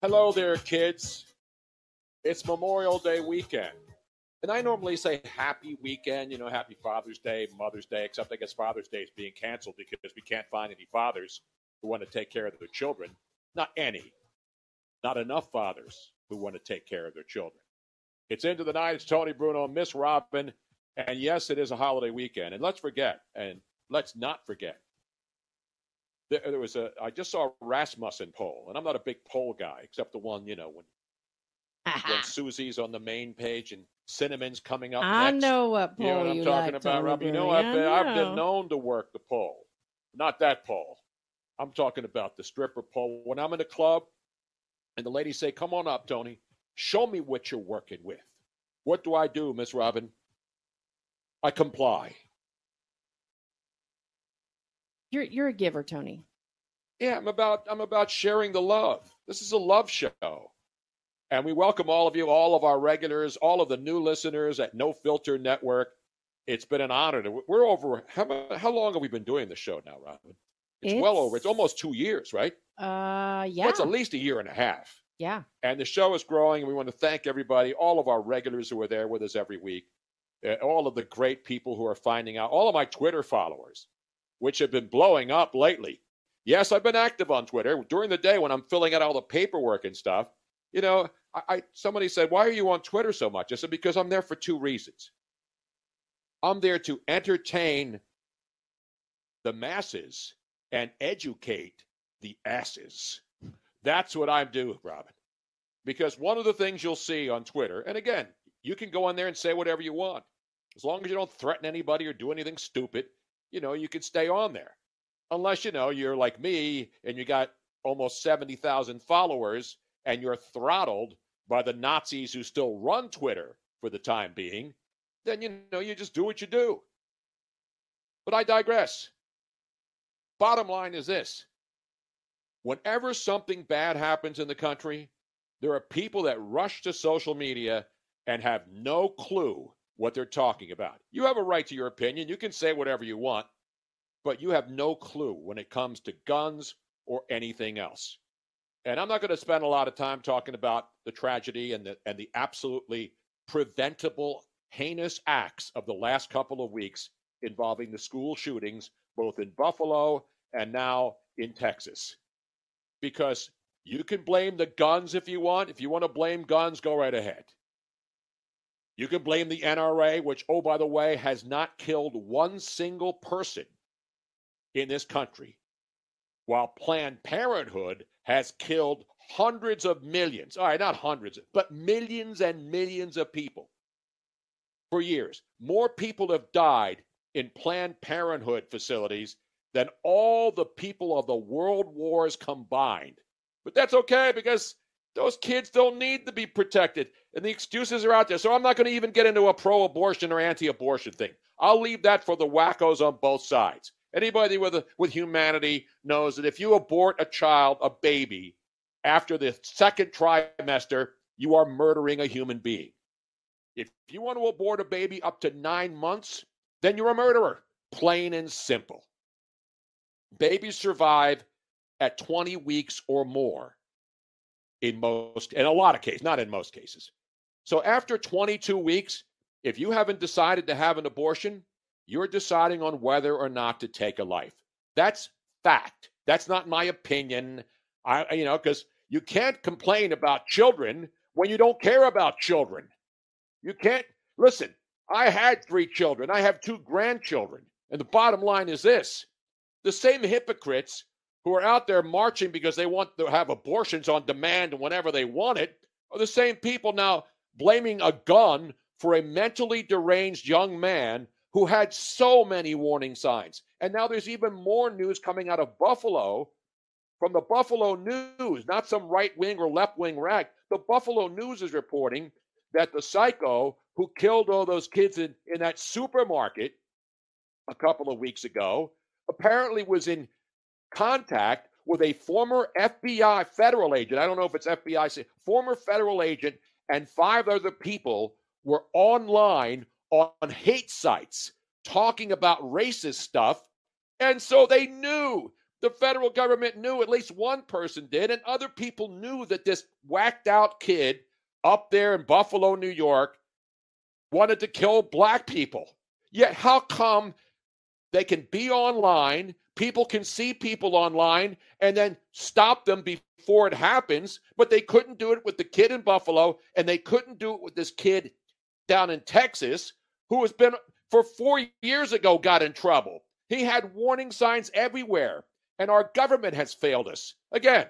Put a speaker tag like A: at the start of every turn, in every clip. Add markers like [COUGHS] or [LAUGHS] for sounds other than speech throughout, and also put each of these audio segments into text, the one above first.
A: Hello there, kids. It's Memorial Day weekend. And I normally say happy weekend, you know, happy Father's Day, Mother's Day, except I guess Father's Day is being canceled because we can't find any fathers who want to take care of their children. Not any. Not enough fathers who want to take care of their children. It's into the night. It's Tony Bruno, Miss Robin. And yes, it is a holiday weekend. And let's forget, and let's not forget, there, there was a, I just saw a Rasmussen poll, and I'm not a big poll guy, except the one, you know, when uh-huh. when Susie's on the main page and Cinnamon's coming up
B: I
A: next.
B: know what
A: You know
B: poll
A: what I'm
B: you
A: talking
B: like,
A: about, Rob? You know, I've been,
B: I
A: I've been known to work the poll. Not that poll. I'm talking about the stripper pole. When I'm in a club and the ladies say, Come on up, Tony, show me what you're working with. What do I do, Miss Robin? I comply.
B: You're you're a giver, Tony.
A: Yeah, I'm about I'm about sharing the love. This is a love show. And we welcome all of you, all of our regulars, all of the new listeners at No Filter Network. It's been an honor. To, we're over how how long have we been doing the show now, Robin? It's, well over. It's almost two years, right?
B: Uh, yeah,
A: Well, it's at least a year and a half.
B: yeah.
A: And the show is growing, and we want to thank everybody, all of our regulars who are there with us every week, uh, all of the great people who are finding out, all of my Twitter followers, which have been blowing up lately. Yes, I've been active on Twitter during the day when I'm filling out all the paperwork and stuff. You know, I, I somebody said, "Why are you on Twitter so much?" I said, "Because I'm there for two reasons. I'm there to entertain the masses and educate the asses. That's what I'm doing, Robin. Because one of the things you'll see on Twitter, and again, you can go on there and say whatever you want. As long as you don't threaten anybody or do anything stupid, you know, you can stay on there. Unless, you know, you're like me and you got almost 70,000 followers and you're throttled by the Nazis who still run Twitter for the time being, then, you know, you just do what you do. But I digress. Bottom line is this whenever something bad happens in the country, there are people that rush to social media and have no clue what they're talking about. You have a right to your opinion. You can say whatever you want, but you have no clue when it comes to guns or anything else. And I'm not going to spend a lot of time talking about the tragedy and the and the absolutely preventable heinous acts of the last couple of weeks involving the school shootings, both in Buffalo and now in Texas. Because you can blame the guns if you want. If you want to blame guns, go right ahead. You can blame the NRA, which, oh, by the way, has not killed one single person in this country, while Planned Parenthood has killed hundreds of millions. All right, not hundreds, but millions and millions of people for years. More people have died in Planned Parenthood facilities than all the people of the world wars combined. But that's okay because those kids don't need to be protected. And the excuses are out there. So I'm not going to even get into a pro abortion or anti abortion thing. I'll leave that for the wackos on both sides. Anybody with, a, with humanity knows that if you abort a child, a baby, after the second trimester, you are murdering a human being. If you want to abort a baby up to nine months, then you're a murderer. Plain and simple. Babies survive at 20 weeks or more in most, in a lot of cases, not in most cases. So after 22 weeks, if you haven't decided to have an abortion, you're deciding on whether or not to take a life. That's fact. That's not my opinion. I, you know, because you can't complain about children when you don't care about children. You can't listen. I had three children. I have two grandchildren. And the bottom line is this the same hypocrites who are out there marching because they want to have abortions on demand whenever they want it are the same people now blaming a gun for a mentally deranged young man who had so many warning signs. And now there's even more news coming out of Buffalo from the Buffalo News, not some right wing or left wing rag. The Buffalo News is reporting that the psycho who killed all those kids in, in that supermarket a couple of weeks ago apparently was in contact with a former FBI federal agent. I don't know if it's FBI, former federal agent, and five other people were online on hate sites talking about racist stuff. And so they knew, the federal government knew, at least one person did, and other people knew that this whacked out kid up there in Buffalo, New York, wanted to kill black people. Yet, how come they can be online, people can see people online, and then stop them before it happens? But they couldn't do it with the kid in Buffalo, and they couldn't do it with this kid down in Texas who has been, for four years ago, got in trouble. He had warning signs everywhere, and our government has failed us. Again,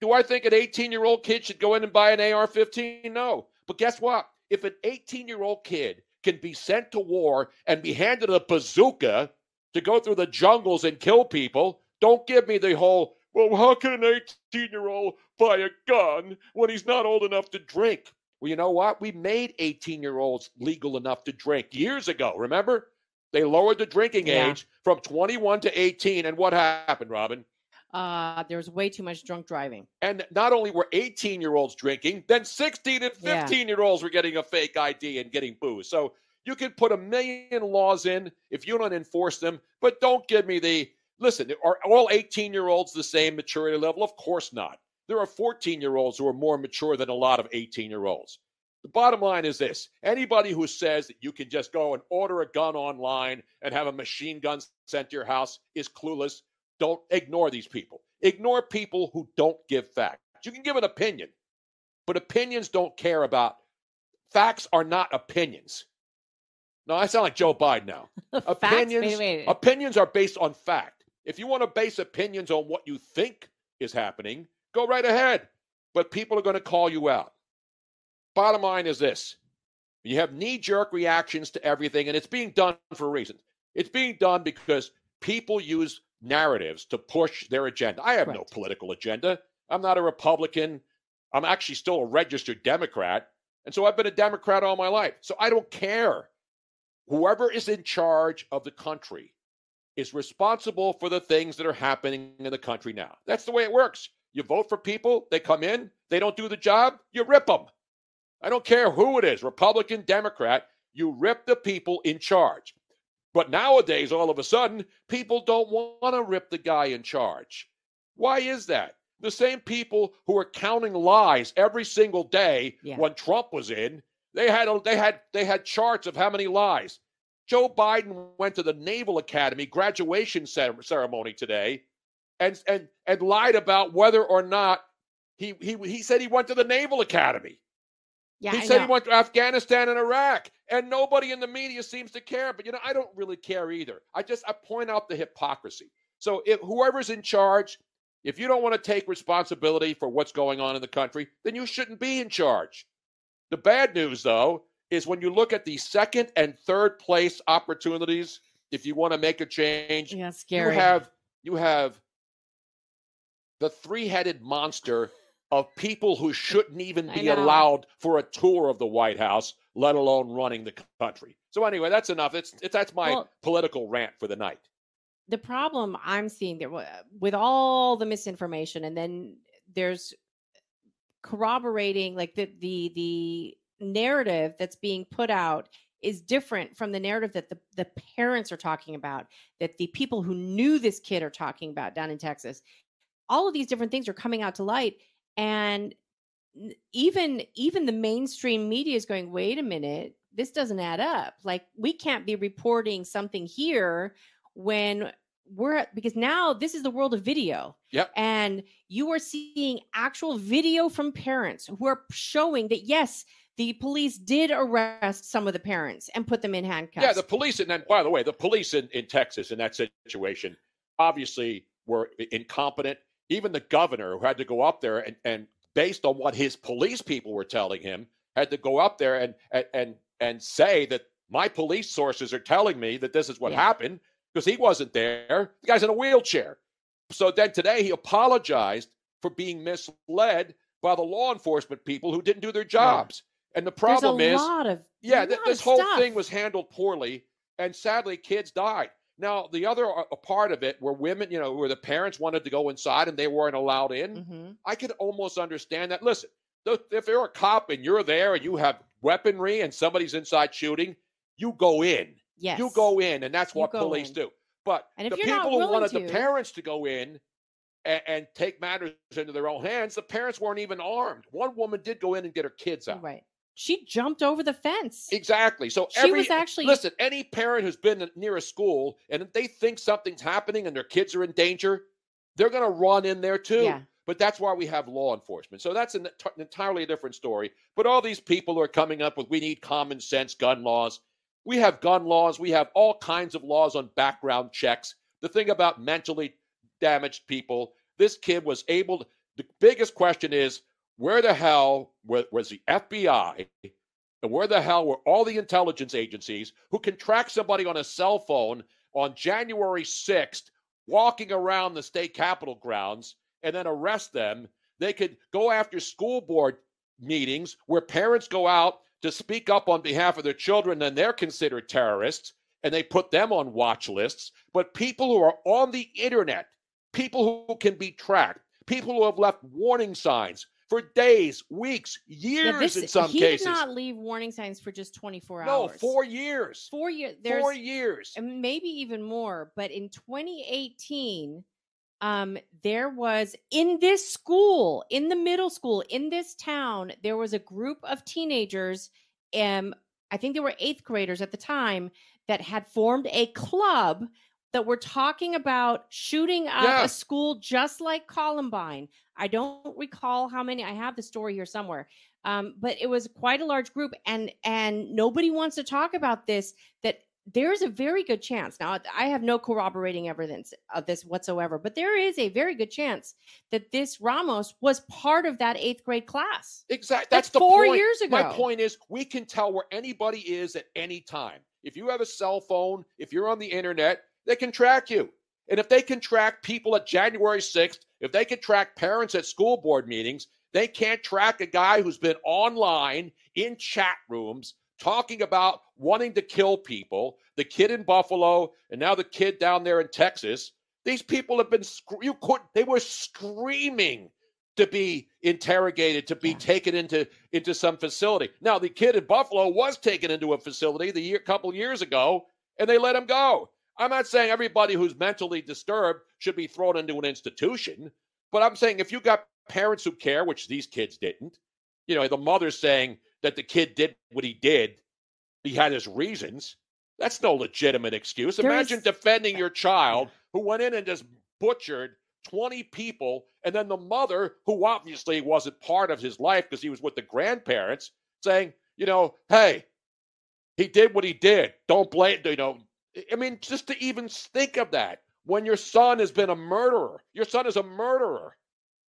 A: do I think an 18 year old kid should go in and buy an AR 15? No. But guess what? If an 18 year old kid can be sent to war and be handed a bazooka to go through the jungles and kill people, don't give me the whole, well, how can an 18 year old buy a gun when he's not old enough to drink? Well, you know what? We made 18 year olds legal enough to drink years ago. Remember? They lowered the drinking
B: Yeah.
A: age from 21 to 18. And what happened, Robin?
B: Uh, there was way too much drunk driving.
A: And not only were 18 year olds drinking, then 16 and
B: Yeah.
A: 15 year olds were getting a fake ID and getting booze. So you can put a million laws in if you don't enforce them, but don't give me the listen, are all 18 year olds the same maturity level? Of course not. There are 14 year olds who are more mature than a lot of 18 year olds. The bottom line is this anybody who says that you can just go and order a gun online and have a machine gun sent to your house is clueless. Don't ignore these people. Ignore people who don't give facts. You can give an opinion, but opinions don't care about facts are not opinions. No, I sound like Joe Biden now. [LAUGHS] Opinions,
B: Wait, wait.
A: opinions are based on fact. If you want to base opinions on what you think is happening, go right ahead. But people are going to call you out. Bottom line is this you have knee jerk reactions to everything, and it's being done for a reason. It's being done because people use narratives to push their agenda. I have no political agenda. I'm not a Republican. I'm actually still a registered Democrat. And so I've been a Democrat all my life. So I don't care. Whoever is in charge of the country is responsible for the things that are happening in the country now. That's the way it works. You vote for people, they come in, they don't do the job, you rip them. I don't care who it is, Republican, Democrat, you rip the people in charge. But nowadays, all of a sudden, people don't want to rip the guy in charge. Why is that? The same people who are counting lies every single day
B: Yeah.
A: when Trump was in They had they had they had charts of how many lies. Joe Biden went to the Naval Academy graduation ceremony today, and and and lied about whether or not he he he said he went to the Naval Academy.
B: Yeah,
A: he
B: I
A: said
B: know.
A: he went to Afghanistan and Iraq, and nobody in the media seems to care. But you know, I don't really care either. I just I point out the hypocrisy. So if whoever's in charge, if you don't want to take responsibility for what's going on in the country, then you shouldn't be in charge. The bad news, though, is when you look at the second and third place opportunities, if you want to make a change,
B: yeah,
A: you have you have the three-headed monster of people who shouldn't even be allowed for a tour of the White House, let alone running the country. So anyway, that's enough. It's, it's that's my
B: Well-
A: political rant for the night.
B: the problem I'm seeing there with all the misinformation, and then there's corroborating like the the the narrative that's being put out is different from the narrative that the, the parents are talking about that the people who knew this kid are talking about down in texas. All of these different things are coming out to light and even even the mainstream media is going wait a minute this doesn't add up. Like we can't be reporting something here when we're because now this is the world of video
A: Yep.
B: and you are seeing actual video from parents who are showing that yes the police did arrest some of the parents and put them in handcuffs
A: Yeah, the police, and then by the way, the police in, in Texas in that situation obviously were incompetent. Even the governor who had to go up there and, and based on what his police people were telling him, had to go up there and and and, and say that my police sources are telling me that this is what
B: Yeah.
A: happened because he wasn't there. The guy's in a wheelchair. So then today he apologized for being misled by the law enforcement people who didn't do their jobs. And the problem
B: a
A: is
B: lot of
A: yeah, th- this whole
B: stuff.
A: thing was handled poorly, and sadly, kids died. Now, the other uh, part of it where women, you know, where the parents wanted to go inside and they weren't allowed in.
B: Mhm.
A: I could almost understand that. Listen, if you're a cop and you're there and you have weaponry and somebody's inside shooting, you go in.
B: Yes
A: You go in, and that's what police
B: in.
A: do. But the people who wanted
B: to-
A: the parents to go in and, and take matters into their own hands, the parents weren't even armed. One woman did go in and get her kids out.
B: right she jumped over the fence
A: Exactly. So
B: She
A: every
B: was actually-
A: listen. Any parent who's been near a school and if they think something's happening and their kids are in danger, they're going to run in there too.
B: Yeah.
A: But that's why we have law enforcement. So that's an, ent- entirely different story. But all these people are coming up with we need common sense gun laws. We have gun laws. We have all kinds of laws on background checks. The thing about mentally damaged people, this kid was able to. The biggest question is where the hell wa- was the FBI and where the hell were all the intelligence agencies who can track somebody on a cell phone on January 6th walking around the state capitol grounds and then arrest them? They could go after school board meetings where parents go out to speak up on behalf of their children and they're considered terrorists and they put them on watch lists. But people who are on the internet, people who can be tracked, people who have left warning signs for days, weeks, years
B: Yeah, this-
A: in some
B: he
A: cases.
B: did not leave warning signs for just 24
A: no,
B: hours
A: four years.
B: four years
A: Four years.
B: and maybe even more but in 2018 um there was in this school in the middle school in this town there was a group of teenagers um i think they were eighth graders at the time that had formed a club that were talking about shooting up
A: Yeah.
B: a school just like columbine i don't recall how many i have the story here somewhere um, but it was quite a large group and and nobody wants to talk about this that there's a very good chance now i have no corroborating evidence of this whatsoever but there is a very good chance that this ramos was part of that eighth grade class
A: Exactly.
B: That's
A: That's, the
B: four
A: point.
B: years ago.
A: My point is, we can tell where anybody is at any time. If you have a cell phone, if you're on the internet, they can track you. And if they can track people at January 6th, if they can track parents at school board meetings, they can't track a guy who's been online in chat rooms talking about wanting to kill people. The kid in Buffalo, and now the kid down there in Texas. These people have been you could they were screaming to be interrogated, to be
B: Yeah.
A: taken into into some facility. Now, the kid in Buffalo was taken into a facility the year couple years ago, and they let him go. I'm not saying everybody who's mentally disturbed should be thrown into an institution, but I'm saying if you got parents who care, which these kids didn't, you know, the mother's saying, that the kid did what he did. He had his reasons. That's no legitimate excuse.
B: There
A: Imagine
B: is-
A: defending your child who went in and just butchered 20 people, and then the mother, who obviously wasn't part of his life because he was with the grandparents, saying, you know, hey, he did what he did. Don't blame, you know. I mean, just to even think of that when your son has been a murderer, your son is a murderer.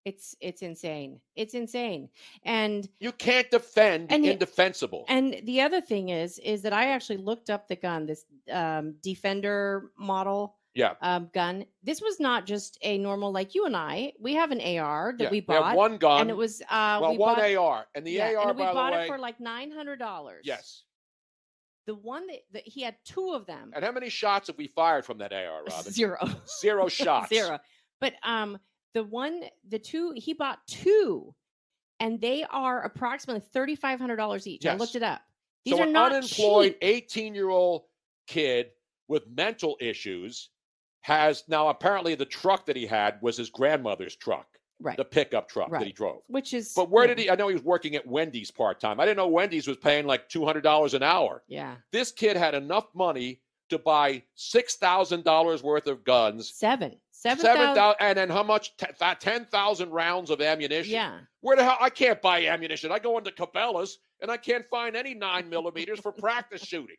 B: It's it's insane. It's insane. And
A: You can't defend
B: And
A: the indefensible.
B: and the other thing is is that I actually looked up the gun, this um, Defender model
A: yeah.
B: um, gun. This was not just a normal like you and I. We have an AR that
A: yeah.
B: we bought,
A: one gun.
B: and it was uh,
A: well,
B: we
A: one
B: bought,
A: AR. And the
B: yeah,
A: AR,
B: and we bought
A: way.
B: it for like nine hundred dollars.
A: yes.
B: the one that, that he had two of them.
A: And how many shots have we fired from that AR, Robin? [LAUGHS]
B: Zero.
A: Zero [LAUGHS] shots.
B: Zero. But um, the one, the two, he bought two, and they are approximately thirty five hundred dollars each. I looked it up. These
A: so
B: are
A: an
B: not
A: unemployed 18 year old kid with mental issues has now apparently the truck that he had was his grandmother's truck,
B: right?
A: the pickup truck that he drove.
B: Which is,
A: But where
B: yeah,
A: did he? I know he was working at Wendy's part time. I didn't know Wendy's was paying like two hundred dollars an hour.
B: Yeah,
A: This kid had enough money to buy six thousand dollars worth of guns,
B: seven, seven, thousand.
A: and then how much? Te- Ten thousand rounds of ammunition.
B: Yeah,
A: Where the hell? I can't buy ammunition. I go into Cabela's and I can't find any nine millimeters for practice [LAUGHS] shooting.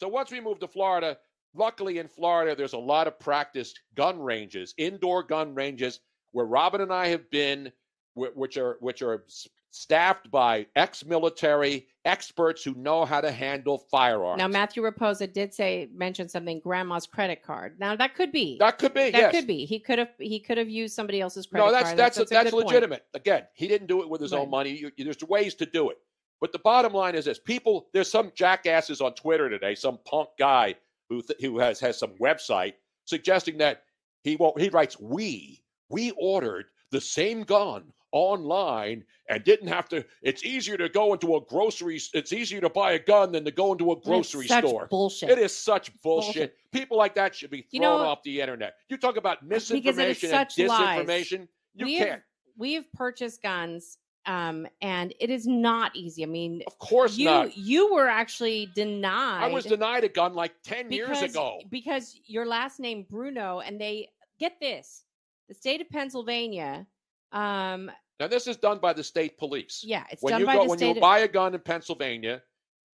A: So once we moved to Florida, luckily in Florida, there's a lot of practice gun ranges, indoor gun ranges, where Robin and I have been, which are which are staffed by ex-military experts who know how to handle firearms.
B: Now Matthew Raposa did say mention something grandma's credit card. Now that could be
A: that could be.
B: that
A: yes.
B: could be. He could have he could have used somebody else's credit card.
A: No, that's
B: card.
A: that's
B: a
A: that's,
B: point.
A: legitimate. Again, he didn't do it with his own money. You, you- there's ways to do it. But the bottom line is this: people, there's some jackasses on Twitter today, some punk guy who th- who has has some website suggesting that he won't. He writes, "We we ordered the same gun online and didn't have to. It's easier to go into a grocery. It's easier to buy a gun than to go into a grocery store."
B: Bullshit.
A: It is such bullshit.
B: Bullshit.
A: People like that should be thrown
B: You know-
A: off the internet. You talk about
B: is
A: misinformation and
B: such lies.
A: disinformation. You
B: we
A: can't.
B: Have, we have purchased guns, um, and it is not easy. I mean,
A: Of course
B: you
A: not.
B: you were actually denied.
A: I was denied a gun like 10
B: because,
A: years ago.
B: because your last name Bruno, and they get this: the state of Pennsylvania. Um,
A: Now, this is done by the state police.
B: yeah, it's
A: when
B: done
A: you
B: by
A: go,
B: the
A: when
B: state.
A: you buy a gun in Pennsylvania,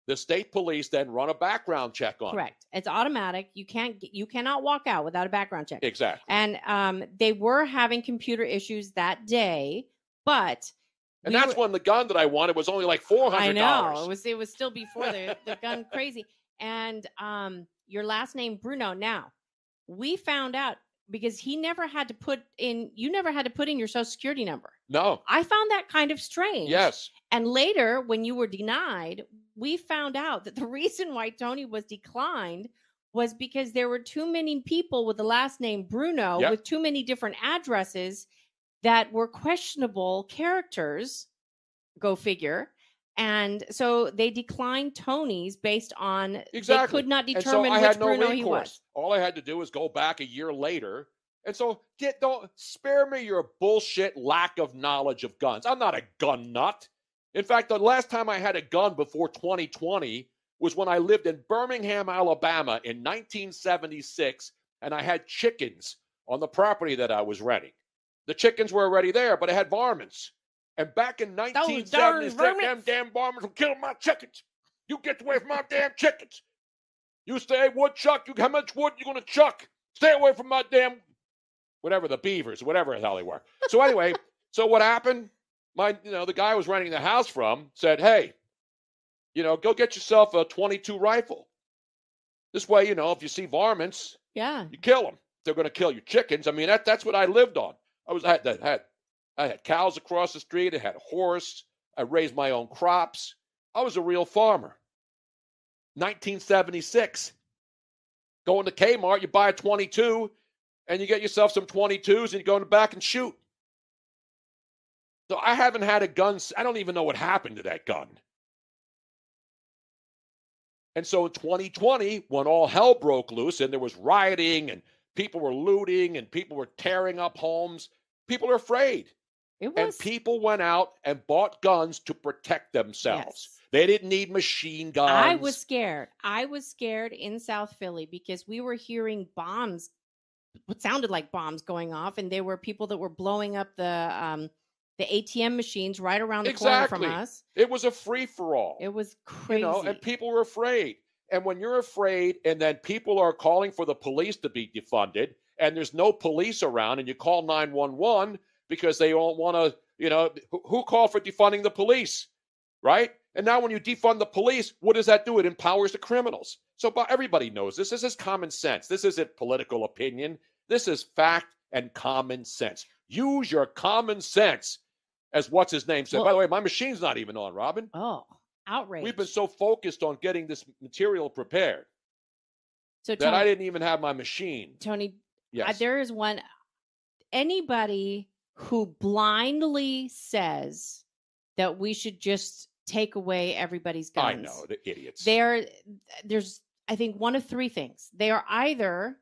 A: the state police then run a background check on it.
B: correct. It's automatic. You can't you cannot walk out without a background check.
A: Exactly.
B: And um, they were having computer issues that day, but
A: And
B: we
A: that's
B: were-
A: when the gun that I wanted was only like $400.
B: I know it was it was still before the [LAUGHS] the gun crazy. And um, your last name Bruno. Now we found out because he never had to put in. You never had to put in your social security number.
A: No.
B: I found that kind of strange.
A: Yes.
B: And later, when you were denied, we found out that the [LAUGHS] reason why Tony was declined was because there were too many people with the last name Bruno
A: Yep.
B: with too many different addresses that were questionable characters. Go figure. And so they declined Tony's based on
A: Exactly.
B: they could not
A: And so
B: determine which
A: no
B: Bruno
A: recourse.
B: he was.
A: All I had to do was go back a year later. And so get don't spare me your bullshit lack of knowledge of guns. I'm not a gun nut. In fact, the last time I had a gun before 2020 was when I lived in Birmingham, Alabama in 1976, and I had chickens on the property that I was renting. The chickens were already there, but I had varmints. And back in 1976, them damn varmints were killing my chickens. You get away from my damn chickens. You stay woodchuck. You how much wood you gonna chuck? Stay away from my damn whatever the beavers, whatever the hell they were. So anyway, [LAUGHS] so what happened? My you know the guy I was renting the house from said, "Hey, you know, go get yourself a 22 rifle. This way, you know, if you see varmints,
B: Yeah.
A: you kill them. They're going to kill your chickens. I mean, that that's what I lived on. I was I had, I had I had cows across the street. I had a horse. I raised my own crops. I was a real farmer. 1976. Going to Kmart, you buy a 22, and you get yourself some 22s, and you go in the back and shoot. So I haven't had a gun. I don't even know what happened to that gun. And so in 2020, when all hell broke loose and there was rioting and people were looting and people were tearing up homes, people are afraid.
B: It
A: and people went out and bought guns to protect themselves.
B: Yes.
A: They didn't need machine guns.
B: I was scared. I was scared in South Philly because we were hearing bombs, what sounded like bombs going off, and there were people that were blowing up the um, the ATM machines right around the corner from us.
A: It was a free for all.
B: It was crazy.
A: You know, and people were afraid. And when you're afraid, and then people are calling for the police to be defunded, and there's no police around, and you call 911 because they don't want to, you know, who, who called for defunding the police, right? And now when you defund the police, what does that do? It empowers the criminals. So everybody knows this. This is common sense. This isn't political opinion. This is fact and common sense. Use your common sense, as what's his name said.
B: Well-
A: By the way, my machine's not even on, Robin.
B: oh, outrage.
A: We've been so focused on getting this material prepared
B: so
A: that I didn't even have my machine.
B: Tony
A: Yes.
B: Uh, there is one anybody who blindly says that we should just take away everybody's guns.
A: I know, the idiots.
B: There there's I think one of three things. They are either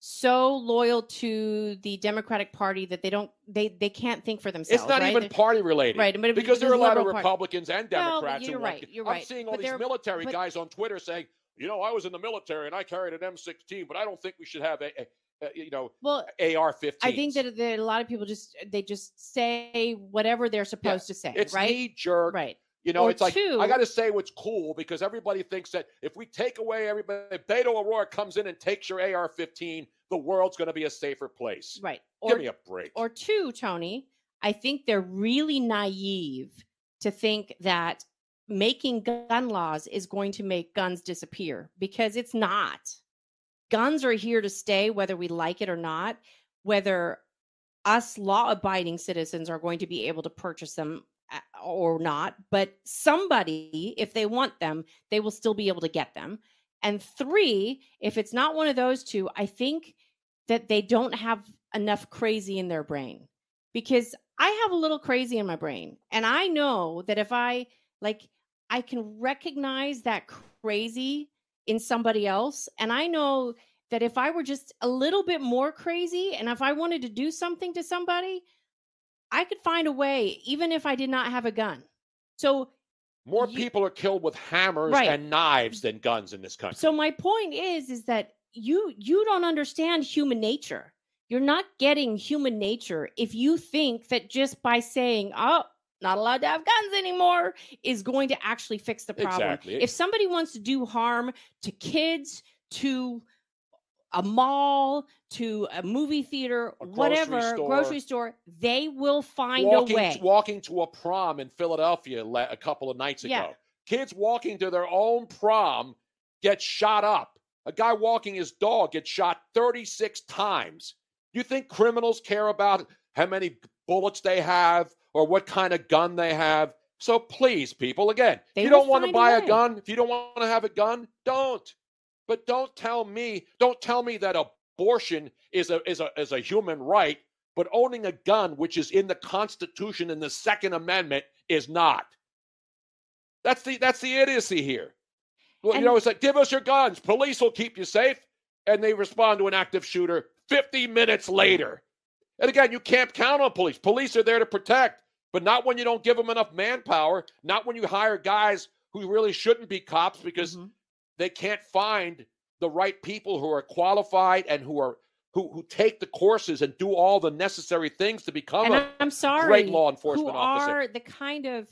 B: so loyal to the Democratic Party that they don't they they can't think for themselves.
A: it's not
B: right?
A: even
B: They're-
A: party related.
B: Right, but
A: because there are a lot of
B: Party-
A: Republicans and Democrats. who
B: you're right, you're
A: I'm
B: right.
A: seeing all
B: But
A: these military
B: but-
A: guys on Twitter saying, you know, I was in the military and I carried an M16, but I don't think we should have a, a, a you know,
B: well
A: AR-15.
B: I think that, that a lot of people just they just say whatever they're supposed to say,
A: it's
B: right?
A: knee jerk.
B: right.
A: You know,
B: Or
A: it's like
B: two-
A: I got to say what's cool because everybody thinks that if we take away everybody, if Beto O'Rourke comes in and takes your AR-15, the world's going to be a safer place.
B: Right. Or, Give
A: me a break.
B: or two, Tony, I think they're really naive to think that making gun laws is going to make guns disappear because it's not. Guns are here to stay, whether we like it or not, whether us law abiding citizens are going to be able to purchase them or not. But somebody, if they want them, they will still be able to get them. And three, if it's not one of those two, I think that they don't have enough crazy in their brain because I have a little crazy in my brain. And I know that if I like, I can recognize that crazy in somebody else. And I know that if I were just a little bit more crazy and if I wanted to do something to somebody, I could find a way, even if I did not have a gun. So,
A: More
B: you-
A: people are killed with hammers
B: Right.
A: and knives than guns in this country.
B: so my point is, is that you you don't understand human nature. You're not getting human nature if you think that just by saying, "Oh, not allowed to have guns anymore," is going to actually fix the problem.
A: Exactly.
B: If somebody wants to do harm to kids, to a mall, to a movie theater,
A: A grocery
B: whatever,
A: store.
B: grocery store, they will find
A: walking,
B: a way.
A: walking to a prom in Philadelphia le- a couple of nights ago.
B: Yeah.
A: Kids walking to their own prom get shot up. A guy walking his dog gets shot 36 times. You think criminals care about how many bullets they have or what kind of gun they have? So please, people, again,
B: They
A: you don't want to
B: find a
A: buy a gun, if you don't want to have a gun, don't. But don't tell me, don't tell me that abortion is a is a is a human right, but owning a gun, which is in the Constitution in the Second Amendment, is not. That's the that's the idiocy here. Well,
B: And-
A: you know, it's like give us your guns. Police will keep you safe, and they respond to an active shooter 50 minutes later. And again, you can't count on police. Police are there to protect, but not when you don't give them enough manpower. Not when you hire guys who really shouldn't be cops because
B: Mhm.
A: They can't find the right people who are qualified and who are who who take the courses and do all the necessary things to become
B: and
A: a
B: I'm sorry,
A: law enforcement
B: who
A: officer.
B: are the kind of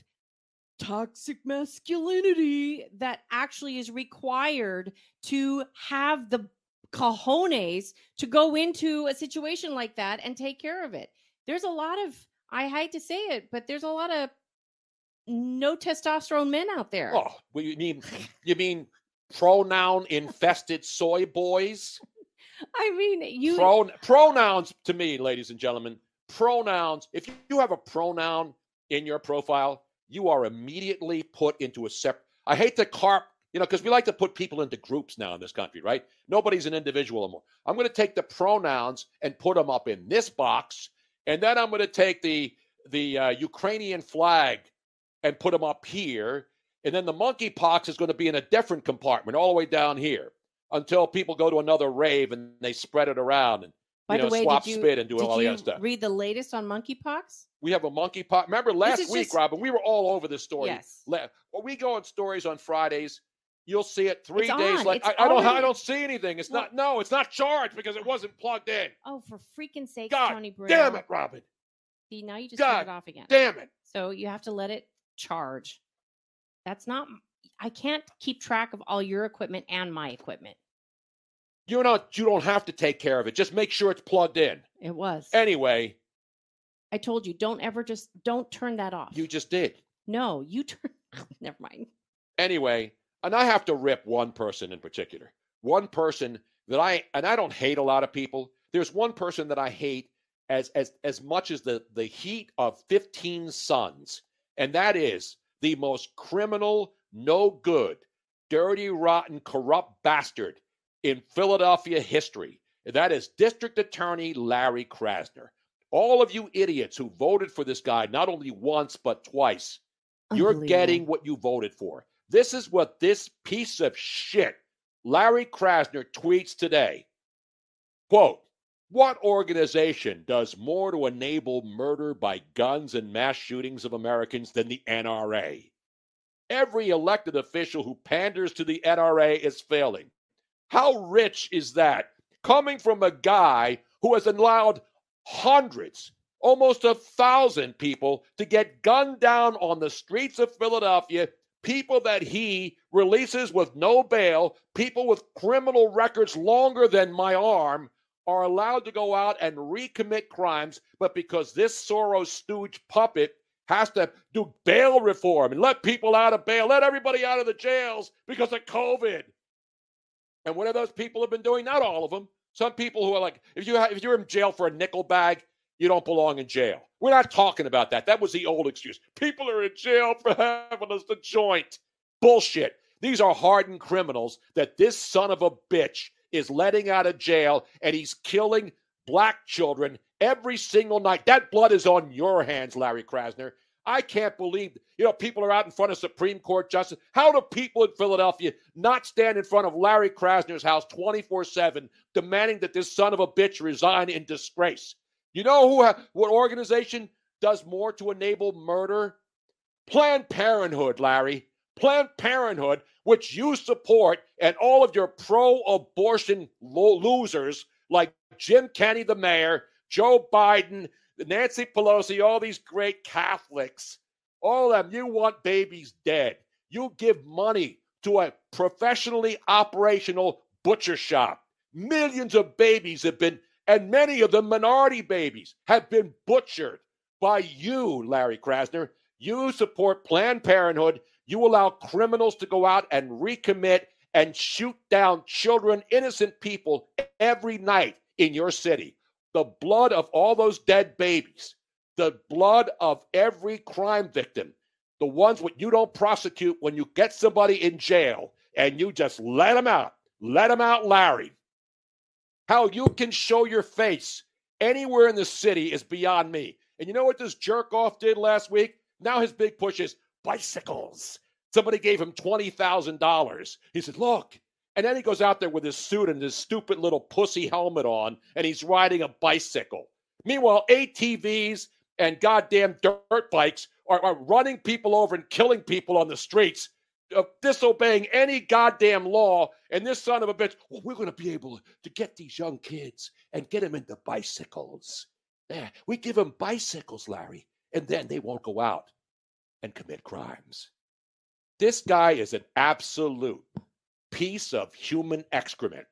B: toxic masculinity that actually is required to have the cojones to go into a situation like that and take care of it. There's a lot of I hate to say it, but there's a lot of no testosterone men out there.
A: Oh, well, you mean you mean pronoun infested soy boys?
B: I mean, you
A: Pro, pronouns to me, ladies and gentlemen, pronouns. If you have a pronoun in your profile, you are immediately put into a separate. I hate to carp, you know, because we like to put people into groups now in this country, right? Nobody's an individual anymore. I'm going to take the pronouns and put them up in this box, and then I'm going to take the the uh, Ukrainian flag and put them up here, and then the monkeypox is going to be in a different compartment all the way down here until people go to another rave and they spread it around and
B: By
A: you know,
B: way,
A: swap
B: you,
A: spit and do all the other stuff.
B: read the latest on monkeypox?
A: we have a monkey pot. Remember last week,
B: just-
A: Robin? We were all over this story.
B: Yes.
A: When we go on stories on Fridays, you'll see it three
B: It's
A: days. Like I, I don't, I don't see anything. It's
B: Well-
A: not. No, it's not charged because it wasn't plugged in.
B: Oh, for freaking
A: sake,
B: Tony Bruno.
A: Damn it, Robin.
B: See, now you just
A: God
B: it off again.
A: Damn it.
B: So you have to let it charge. That's not. I can't keep track of all your equipment and my equipment.
A: You're not. You don't have to take care of it. Just make sure it's plugged in.
B: It was.
A: Anyway,
B: I told you, don't ever just don't turn that off.
A: you just did.
B: no, you [LAUGHS] turn. [LAUGHS] Never mind.
A: Anyway, and I have to rip one person in particular. One person that I and I don't hate a lot of people. There's one person that I hate as as as much as the the heat of 15 suns, and that is the most criminal, no good, dirty, rotten, corrupt bastard in Philadelphia history. And that is District Attorney Larry Krasner. All of you idiots who voted for this guy not only once but twice, you're getting what you voted for. This is what this piece of shit, Larry Krasner, tweets today. Quote, what organization does more to enable murder by guns and mass shootings of Americans than the NRA? Every elected official who panders to the NRA is failing. How rich is that? Coming from a guy who has allowed hundreds, almost a thousand people to get gunned down on the streets of Philadelphia, people that he releases with no bail, people with criminal records longer than my arm, are allowed to go out and recommit crimes, but because this Soros stooge puppet has to do bail reform and let people out of bail, let everybody out of the jails because of COVID. And what are those people have been doing? Not all of them. Some people who are like, if you ha- if you're in jail for a nickel bag, you don't belong in jail. We're not talking about that. That was the old excuse. People are in jail for having us the joint. Bullshit. These are hardened criminals that this son of a bitch is letting out of jail, and he's killing black children every single night. That blood is on your hands, Larry Krasner. I can't believe, you know, people are out in front of Supreme Court justice. How do people in Philadelphia not stand in front of Larry Krasner's house 24 7 demanding that this son of a bitch resign in disgrace? You know who, what organization does more to enable murder? Planned Parenthood, Larry. Planned Parenthood, which you support, and all of your pro abortion lo- losers like Jim Kenney, the mayor, Joe Biden, Nancy Pelosi, all these great Catholics, all of them, you want babies dead. You give money to a professionally operational butcher shop. Millions of babies have been, and many of them minority babies, have been butchered by you, Larry Krasner. You support Planned Parenthood. You allow criminals to go out and recommit and shoot down children, innocent people every night in your city. The blood of all those dead babies, the blood of every crime victim, the ones what you don't prosecute when you get somebody in jail and you just let them out. Let them out, Larry. How you can show your face anywhere in the city is beyond me. And you know what this jerk off did last week? Now his big push is bicycles. Somebody gave him $20,000. He said, Look. And then he goes out there with his suit and his stupid little pussy helmet on, and he's riding a bicycle. Meanwhile, ATVs and goddamn dirt bikes are, are running people over and killing people on the streets, uh, disobeying any goddamn law. And this son of a bitch, well, we're going to be able to get these young kids and get them into bicycles. Yeah, we give them bicycles, Larry, and then they won't go out and commit crimes. This guy is an absolute piece of human excrement.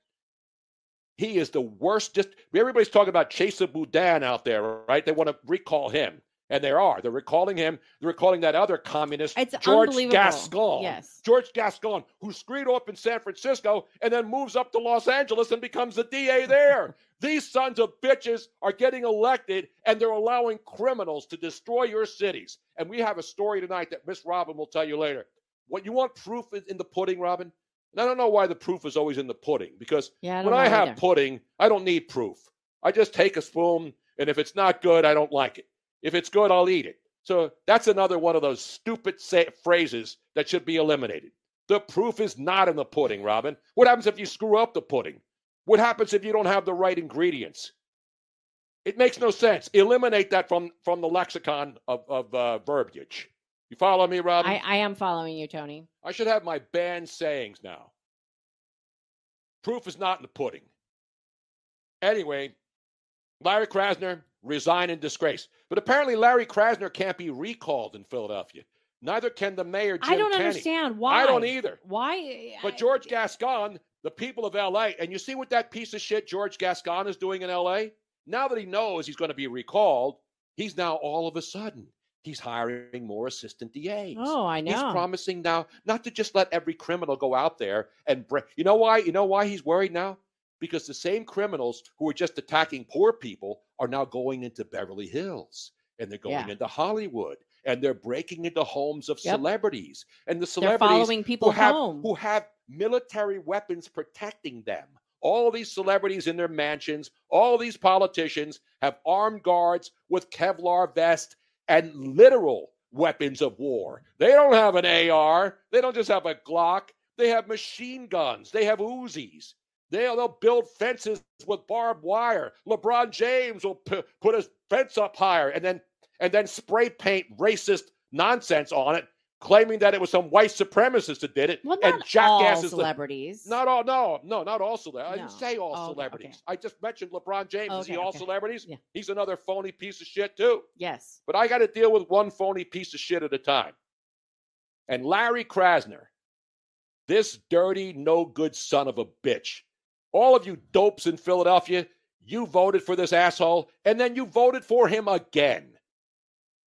A: He is the worst. Just everybody's talking about Chesa Boudin out there, right? They want to recall him, and there are. They're recalling him. They're recalling that other communist,
B: It's
A: George. Gascon.
B: Yes.
A: George Gascon, who screwed up in San Francisco and then moves up to Los Angeles and becomes the DA there. [LAUGHS] These sons of bitches are getting elected and they're allowing criminals to destroy your cities. And we have a story tonight that Miss Robin will tell you later. What you want proof in the pudding, Robin? And I don't know why the proof is always in the pudding because
B: Yeah, I
A: when I have
B: either.
A: pudding, I don't need proof. I just take a spoon, and if it's not good, I don't like it. If it's good, I'll eat it. So that's another one of those stupid say- phrases that should be eliminated. The proof is not in the pudding, Robin. What happens if you screw up the pudding? What happens if you don't have the right ingredients? It makes no sense. Eliminate that from from the lexicon of of uh, verbiage. You follow me, Robin?
B: I, I am following you, Tony.
A: I should have my banned sayings now. Proof is not in the pudding. Anyway, Larry Krasner resign in disgrace. But apparently, Larry Krasner can't be recalled in Philadelphia. Neither can the mayor, Jim
B: I don't
A: Kenney.
B: understand why.
A: I don't either.
B: Why?
A: But
B: I-
A: George Gascon, the people of LA, and you see what that piece of shit George Gascon is doing in LA? Now that he knows he's going to be recalled, he's now all of a sudden he's hiring more assistant DAs.
B: Oh, I know.
A: He's promising now not to just let every criminal go out there and break. You know why? You know why he's worried now? Because the same criminals who were just attacking poor people are now going into Beverly Hills and they're going
B: Yeah.
A: into Hollywood and they're breaking into homes of
B: Yep.
A: celebrities and the
B: They're
A: celebrities
B: following people
A: who have
B: home.
A: who have military weapons protecting them. All these celebrities in their mansions, all these politicians have armed guards with Kevlar vests and literal weapons of war. They don't have an AR. They don't just have a Glock. They have machine guns. They have Uzis. They'll, they'll build fences with barbed wire. LeBron James will p- put his fence up higher and then and then spray paint racist nonsense on it, claiming that it was some white supremacist that did it.
B: well,
A: and
B: not all
A: jackasses.
B: celebrities.
A: not all, no, no, not all celebrities. I didn't say all
B: Oh,
A: celebrities.
B: okay.
A: I just mentioned LeBron James. Is he all
B: okay.
A: celebrities?
B: Yeah.
A: He's another phony piece of shit too.
B: yes.
A: But I got to deal with one phony piece of shit at a time. And Larry Krasner, this dirty, no good son of a bitch. All of you dopes in Philadelphia, you voted for this asshole, and then you voted for him again.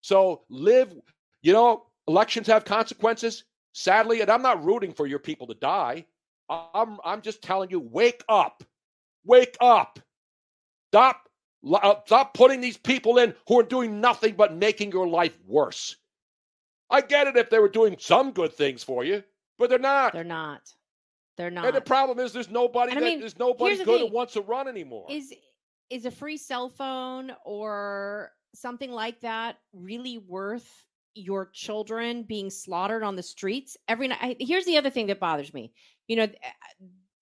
A: So live, you know, elections have consequences. Sadly, and I'm not rooting for your people to die. I'm I'm just telling you, wake up. Wake up. Stop uh, stop putting these people in who are doing nothing but making your life worse. I get it if they were doing some good things for you, but they're not.
B: They're not. They're not.
A: and the problem is there's nobody
B: And I
A: that
B: mean,
A: there's nobody
B: the
A: good
B: thing.
A: that wants to run anymore.
B: is is a free cell phone or something like that really worth your children being slaughtered on the streets every night? I, here's the other thing that bothers me. You know,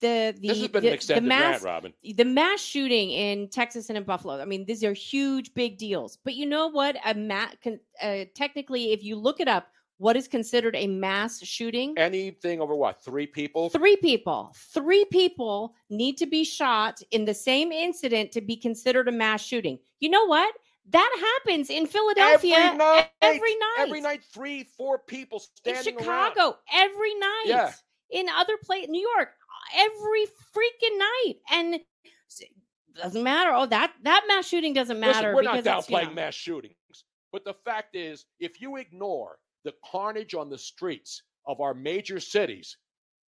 B: the the
A: this has been
B: the,
A: an extended
B: the mass
A: rant, Robin.
B: the mass shooting in Texas and in Buffalo. I mean, these are huge, big deals. But you know what? A ma- con- uh, technically, if you look it up, what is considered a mass shooting?
A: Anything over what? Three people?
B: Three people. Three people need to be shot in the same incident to be considered a mass shooting. You know what? That happens in Philadelphia
A: Every night.
B: every night.
A: Every night, three, four people
B: in Chicago
A: around.
B: every night.
A: Yeah.
B: In other places, New York every freaking night, and doesn't matter. Oh, that that mass shooting doesn't matter.
A: Listen, we're not
B: it's, you
A: downplaying
B: know-
A: mass shootings, but the fact is, if you ignore the carnage on the streets of our major cities,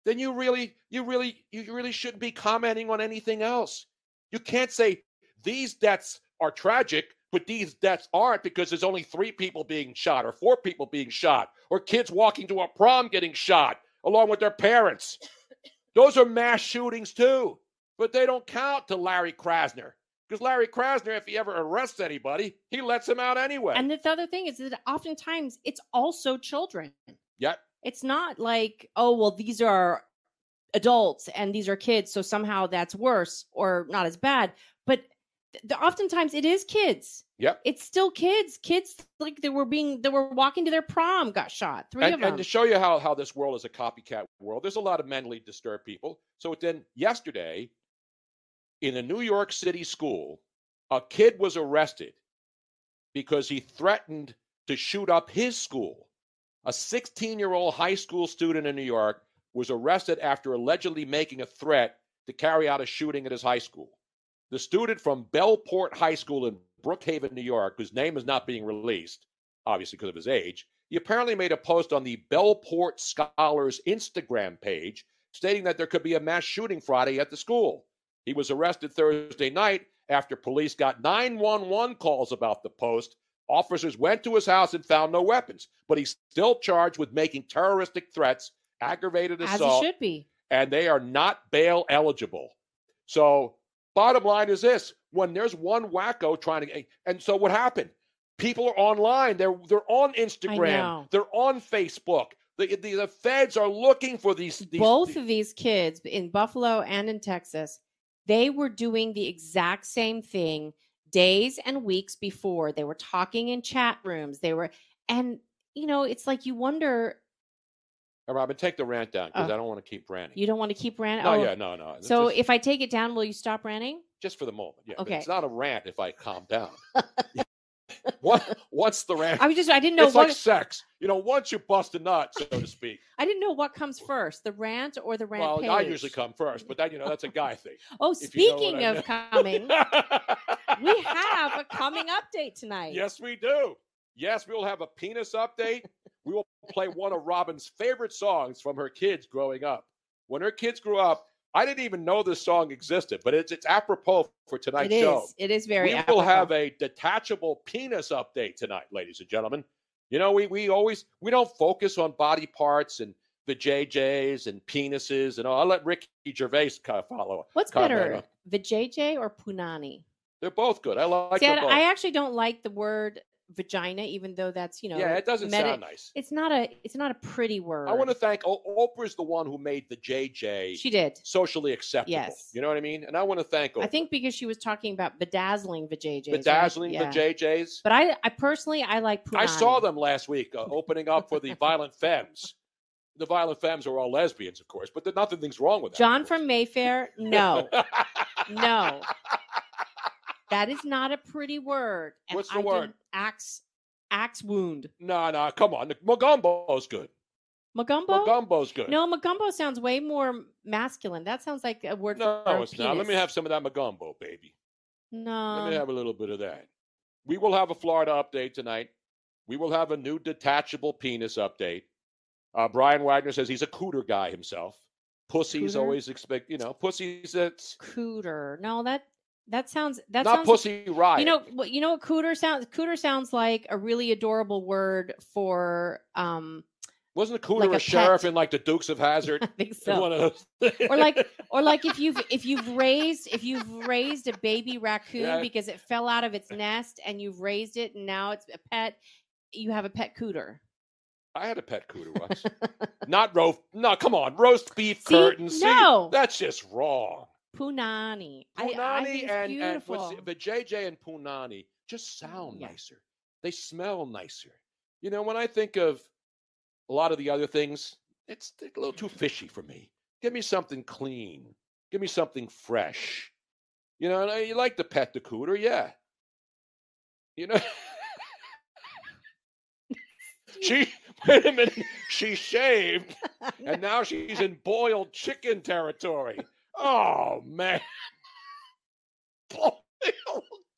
A: then you really, you really, you really shouldn't be commenting on anything else. You can't say these deaths are tragic, but these deaths aren't because there's only three people being shot or four people being shot or kids walking to a prom getting shot along with their parents. Those are mass shootings too, but they don't count to Larry Krasner. Because Larry Krasner, if he ever arrests anybody, he lets him out anyway.
B: And the other thing is that oftentimes it's also children.
A: yeah,
B: It's not like, oh, well, these are adults and these are kids, so somehow that's worse or not as bad. But oftentimes it is kids.
A: Yep.
B: It's still kids. Kids like they were being they were walking to their prom got shot. Three
A: and,
B: of them.
A: and to show you how, how this world is a copycat world, there's a lot of mentally disturbed people. So then yesterday, in a New York City school, a kid was arrested because he threatened to shoot up his school. A 16 year old high school student in New York was arrested after allegedly making a threat to carry out a shooting at his high school. The student from Bellport High School in Brookhaven, New York, whose name is not being released, obviously because of his age, he apparently made a post on the Bellport Scholars Instagram page stating that there could be a mass shooting Friday at the school. He was arrested Thursday night after police got 911 calls about the post. Officers went to his house and found no weapons, but he's still charged with making terroristic threats, aggravated
B: as
A: assault,
B: it should be.
A: and they are not bail eligible. So, bottom line is this when there's one wacko trying to, and so what happened? People are online. They're they're on Instagram. They're on Facebook. The, the the feds are looking for these. these
B: Both of these kids in Buffalo and in Texas, they were doing the exact same thing days and weeks before. They were talking in chat rooms. They were, and you know, it's like you wonder.
A: Robin, take the rant down because
B: Oh. Uh.
A: I don't want to keep ranting.
B: You don't want to keep ranting.
A: no,
B: oh,
A: yeah, no, no.
B: So
A: just,
B: if I take it down, will you stop ranting?
A: just for the moment, yeah.
B: Okay.
A: It's not a rant if I calm down. [LAUGHS] Once, once the rant,
B: I was just I didn't know
A: it's
B: what
A: like sex. You know, once you bust a nut, so to speak. [LAUGHS]
B: I didn't know what comes first, the rant or the rant
A: well,
B: page.
A: I usually come first, but that you know that's a guy [LAUGHS] thing.
B: Oh,
A: if you know
B: speaking of coming, [LAUGHS] we have a coming update tonight.
A: Yes, we do. Yes, we will have a penis update. We will play one of Robin's favorite songs from her kids growing up. When her kids grew up, I didn't even know this song existed, but it's it's apropos for
B: it
A: tonight's
B: is.
A: show.
B: It is very.
A: we will have a detachable penis update tonight, ladies and gentlemen. You know, we we always we don't focus on body parts and the JJs and penises and all. I'll let Ricky Gervais kind of follow.
B: Up.
A: What's
B: better,
A: on-
B: jj or punani?
A: They're both good. I like
B: See, I,
A: them both.
B: I actually don't like the word vagina, even though that's you know.
A: yeah, it doesn't
B: meta-
A: sound nice.
B: It's not a. It's not a pretty word.
A: I want to thank Oprah's the one who made the JJ
B: She did.
A: socially acceptable.
B: Yes.
A: You know what I mean? And I want to thank Oprah.
B: I think because she was talking about bedazzling vajayjays. right?
A: bedazzling
B: Yeah.
A: the JJs.
B: But I, I personally, I like punani.
A: I saw them last week uh, opening up for the [LAUGHS] Violent Femmes. The Violent Femmes are all lesbians, of course, but nothing's wrong with that.
B: John from Mayfair. No, [LAUGHS] no, that is not a pretty word. And
A: What's the
B: I
A: word?
B: Axe, axe wound.
A: no, no, come on. Magumbo's good.
B: Magumbo.
A: Magumbo's good.
B: No, Magumbo sounds way more masculine. That sounds like a word
A: no,
B: for a
A: it's not. Let me have some of that Magumbo, baby.
B: No.
A: Let me have a little bit of that. We will have a Florida update tonight. We will have a new detachable penis update. Uh, Brian Wagner says he's a cooter guy himself. Pussies
B: Cooter?
A: always expect, you know, pussies. That's
B: cooter. No, that that sounds that
A: not
B: sounds
A: pussy riot.
B: You know what? You know what cooter sounds? Cooter sounds like a really adorable word for um.
A: wasn't a cooter
B: like
A: a,
B: a
A: sheriff in like the Dukes of Hazzard? [LAUGHS]
B: I think so.
A: One of those.
B: or like or [LAUGHS] like if you've if you've raised if you've raised a baby raccoon
A: Yeah.
B: because it fell out of its nest and you've raised it and now it's a pet you have a pet cooter
A: I had a pet cooter once. [LAUGHS] not roast. No, come on, roast beef
B: See?
A: curtains. See,
B: No.
A: that's just wrong.
B: Punani I, I
A: Punani and, and
B: beautiful
A: what's the, the JJ and Punani just sound
B: Yeah.
A: nicer. They smell nicer. You know, when I think of a lot of the other things, it's a little too fishy for me. Give me something clean. Give me something fresh. You know, and I, you like the pet the cooter, yeah. You know, [LAUGHS] she [LAUGHS] wait a minute, she shaved, and [LAUGHS] now she's in boiled chicken territory. Oh man, [LAUGHS]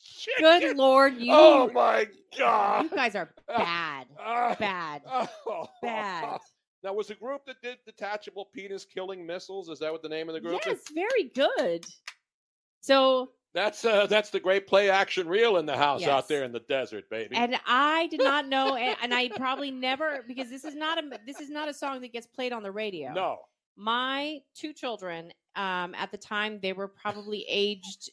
A: chicken.
B: good lord you
A: Oh my god.
B: you guys are [LAUGHS] bad
A: Ah,
B: bad
A: oh.
B: bad [LAUGHS]
A: Now, was the group that did detachable penis killing missiles? Is that what the name of the group
B: yes
A: is?
B: very good so
A: That's uh, that's the great play action reel in the house
B: Yes.
A: out there in the desert, baby.
B: and I did not know, and, and I probably never because this is not a this is not a song that gets played on the radio.
A: no,
B: my two children, um, at the time they were [LAUGHS] probably aged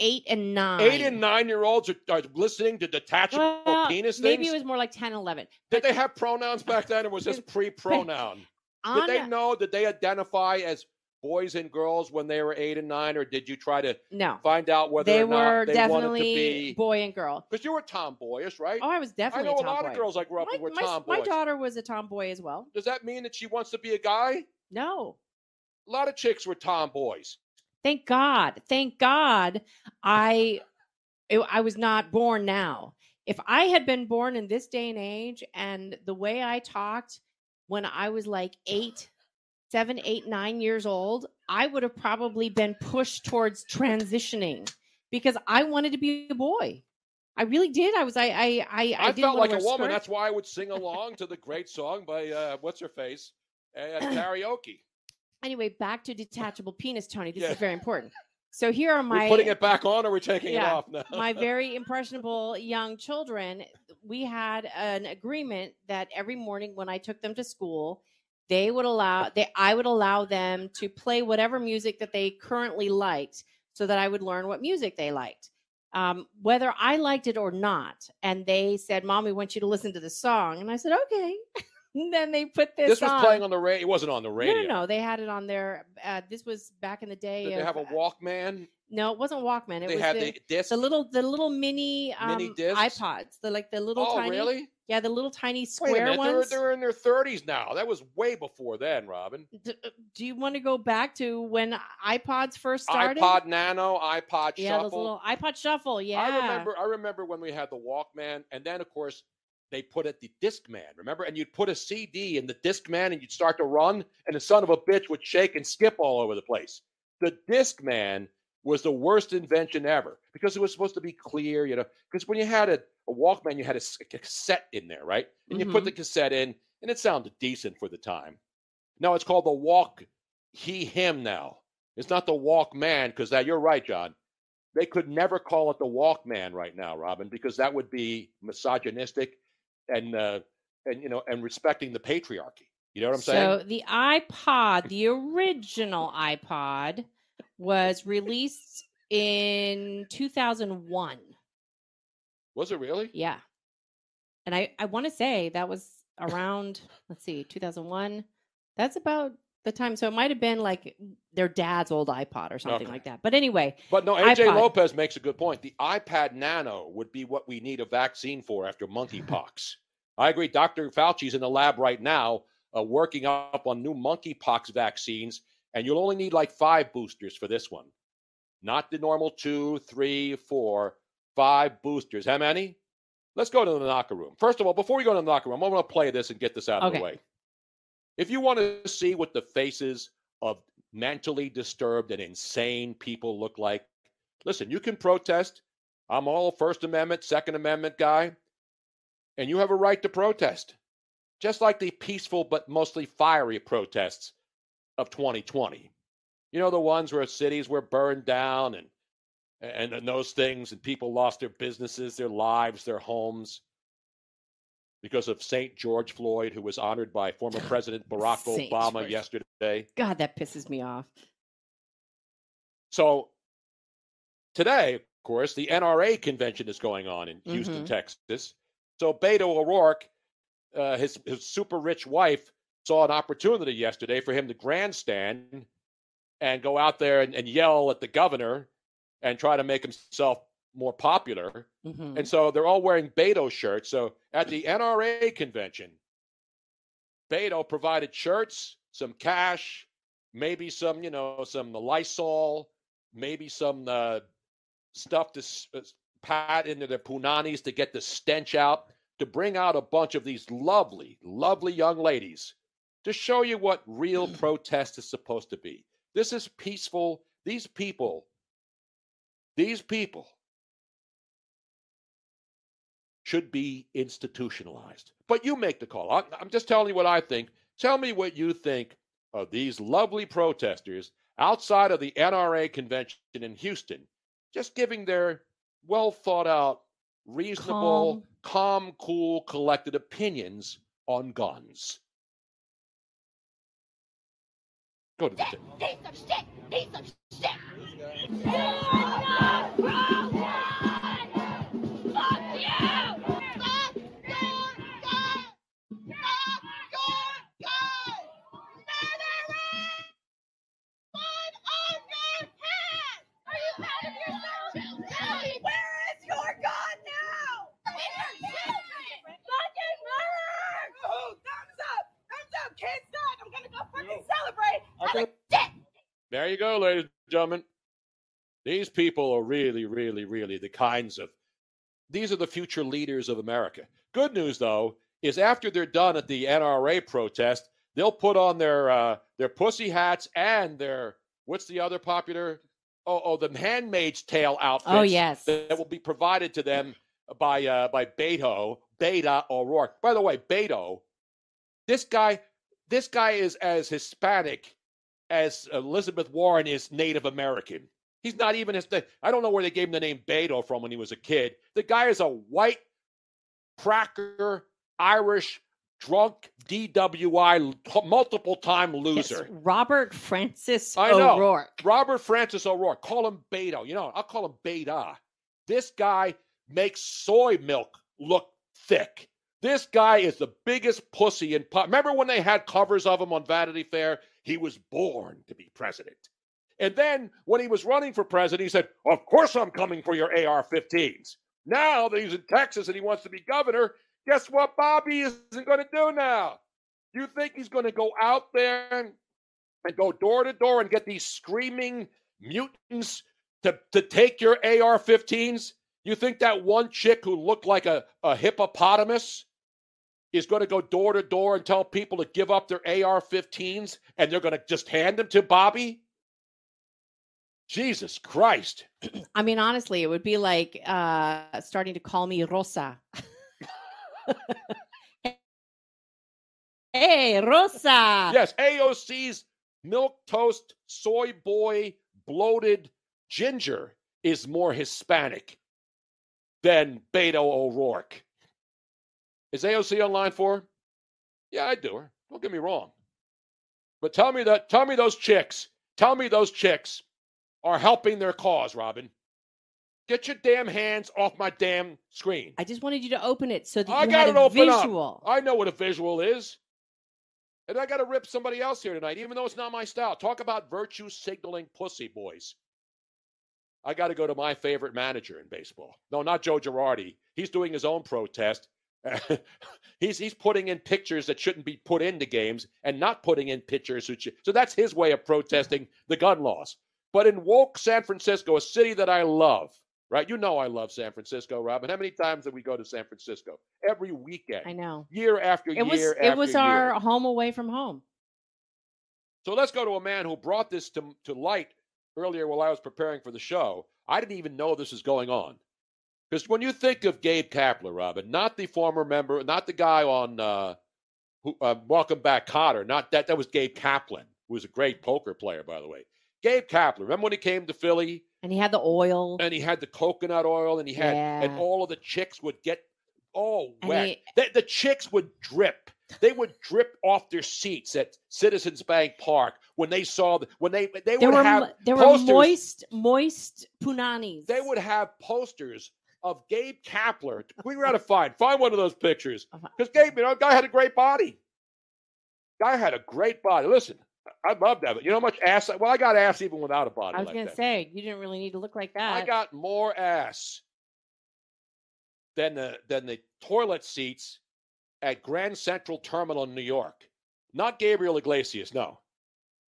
B: eight and nine.
A: eight and nine year olds are, are listening to detachable
B: Well,
A: penis
B: maybe
A: things.
B: it was more like 10, 11.
A: Did they have pronouns back then, or was this [LAUGHS] pre-pronoun? Did they know? Did they identify as boys and girls when they were eight and nine, or did you try to
B: no,
A: find out whether
B: they
A: or not
B: were
A: they wanted to
B: definitely
A: be?
B: boy and girl.
A: Because you were tomboyish, right?
B: Oh, I was definitely.
A: I know a
B: a
A: lot of girls I grew up
B: my,
A: with were
B: my,
A: tomboys.
B: my daughter was a tomboy as well.
A: Does that mean that she wants to be a guy?
B: No,
A: A lot of chicks were tomboys.
B: thank God, thank God, I I was not born now. If I had been born in this day and age, and the way I talked when I was like eight, seven, eight, nine years old, I would have probably been pushed towards transitioning because I wanted to be a boy. I really did. I was. I. I. I, I,
A: felt like a woman.
B: skirts.
A: That's why I would sing along to the great song by uh, what's her face at [CLEARS THROAT] karaoke.
B: Anyway, back to detachable penis, Tony. This
A: Yeah.
B: is very important. So here are my
A: we're putting it back on, or we're taking it off now.
B: my [LAUGHS] very impressionable young children, we had an agreement that every morning when I took them to school, they would allow they I would allow them to play whatever music that they currently liked so that I would learn what music they liked. Um, whether I liked it or not. And they said, Mom, we want you to listen to the song. And I said, Okay. [LAUGHS] And then they put this.
A: This was
B: on.
A: playing on the radio. It wasn't on the radio.
B: No, no, no. They had it on there. Uh, this was back in the day.
A: Did they have a
B: uh,
A: Walkman?
B: No, it wasn't Walkman. It
A: They
B: was
A: had
B: the,
A: the
B: the little, the little mini, um,
A: Mini discs?
B: iPods. The like the little
A: oh,
B: tiny.
A: really?
B: Yeah, the little tiny square
A: minute. They're,
B: ones.
A: they're in their 30s now. That was way before then, Robin.
B: D- uh, do you want to go back to when iPods first started?
A: iPod Nano, iPod
B: yeah,
A: Shuffle.
B: those little iPod Shuffle. Yeah,
A: I remember. I remember when we had the Walkman, and then of course they put it the Discman, Remember, and you'd put a CD in the Discman and you'd start to run, and the son of a bitch would shake and skip all over the place. The Discman was the worst invention ever because it was supposed to be clear, you know. Because when you had a, a Walkman, you had a cassette in there, right? And you put the mm-hmm. cassette in, and it sounded decent for the time. Now it's called the Walk He Him. Now it's not the Walkman because that you're right, John they could never call it the Walkman right now, Robin, because that would be misogynistic and uh, and you know and respecting the patriarchy. You know what I'm saying?
B: So the iPod, [LAUGHS] the original iPod, was released in 2001.
A: Was it really?
B: Yeah, and I I want to say that was around let's see 2001. That's about the time. So it might have been like their dad's old iPod or something
A: Okay.
B: like that. But anyway,
A: But no, AJ
B: iPod.
A: Lopez makes a good point. The iPad Nano would be what we need a vaccine for after monkeypox. I agree. Dr. Fauci's in the lab right now uh, working up on new monkeypox vaccines, and you'll only need like five boosters for this one. Not the normal two, three, four, five boosters. How many? Let's go to the locker room. First of all, before we go to the locker room, I'm going to play this and get this out of
B: Okay.
A: the way. If you want to see what the faces of mentally disturbed and insane people look like, listen, you can protest. I'm all First Amendment, Second Amendment guy, and you have a right to protest, just like the peaceful but mostly fiery protests of 2020. You know, the ones where cities were burned down and and, and those things, and people lost their businesses, their lives, their homes because of St. George Floyd, who was honored by former President Barack. Obama
B: George.
A: yesterday.
B: God, that pisses me off.
A: So today, of course, the NRA convention is going on in Houston,
B: Mhm.
A: Texas. So Beto O'Rourke, uh, his his super rich wife, saw an opportunity yesterday for him to grandstand and go out there and, and yell at the governor and try to make himself more popular.
B: Mhm.
A: And so they're all wearing Beto shirts. So at the NRA convention, Beto provided shirts, some cash, maybe some, you know, some Lysol, maybe some uh, stuff to s- uh, pat into their punanis to get the stench out, to bring out a bunch of these lovely, lovely young ladies to show you what real [CLEARS THROAT] protest is supposed to be. This is peaceful. These people, these people should be institutionalized. But you make the call. I'm just telling you what I think. Tell me what you think of these lovely protesters outside of the NRA convention in Houston, just giving their well thought out, reasonable, calm, cool, collected opinions on guns. Go to the tape.
C: Piece of shit! Piece of shit! Have a dick!
A: There you go, ladies and gentlemen. These people are really, really, really the kinds of, these are the future leaders of America. Good news, though, is after they're done at the NRA protest, they'll put on their uh, their pussy hats and their, what's the other popular, oh, oh, the Handmaid's Tale outfits.
B: Oh, yes.
A: That will be provided to them by uh, by Beto, Beta O'Rourke. By the way, Beto, this guy, this guy is as Hispanic as Elizabeth Warren is Native American. He's not even as I don't know where they gave him the name Beto from when he was a kid. The guy is a white cracker, Irish, drunk, DWI, multiple time loser.
B: Robert Francis
A: I know.
B: O'Rourke.
A: Robert Francis O'Rourke. Call him Beto. You know, I'll call him Beta. This guy makes soy milk look thick. This guy is the biggest pussy in pop. Remember when they had covers of him on Vanity Fair? He was born to be president. And then when he was running for president, he said, Of course I'm coming for your AR 15s. Now that he's in Texas and he wants to be governor, guess what Bobby isn't going to do now? You think he's going to go out there and, and go door to door and get these screaming mutants to, to take your AR 15s? You think that one chick who looked like a, a hippopotamus is going to go door to door and tell people to give up their AR 15s and they're going to just hand them to Bobby? Jesus Christ. [CLEARS THROAT]
B: I mean, honestly, it would be like uh, starting to call me Rosa. [LAUGHS] hey, Rosa.
A: Yes, AOC's milk toast, soy boy, bloated ginger is more Hispanic than Beto O'Rourke. Is AOC on line four? Yeah, I do her. Don't get me wrong. But tell me that tell me those chicks, tell me those chicks are helping their cause, Robin. Get your damn hands off my damn screen.
B: I just wanted you to open it so that
A: I
B: you
A: got
B: had
A: it
B: a
A: open
B: visual.
A: up. I know what a visual is. And I got to rip somebody else here tonight, even though it's not my style. Talk about virtue signaling pussy boys. I got to go to my favorite manager in baseball. No, not Joe Girardi. He's doing his own protest. [LAUGHS] he's he's putting in pictures that shouldn't be put into games and not putting in pictures. Who should, so that's his way of protesting the gun laws. But in woke San Francisco, a city that I love, right? You know I love San Francisco, Robin. How many times did we go to San Francisco? Every weekend,
B: I know.
A: year after
B: It
A: year
B: was
A: after
B: it was
A: year.
B: our home away from home.
A: So let's go to a man who brought this to, to light earlier while I was preparing for the show. I didn't even know this was going on. Because when you think of Gabe Kapler, Robin, not the former member, not the guy on uh, who, uh, Welcome Back Kotter, not that, that was Gabe Kaplan, who was a great poker player, by the way. Gabe Kapler, remember when he came to Philly
B: And he had the oil.
A: and he had the coconut oil and he had, and all of the chicks would get all wet.
B: he-
A: the, the chicks would drip. They would drip off their seats at Citizens Bank Park when they saw the, when they they
B: there
A: would
B: were
A: have
B: there were moist moist punanis.
A: They would have posters of Gabe Kapler. [LAUGHS] We got to find find one of those pictures because Gabe, you know, guy had a great body. Guy had a great body. Listen, I love that. but You know how much ass? Well, I got ass even without a body.
B: I was
A: like
B: gonna
A: that.
B: say you didn't really need to look like that.
A: I got more ass than the than the toilet seats at Grand Central Terminal in New York. Not Gabriel Iglesias, no.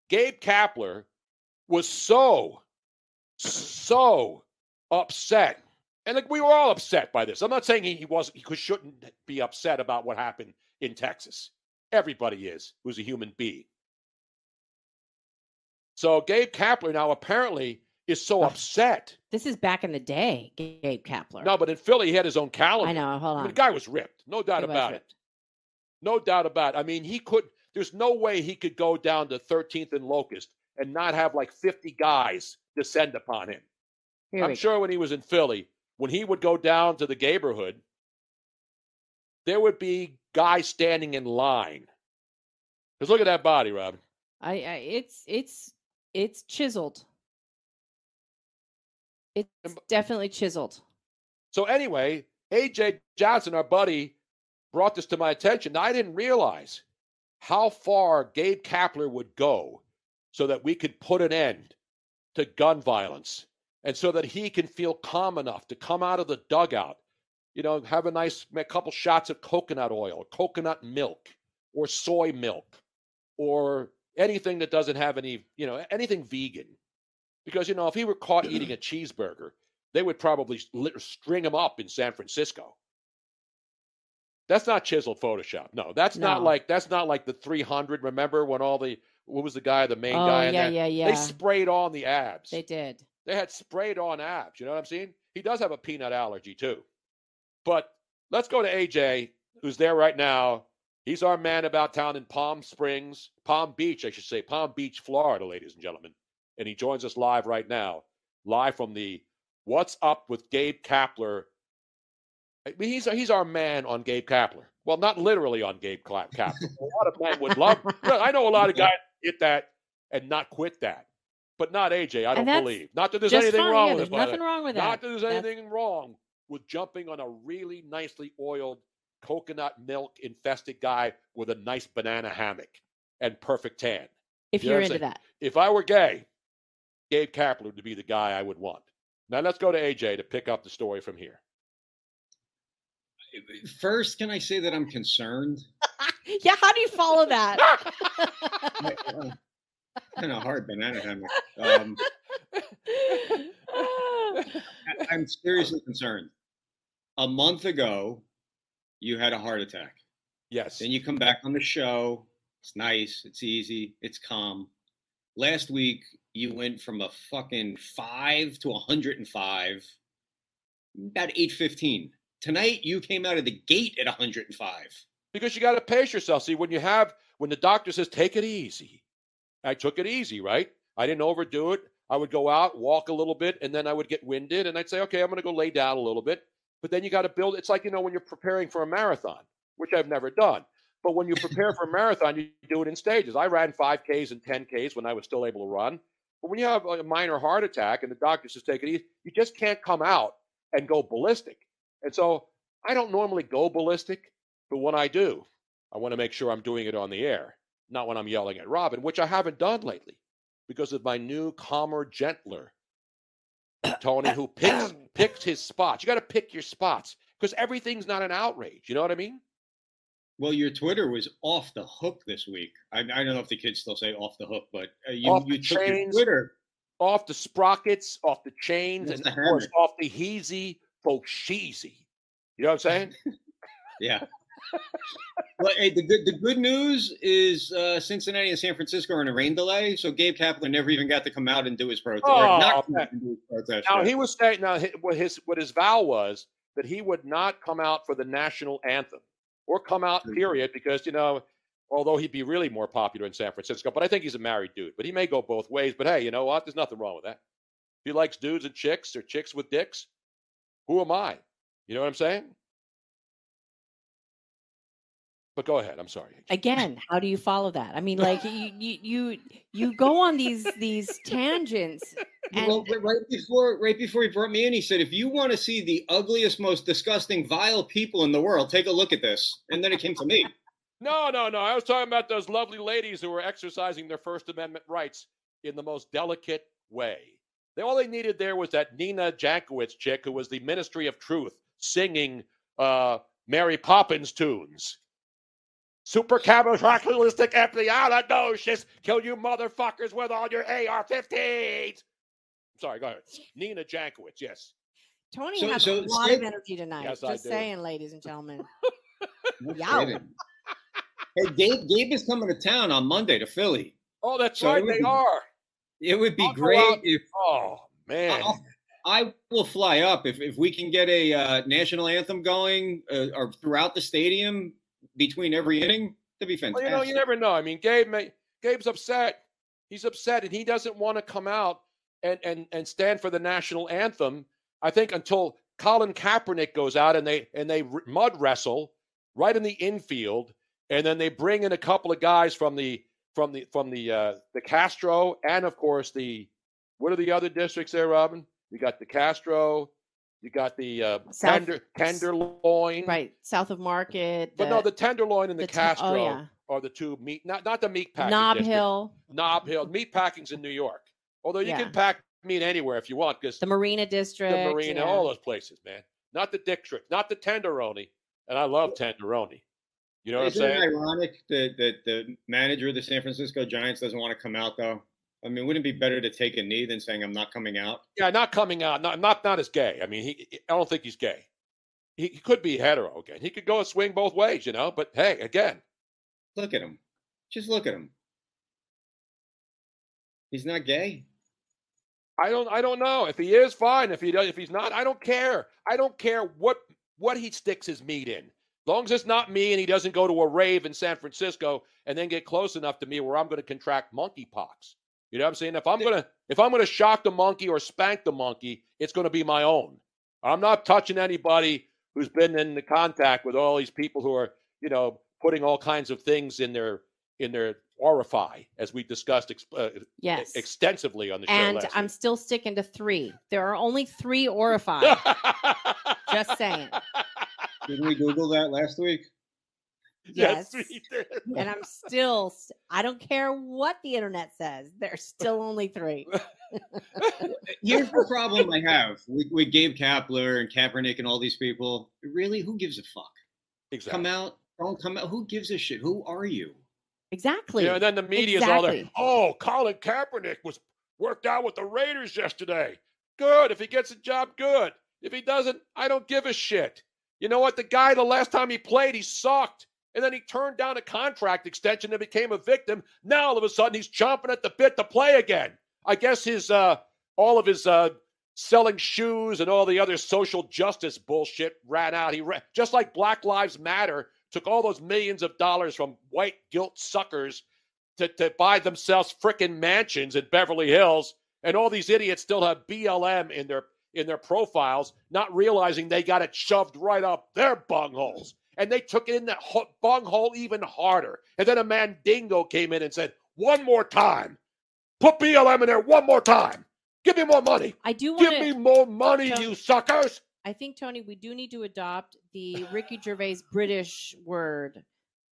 A: Gabe Kapler was so so upset. And like we were all upset by this. I'm not saying he, he wasn't he shouldn't be upset about what happened in Texas. Everybody is who's a human being. So Gabe Kapler now apparently is so upset.
B: This is back in the day, Gabe Kapler.
A: No, but in Philly, he had his own calendar.
B: I know. Hold
A: I
B: on.
A: mean, the guy was ripped. No doubt
B: He
A: about it. No doubt about it. I mean, he could, there's no way he could go down to 13th and Locust and not have like 50 guys descend upon him.
B: Here
A: I'm sure when he was in Philly, when he would go down to the neighborhood, there would be guys standing in line. Because look at that body, Rob.
B: I, I it's it's it's chiseled. It's definitely chiseled.
A: So anyway, AJ Johnson, our buddy, brought this to my attention. I didn't realize how far Gabe Kapler would go so that we could put an end to gun violence and so that he can feel calm enough to come out of the dugout, you know, have a nice a couple shots of coconut oil, coconut milk, or soy milk, or anything that doesn't have any, you know, anything vegan. Because, you know, if he were caught [CLEARS THROAT] eating a cheeseburger, they would probably string him up in San Francisco. That's not chiseled Photoshop. No, that's not like that's not like the 300. Remember when all the what was the guy, the main
B: Oh,
A: guy? in
B: yeah,
A: that?
B: yeah,
A: They sprayed on the abs.
B: They did.
A: They had sprayed on abs. You know what I'm saying? He does have a peanut allergy too. But let's go to AJ, who's there right now. He's our man about town in Palm Springs, Palm Beach, I should say, Palm Beach, Florida, ladies and gentlemen. And he joins us live right now, live from the What's Up with Gabe Kapler. I mean, he's he's our man on Gabe Kapler. Well, not literally on Gabe Kapler. a lot of men would love. [LAUGHS] I know a lot of guys hit that and not quit that, but not AJ. I don't believe. Not that there's anything
B: fine.
A: wrong
B: Yeah,
A: with
B: there's
A: it.
B: nothing wrong with
A: Not
B: that.
A: that there's
B: That's-
A: anything wrong with jumping on a really nicely oiled coconut milk infested guy with a nice banana hammock and perfect tan.
B: If
A: you
B: you're into
A: saying?
B: that.
A: If I were gay, Gabe Kapler would be the guy I would want. Now let's go to AJ to pick up the story from here.
D: First, can I say that I'm concerned? [LAUGHS]
B: Yeah, how do you follow that? [LAUGHS]
D: kind of hard banana hammock. Um, [LAUGHS] I- I'm seriously concerned. A month ago, you had a heart attack.
A: Yes.
D: Then you come back on the show. It's nice. It's easy. It's calm. Last week, you went from a fucking five to 105, about 815. Tonight, you came out of the gate at 105.
A: because you got to pace yourself. See, when you have when the doctor says take it easy, I took it easy, right? I didn't overdo it. I would go out, walk a little bit, and then I would get winded, and I'd say, okay, I'm going to go lay down a little bit. But then you got to build. It's like you know when you're preparing for a marathon, which I've never done. But when you prepare for a marathon, you do it in stages. I ran 5Ks and 10Ks when I was still able to run. But when you have a minor heart attack and the doctor says take it easy, you just can't come out and go ballistic. And so I don't normally go ballistic, but when I do, I want to make sure I'm doing it on the air, not when I'm yelling at Robin, which I haven't done lately because of my new calmer, gentler Tony, who picks [COUGHS] picks his spots. You got to pick your spots because everything's not an outrage. You know what I mean?
D: Well, your Twitter was off the hook this week. I, I don't know if the kids still say off the hook, but uh, you,
A: Off
D: you
A: the
D: took your. Twitter.
A: Off the sprockets, off the chains,
D: That's
A: and
D: the
A: of course off the heezy, folks sheezy. You know what I'm saying? [LAUGHS]
D: Yeah. Well, hey, the good the good news is uh, Cincinnati and San Francisco are in a rain delay, so Gabe Kaplan never even got to come out and do his protest.
A: Oh,
D: not come
A: man.
D: out and do his protest.
A: Now he was saying now what his what his vow was that he would not come out for the national anthem or come out period because you know although he'd be really more popular in San Francisco, but I think he's a married dude. But he may go both ways. But hey, you know what? There's nothing wrong with that. If he likes dudes and chicks or chicks with dicks, who am I? You know what I'm saying? But go ahead. I'm sorry.
B: Again, how do you follow that? I mean, like you you you, you go on these these tangents [LAUGHS] and
D: well, right- right before right before he brought me in, he said, "If you want to see the ugliest, most disgusting, vile people in the world, take a look at this." And then it came to me. [LAUGHS]
A: No, no, no. I was talking about those lovely ladies who were exercising their First Amendment rights in the most delicate way. They, all they needed there was that Nina Jankowicz chick who was the Ministry of Truth singing uh, Mary Poppins tunes. Supercalifragilisticexpialidocious, kill you motherfuckers with all your AR-15s. Sorry, go ahead. Nina Jankowicz, yes.
B: Tony
D: So-
B: has
D: so
B: a lot of energy tonight.
A: Yes, I
B: Just
A: do.
B: saying, ladies and gentlemen. [LAUGHS]
D: No
B: Yow.
D: kidding. Hey, Gabe, Gabe is coming to town on Monday to Philly.
A: Oh, that's
D: So
A: right, they
D: be-
A: are.
D: It would be
A: I'll
D: great if
A: Oh, man.
D: I'll- I will fly up if, if we can get a uh, national anthem going uh, or throughout the stadium between every inning. That'd be
A: Well,
D: fantastic.
A: you know, you never know. I mean, Gabe, may, Gabe's upset. He's upset, and he doesn't want to come out and, and and stand for the national anthem. I think until Colin Kaepernick goes out and they and they mud wrestle right in the infield, and then they bring in a couple of guys from the from the from the uh, the Castro and of course the what are the other districts there, Robin? You got the Castro, you got the uh,
B: South-
A: tender tenderloin,
B: right, south of Market.
A: But no, the tenderloin and the,
B: the ten- oh,
A: Castro
B: yeah.
A: are the two meat, not not the meat packing.
B: Nob
A: district.
B: Hill,
A: Nob Hill. Meat packing's in New York. Although you
B: Yeah.
A: can pack meat anywhere if you want, because
B: the Marina District.
A: the Marina,
B: yeah.
A: all those places, man. Not the district, not the tenderoni. And I love tenderoni. You know what I'm
D: Isn't it ironic that, that the manager of the San Francisco Giants doesn't want to come out though? I mean, wouldn't it be better to take a knee than saying I'm not coming out?
A: Yeah, not coming out. Not not not as gay. I mean, he. I don't think he's gay. He, he could be hetero again. He could go and swing both ways, you know. But hey, again,
D: Look at him. Just look at him. He's not gay.
A: I don't I don't know if he is fine. If he does, if he's not, I don't care. I don't care what what he sticks his meat in. As long as it's not me and he doesn't go to a rave in San Francisco and then get close enough to me where I'm going to contract monkeypox. You know what I'm saying? If I'm gonna if I'm gonna shock the monkey or spank the monkey, it's going to be my own. I'm not touching anybody who's been in the contact with all these people who are you know putting all kinds of things in their in their orify, as we discussed ex- uh,
B: Yes.
A: extensively on the show.
B: and
A: last
B: I'm
A: week.
B: still sticking to three. There are only three [LAUGHS] orified. Just saying. [LAUGHS]
D: Didn't we Google that last week?
B: Yes.
A: we did.
B: and I'm still, I don't care what the internet says. There's still only three. [LAUGHS]
D: Here's the problem I have with, with Gabe Kapler and Kaepernick and all these people. Really, who gives a fuck?
A: Exactly.
D: Come out, don't come out. Who gives a shit? Who are you?
B: Exactly.
A: Yeah, and then the media's all there. Oh, Colin Kaepernick was worked out with the Raiders yesterday. Good. If he gets a job, good. If he doesn't, I don't give a shit. You know what? The guy, the last time he played, he sucked. And then he turned down a contract extension and became a victim. Now all of a sudden he's chomping at the bit to play again. I guess his uh all of his uh selling shoes and all the other social justice bullshit ran out. He ran, just like Black Lives Matter took all those millions of dollars from white guilt suckers to, to buy themselves frickin' mansions in Beverly Hills, and all these idiots still have BLM in their in their profiles, not realizing they got it shoved right up their bungholes. And they took it in that ho- bunghole even harder. And then a mandingo came in and said, "One more time, put BLM in there one more time. Give me more money.
B: I do want
A: Give me more money,
B: Tell-
A: you suckers."
B: I think Tony, we do need to adopt the Ricky Gervais British word.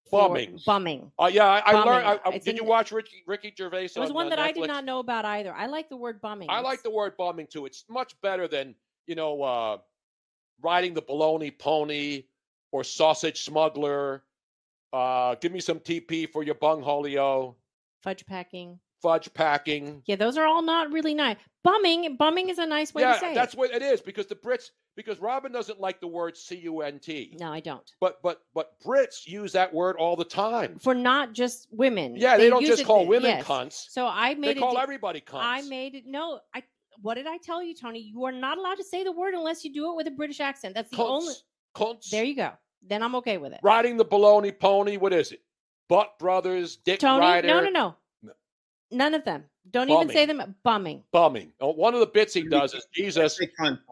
A: Bumming.
B: Bumming.
A: Uh, yeah, I, I learned. I, I, did you watch Ricky, Ricky Gervais?
B: It was
A: on,
B: one that I did not know about either. I like the word bumming.
A: I like the word bumming too. It's much better than you know uh, riding the baloney pony or sausage smuggler. Uh, give me some TP for your bungholio.
B: fudge packing.
A: Fudge packing.
B: Yeah, those are all not really nice. Bumming, bumming is a nice way
A: yeah,
B: to say Yeah,
A: that's
B: it.
A: what it is because the Brits because Robin doesn't like the word C U N T.
B: No, I don't.
A: But but but Brits use that word all the time.
B: For not just women.
A: Yeah, they, don't just
B: it-
A: call women
B: yes.
A: cunts.
B: So I
A: They
B: made it.
A: call
B: di-
A: everybody cunts.
B: I made it. No, I. What did I tell you, Tony? You are not allowed to say the word unless you do it with a British accent. That's the only.
A: Cunts. Cunts.
B: There you go. Then I'm okay with it.
A: Riding the baloney pony. What is it? Butt Brothers, Dick
B: Tony,
A: Ryder.
B: no, no, no,
A: No.
B: none of them. Don't even say them. Bumming.
A: bumming. Uh, One of the bits he does is Jesus.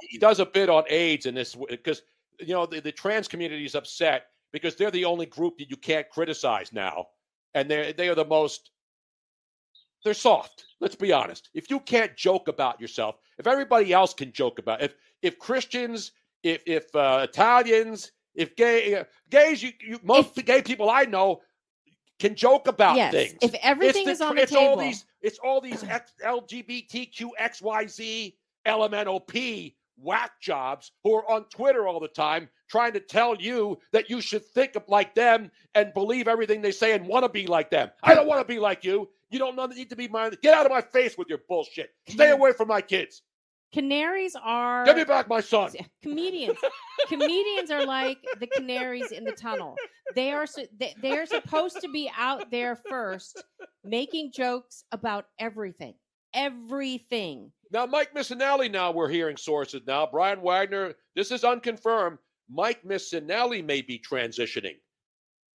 A: He does a bit on AIDS in this because you know the, the trans community is upset because they're the only group that you can't criticize now, and they they are the most. They're soft. Let's be honest. If you can't joke about yourself, if everybody else can joke about, if if Christians, if if uh, Italians, if gay uh, gays, you, you most gay people I know can joke about
B: yes.
A: things.
B: If everything
A: it's
B: is on the
A: it's
B: table.
A: all these it's all these [CLEARS THROAT] X, LGBTQ XYZ LMNOP whack jobs who are on Twitter all the time trying to tell you that you should think like them and believe everything they say and want to be like them. I don't want to be like you. You don't need to be my get out of my face with your bullshit. Stay away from my kids.
B: Canaries are
A: Give me back my son.
B: comedians. comedians are like the canaries in the tunnel. They are su- they, they are supposed to be out there first, making jokes about everything, everything.
A: Now, Mike Missanelli, now we're hearing sources now. Brian Wagner, this is unconfirmed. Mike Missanelli may be transitioning.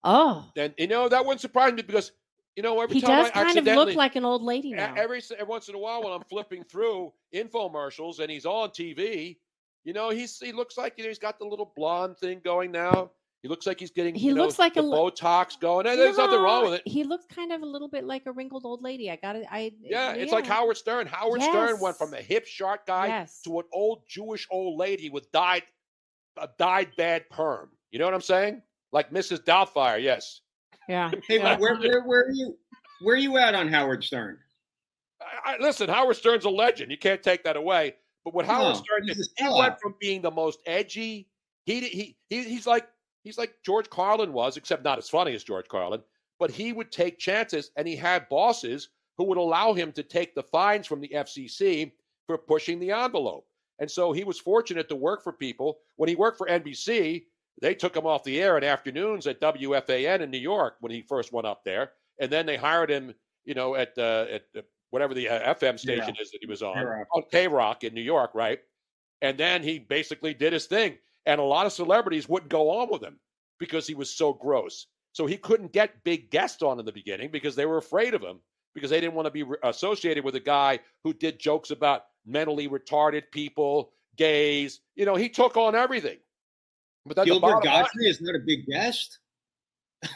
B: Oh,
A: And, you know, that wouldn't surprise me because, you know, every
B: he
A: time
B: does
A: I
B: kind of look like an old lady now.
A: Every every once in a while, when I'm flipping through infomercials and he's on TV, you know, he's he looks like you know he's got the little blonde thing going now. He looks like he's getting
B: He
A: you know,
B: looks like
A: the
B: a
A: Botox going. And there's nothing wrong with it.
B: He looks kind of a little bit like a wrinkled old lady. I got it. I
A: Yeah, it's like Howard Stern. Howard Stern went from a hip shark guy
B: Yes.
A: to an old Jewish old lady with dyed a dyed bad perm. You know what I'm saying? Like Mrs. Doubtfire. Yes.
B: Yeah.
D: Hey,
B: yeah.
D: where, where, where are you? Where are you at on Howard Stern?
A: I, I, listen, Howard Stern's a legend. You can't take that away. But what Howard
D: No,
A: Stern did, he went from being the most edgy. He, he he he's like he's like George Carlin was, except not as funny as George Carlin. But he would take chances, and he had bosses who would allow him to take the fines from the FCC for pushing the envelope. And so he was fortunate to work for people. When he worked for NBC, they took him off the air in afternoons at WFAN in New York when he first went up there, and then they hired him, you know, at uh, at uh, whatever the uh, FM station is that he was on,
D: K-Rock.
A: on K Rock in New York, right? And then he basically did his thing, and a lot of celebrities wouldn't go on with him because he was so gross. So he couldn't get big guests on in the beginning because they were afraid of him because they didn't want to be associated with a guy who did jokes about mentally retarded people, gays. You know, he took on everything. But
D: Gilbert
A: line-
D: Gottfried is not a big guest.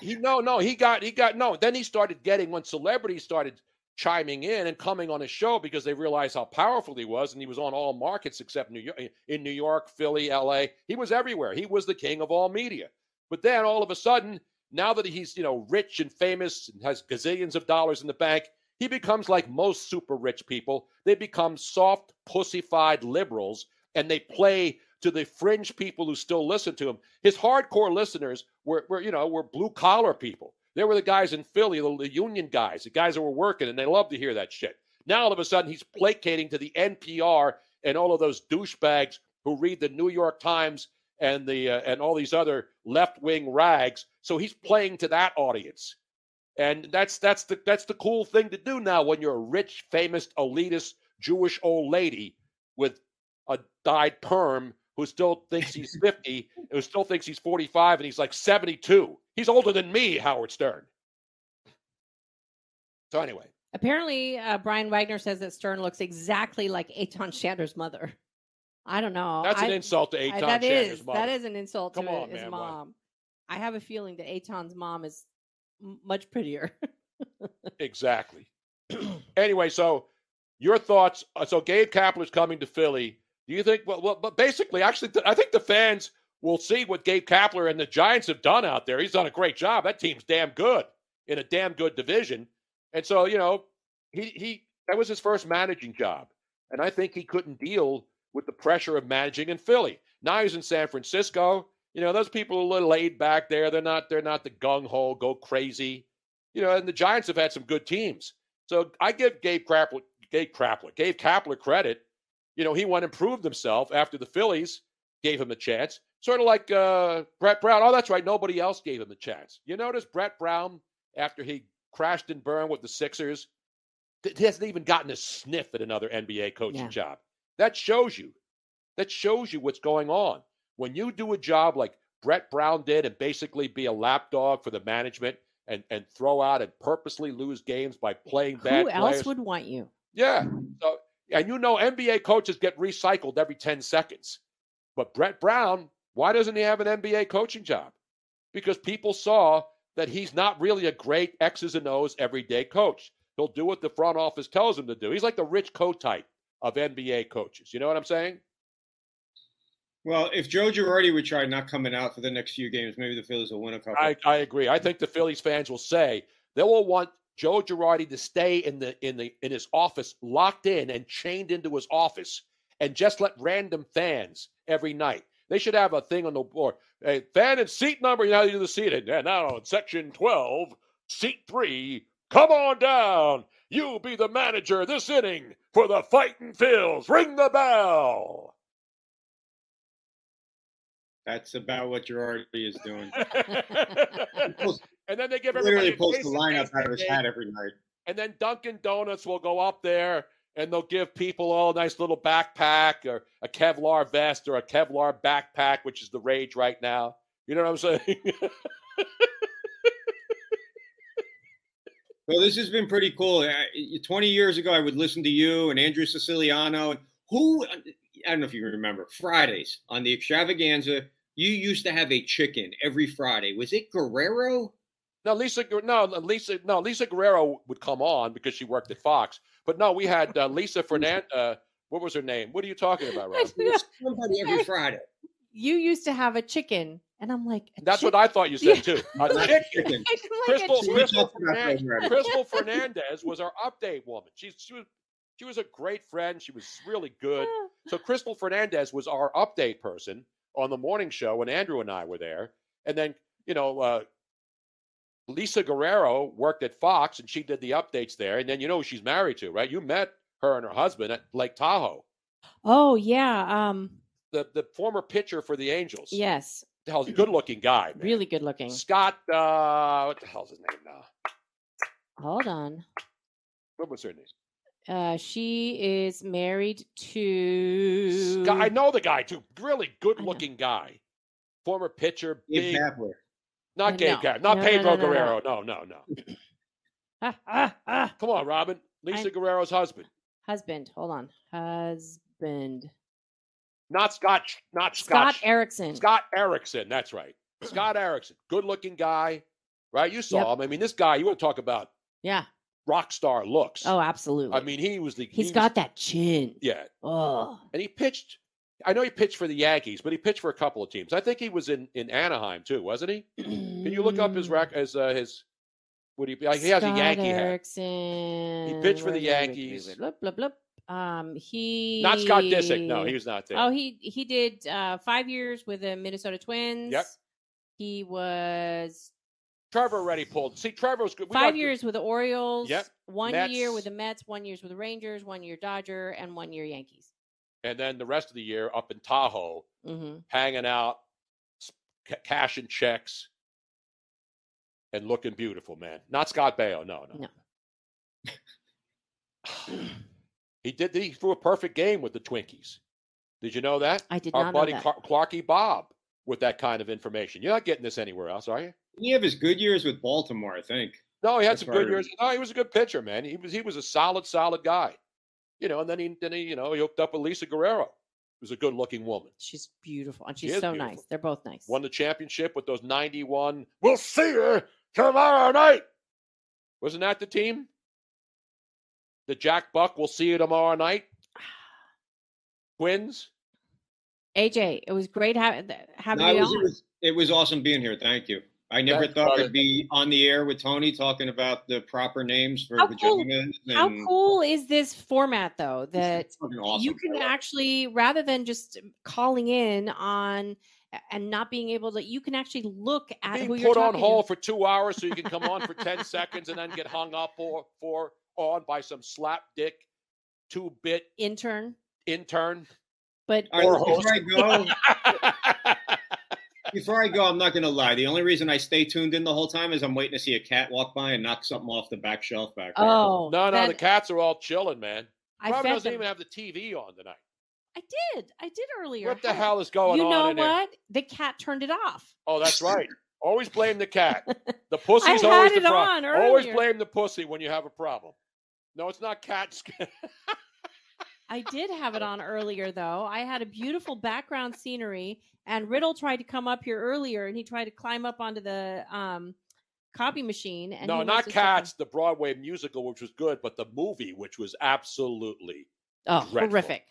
A: he no no he got he got no then he started getting when celebrities started chiming in and coming on his show because they realized how powerful he was, and he was on all markets except New York, in New York, Philly, L.A. He was everywhere. He was the king of all media. But then all of a sudden, now that he's you know rich and famous and has gazillions of dollars in the bank, he becomes like most super rich people. They become soft, pussified liberals, and they play to the fringe people who still listen to him. His hardcore listeners were, were you know, were blue collar people. They were the guys in Philly, the, the union guys, the guys that were working, and they loved to hear that shit. Now all of a sudden he's placating to the NPR and all of those douchebags who read the New York Times and the uh, and all these other left wing rags. So he's playing to that audience, and that's that's the that's the cool thing to do now when you're a rich, famous, elitist Jewish old lady with a dyed perm who still thinks he's [LAUGHS] 50, who still thinks he's 45, and he's like 72. He's older than me, Howard Stern. So anyway,
B: Apparently, uh, Brian Wagner says that Stern looks exactly like Aton Shatner's mother. I don't know.
A: that's an
B: I-
A: insult to
B: that
A: Shatner's
B: is
A: mother.
B: that is an insult
A: Come
B: to
A: on,
B: his
A: man,
B: mom. I have a feeling that Aton's mom is m- much prettier. [LAUGHS]
A: Exactly. [CLEARS THROAT] anyway, so your thoughts. uh, So Gabe Kapler's coming to Philly. Do you think? Well, well but basically, actually, th- I think the fans will see what Gabe Kapler and the Giants have done out there. He's done a great job. That team's damn good in a damn good division. And so, you know, he he that was his first managing job, and I think he couldn't deal with the pressure of managing in Philly. Now he's in San Francisco. You know, those people are a little laid back there. They're not they're not the gung ho, go crazy. You know, and the Giants have had some good teams. So I give Gabe Krapler, Gabe Krapler, Gabe Kapler credit. You know, he went and proved himself after the Phillies gave him a chance. Sort of like uh, Brett Brown. Oh, that's right. Nobody else gave him a chance. You notice Brett Brown, after he crashed and burned with the Sixers, th- hasn't even gotten a sniff at another NBA coaching
B: Yeah.
A: job. That shows you. That shows you what's going on. When you do a job like Brett Brown did and basically be a lapdog for the management and, and throw out and purposely lose games by playing bad
B: Who else
A: players.
B: would want you?
A: Yeah. So, and you know, NBA coaches get recycled every 10 seconds. But Brett Brown, why doesn't he have an NBA coaching job? Because people saw that he's not really a great X's and O's everyday coach. He'll do what the front office tells him to do. He's like the Rich Kotite of NBA coaches. You know what I'm saying?
D: Well, if Joe Girardi would try not coming out for the next few games, maybe the Phillies will win a couple.
A: I, I agree. I think the Phillies fans will say they will want Joe Girardi to stay in the in the in his office, locked in and chained into his office, and just let random fans every night. They should have a thing on the board. Hey, fan and seat number. You know how you do the seating. Yeah, now in section twelve, seat three. Come on down. You be the manager this inning for the Fighting Phils. Ring the bell.
D: That's about what Girardi is doing. [LAUGHS]
A: and then they give
D: Literally
A: everybody a
D: pulls
A: case
D: the lineup out of his hat every night.
A: And then Dunkin' Donuts will go up there and they'll give people all a nice little backpack or a Kevlar vest or a Kevlar backpack, which is the rage right now. You know what I'm saying? [LAUGHS]
D: Well, this has been pretty cool. I- 20 years ago, I would listen to you and Andrew Siciliano. And who, I don't know if you remember, Fridays on the extravaganza, you used to have a chicken every Friday. Was it Guerrero?
A: No, Lisa, no, Lisa, no, Lisa Guerrero would come on because she worked at Fox. But no, we had uh, Lisa Fernandez. Uh, what was her name? What are you talking about, Rob? [LAUGHS]
D: Somebody every Friday.
B: You used to have a chicken, and I'm like, a
A: That's what I thought you said too. [LAUGHS] A chicken.
D: chicken.
B: I'm a
A: Crystal, Crystal,
D: talked about that
A: Fernan-
D: already.
A: Crystal Fernandez was our update woman. She's she was she was a great friend. She was really good. So Crystal Fernandez was our update person on the morning show when Andrew and I were there. And then you know uh, Lisa Guerrero worked at Fox and she did the updates there. And then you know who she's married to, right? You met her and her husband at Lake Tahoe.
B: Oh yeah, um,
A: The the former pitcher for the Angels.
B: yes,
A: The hell's a good looking guy. man.
B: really good looking.
A: Scott. Uh, what the hell's his name now?
B: Hold on.
A: What was her name?
B: Uh, she is married to.
A: Scott, I know the guy too. Really good looking guy. Former pitcher,
D: Gabe
A: big,
D: Kapler.
A: Not
B: Uh,
A: Gabe
B: no.
A: Not
B: No,
A: Pedro
B: no.
A: Guerrero. No, no, no.
B: Ah, ah, ah.
A: Come on, Robin. Lisa
B: I-
A: Guerrero's husband,
B: Husband. Hold on. Husband.
A: not Scott. Not
B: Scott
A: Scott.
B: Erickson.
A: Scott Erickson. That's right. Scott Erickson, good looking guy. Right? You saw
B: Yep.
A: him. I mean, this guy. You want to talk about
B: Yeah.
A: rock star looks.
B: Oh, absolutely.
A: I mean, he was the.
B: he's
A: he was-
B: got that chin.
A: Yeah,
B: Oh,
A: and he pitched. I know he pitched for the Yankees, but he pitched for a couple of teams. I think he was in in Anaheim too, wasn't he? Can you look up his rec as uh, his? Would he be? Like, he has a
B: Scott
A: Yankee hat.
B: Erickson.
A: He pitched for the Yankees.
B: Blup, blup, blup. Um, he
A: Not Scott Disick. No, he was not there.
B: Oh, he he did uh, five years with the Minnesota Twins.
A: Yep.
B: He was
A: Trevor already pulled. See, Trevor was good. We
B: five years with the Orioles.
A: Yep.
B: One
A: Mets.
B: year with the Mets. One years with the Rangers. One year Dodger, and one year Yankees.
A: And then the rest of the year up in Tahoe,
B: hmm
A: hanging out, s- ca- cashing checks, and looking beautiful, man. Not Scott Baio, no, no.
B: No. [CLEARS THROAT]
A: he did. He threw a perfect game with the Twinkies. Did you know that?
B: I did
A: Our
B: not know
A: buddy
B: that.
A: Clar- Clarky Bob with that kind of information. You're not getting this anywhere else, are you?
D: He have his good years with Baltimore, I think.
A: No, he had
D: That's
A: some good years. No, he was a good pitcher, man. He was he was a solid, solid guy. You know, and then he then he you know he hooked up with Lisa Guerrero, who's a good looking woman.
B: She's beautiful, and she's
A: is
B: so
A: beautiful.
B: nice. They're both nice.
A: Won the championship with those 91. We'll see you tomorrow night. Wasn't that the team? The Jack Buck, we'll see you tomorrow night. [SIGHS] Twins.
B: AJ, it was great having having
D: No, it,
B: you
D: was,
B: on.
D: it, was, it was awesome being here. Thank you. I never
A: Thanks,
D: thought. I'd be on the air with Tony talking about the proper names for
B: How cool-
D: vaginas.
B: How cool is this format, though? That
D: awesome.
B: you can actually, rather than just calling in on and not being able to, you can actually look at
A: Being
B: who you're
A: put on hold
B: to.
A: for two hours so you can come on for 10 [LAUGHS] seconds and then get hung up or for on by some slap dick two bit
B: Intern,
A: intern.
B: but
D: All right,
A: or
D: before I go, [LAUGHS] before I go, I'm not going to lie. The only reason I stay tuned in the whole time is I'm waiting to see a cat walk by and knock something off the back shelf back there.
B: oh,
A: no, no, the cats are all chilling, man.
B: I
A: Robin
B: fed
A: doesn't
B: them.
A: even have the TV on tonight.
B: I did, I did earlier.
A: What the
B: How-
A: hell is going
B: You
A: on?
B: You know
A: in there?
B: what? The cat turned it off.
A: Oh, that's right. [LAUGHS] Always blame the cat. The [LAUGHS] pussy's
B: had
A: always the problem. Always blame the pussy when you have a problem. No, it's not cats. [LAUGHS]
B: I did have it [LAUGHS] on earlier, though. I had a beautiful background scenery, and Riddle tried to come up here earlier, and he tried to climb up onto the um, copy machine. And
A: no, not
B: wants to
A: cats. The Broadway musical, which was good, but the movie, which was absolutely
B: on- Oh,
A: dreadful.
B: horrific!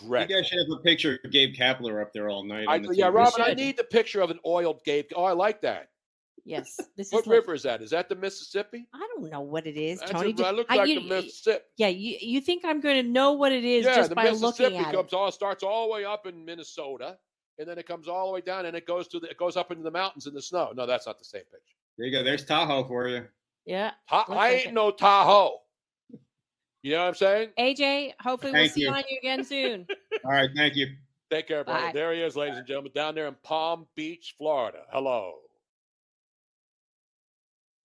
D: You guys should have a picture of Gabe Kapler up there all night.
A: I,
D: the
A: yeah,
D: TV.
A: Robin, I need the picture of an oiled Gabe. Oh, I like that.
B: Yes, this
A: What
B: is. like-
A: river is that? Is that the Mississippi?
B: I don't know what it is,
A: That's
B: Tony.
A: a,
B: Just-
A: that looks
B: I-
A: like
B: you-
A: the Mississippi.
B: Yeah, you you think I'm going to know what it is
A: yeah,
B: just
A: the
B: by looking
A: Mississippi
B: at
A: comes
B: it?
A: all starts all the way up in Minnesota, and then it comes all the way down, and it goes to the, it goes up into the mountains in the snow. No, that's not the same picture.
D: There you go. There's Tahoe for you.
B: Yeah,
A: Ta- I ain't
B: it.
A: no Tahoe. You know what I'm saying?
B: AJ. Hopefully, we'll
D: Thank
B: see
D: you.
B: on you again soon. [LAUGHS]
D: All right, thank you.
A: Take care, brother.
B: Bye.
A: There he is, ladies and gentlemen, down there in Palm Beach, Florida. Hello.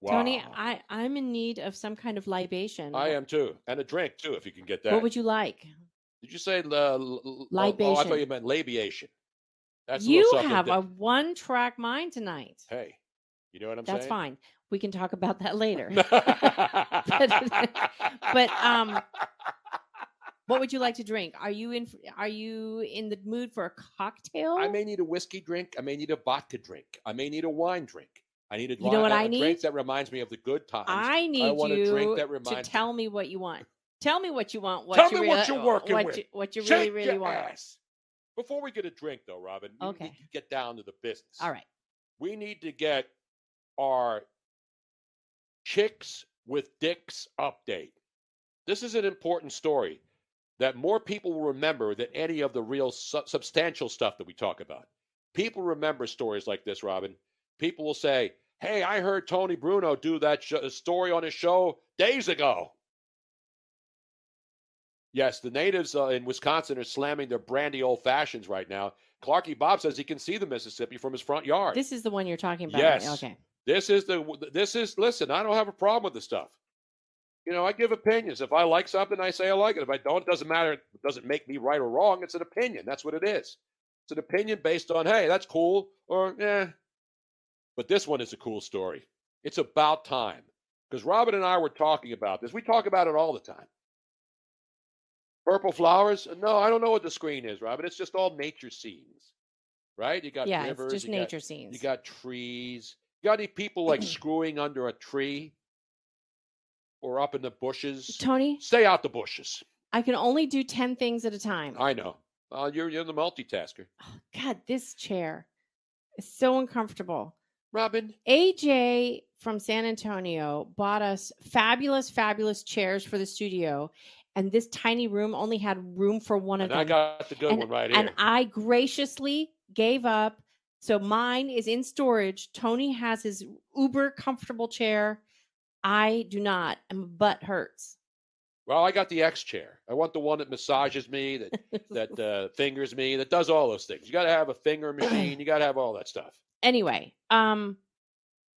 A: Wow.
B: Tony, I I'm in need of some kind of libation.
A: I am too, and a drink too, if you can get that.
B: What would you like?
A: Did you say uh, l- l- Oh, I
B: Libation.
A: thought you meant labiation. That's
B: you
A: something
B: have
A: di-
B: a one track mind tonight.
A: Hey, you know what I'm
B: That's
A: saying?
B: That's fine. We can talk about that [LAUGHS] later. [LAUGHS]
A: fine.
B: but um what would you like to drink? Are you in are you in the mood for a cocktail?
A: I may need a whiskey drink. I may need a vodka drink. I may need a wine drink. I need a,
B: You know what
A: a-
B: I
A: a drink
B: need?
A: that reminds me of the good times.
B: I need
A: want
B: you
A: a drink that
B: to tell me what you want. Tell me what you want. What
A: Tell
B: you
A: me what you're uh, working
B: what
A: with.
B: You, what you
A: Shake
B: really, really
A: your
B: want.
A: ass. Before we get a drink, though, Robin, we
B: Okay.
A: need to get down to the business.
B: All right.
A: We need to get our chicks with dicks update. This is an important story that more people will remember than any of the real su- substantial stuff that we talk about. People remember stories like this, Robin. People will say, Hey, I heard Tony Bruno do that sh- story on his show days ago. Yes, the natives uh, in Wisconsin are slamming their brandy old fashions right now. Clarky Bob says he can see the Mississippi from his front yard.
B: This is the one you're talking about. right?
A: Yes.
B: Okay.
A: This is the this is listen, I don't have a problem with this stuff. You know, I give opinions. If I like something, I say I like it. If I don't, it doesn't matter. It doesn't make me right or wrong. It's an opinion. That's what it is. It's an opinion based on, hey, that's cool, or eh. But this one is a cool story. It's about time. Because Robin and I were talking about this. We talk about it all the time. Purple flowers? No, I don't know what the screen is, Robin. It's just all nature scenes. Right? You got
B: Yeah,
A: rivers.
B: it's just
A: you got-
B: nature scenes.
A: you got trees. You got any people like [CLEARS THROAT] screwing under a tree? or up in the bushes.
B: Tony,
A: Stay out the bushes.
B: I can only do 10 things at a time.
A: I know. Uh, you're you're the multitasker.
B: God, this chair is so uncomfortable.
A: Robin,
B: AJ from San Antonio bought us fabulous, fabulous chairs for the studio. And this tiny room only had room for one of
A: and
B: them.
A: I got the good
B: and,
A: one right here. and.
B: I graciously gave up. So mine is in storage. Tony has his uber comfortable chair. I do not. And my butt hurts.
A: Well, I got the X chair. I want the one that massages me, that [LAUGHS] that uh, fingers me, that does all those things. You got to have a finger [CLEARS THROAT] machine. You got to have all that stuff.
B: anyway, um,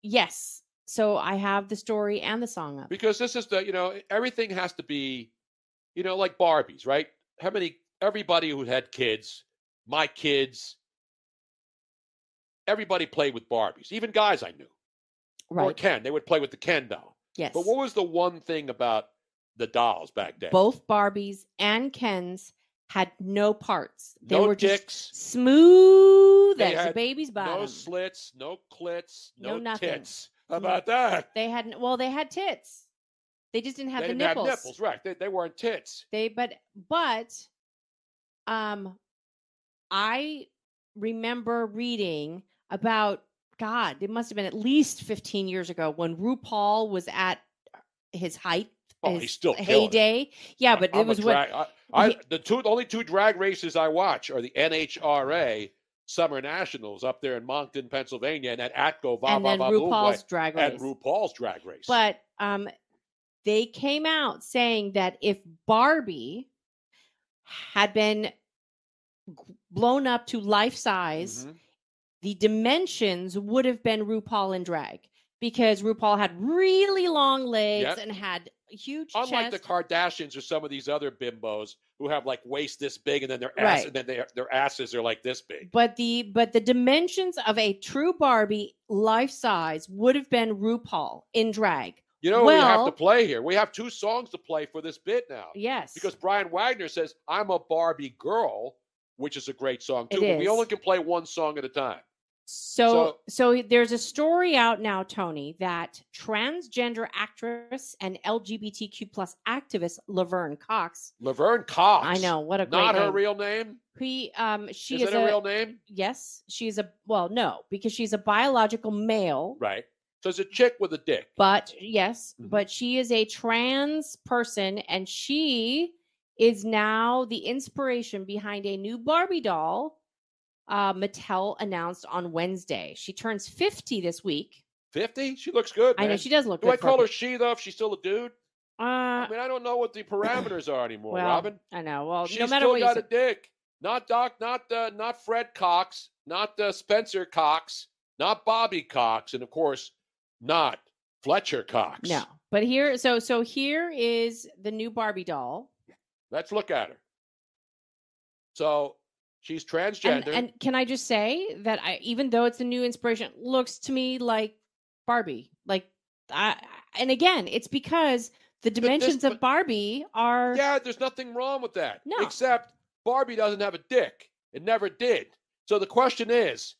B: yes. So I have the story and the song up.
A: because this is the you know everything has to be you know like barbies right how many everybody who had kids my kids everybody played with barbies even guys i knew or
B: Right.
A: ken they would play with the ken doll
B: Yes.
A: but what was the one thing about the dolls back then
B: Both Barbies and Kens had no parts. They
A: no
B: were
A: dicks
B: just smooth
A: They
B: as a baby's bottom.
A: no slits no clits
B: No
A: no,
B: nothing.
A: tits how about that
B: They had well, they had tits. They just didn't have
A: they
B: the
A: didn't
B: nipples.
A: have nipples right they, they weren't tits
B: They but but um I remember reading about God, it must have been at least 15 years ago when RuPaul was at his height,
A: Oh, he's still
B: heyday. Yeah, but
A: I'm
B: it was
A: drag- I, I,
B: he-
A: the two the only two drag races I watch are the NHRA Summer Nationals up there in Mohnton, Pennsylvania, and at Atco Va
B: and
A: Va
B: then
A: Va
B: RuPaul's drag
A: and
B: race.
A: RuPaul's drag race.
B: But um, they came out saying that if Barbie had been blown up to life size,
A: Mhm.
B: the dimensions would have been RuPaul in drag because RuPaul had really long legs
A: Yep.
B: and had huge
A: unlike
B: chest.
A: the Kardashians or some of these other bimbos who have like waist this big and then their ass
B: Right.
A: and then their their asses are like this big.
B: but the but the dimensions of a true Barbie life size would have been RuPaul in drag.
A: You know what we have to play here? We have two songs to play for this bit now.
B: Yes.
A: Because Brian Wagner says, I'm a Barbie girl, which is a great song too, but we only can play one song at a time.
B: So, so there's a story out now, Tony, that transgender actress and LGBTQ plus activist Laverne Cox.
A: Laverne Cox.
B: I know what a great
A: Not her
B: name.
A: real name.
B: He, um, she
A: is
B: is,
A: it a, real name?
B: Yes, she's a well, no, because she's a biological male.
A: Right. So it's a chick with a dick.
B: But yes,
A: Mhm.
B: but she is a trans person, and she is now the inspiration behind a new Barbie doll. Uh, Mattel announced on Wednesday. She turns 50 this week.
A: 50? She looks good.
B: I know she does look
A: Do
B: good.
A: I call
B: a
A: her she though if she's still a dude?
B: Uh,
A: I mean, I don't know what the [COUGHS] parameters are anymore,
B: well,
A: Robin.
B: I know. Well,
A: She's
B: no matter
A: still
B: what
A: got a dick. Not Doc, not uh, not Fred Cox, not uh, Spencer Cox, not Bobby Cox, and of course, not Fletcher Cox.
B: no. But here, so so here is the new Barbie doll,
A: Let's look at her. So she's transgender.
B: and can I just say that I, even though it's a new inspiration, looks to me like Barbie. Like, I, and again, it's because the
A: this-
B: dimensions of Barbie are
A: Yeah, there's nothing wrong with that.
B: No.
A: Except Barbie doesn't have a dick. It never did. So the question is,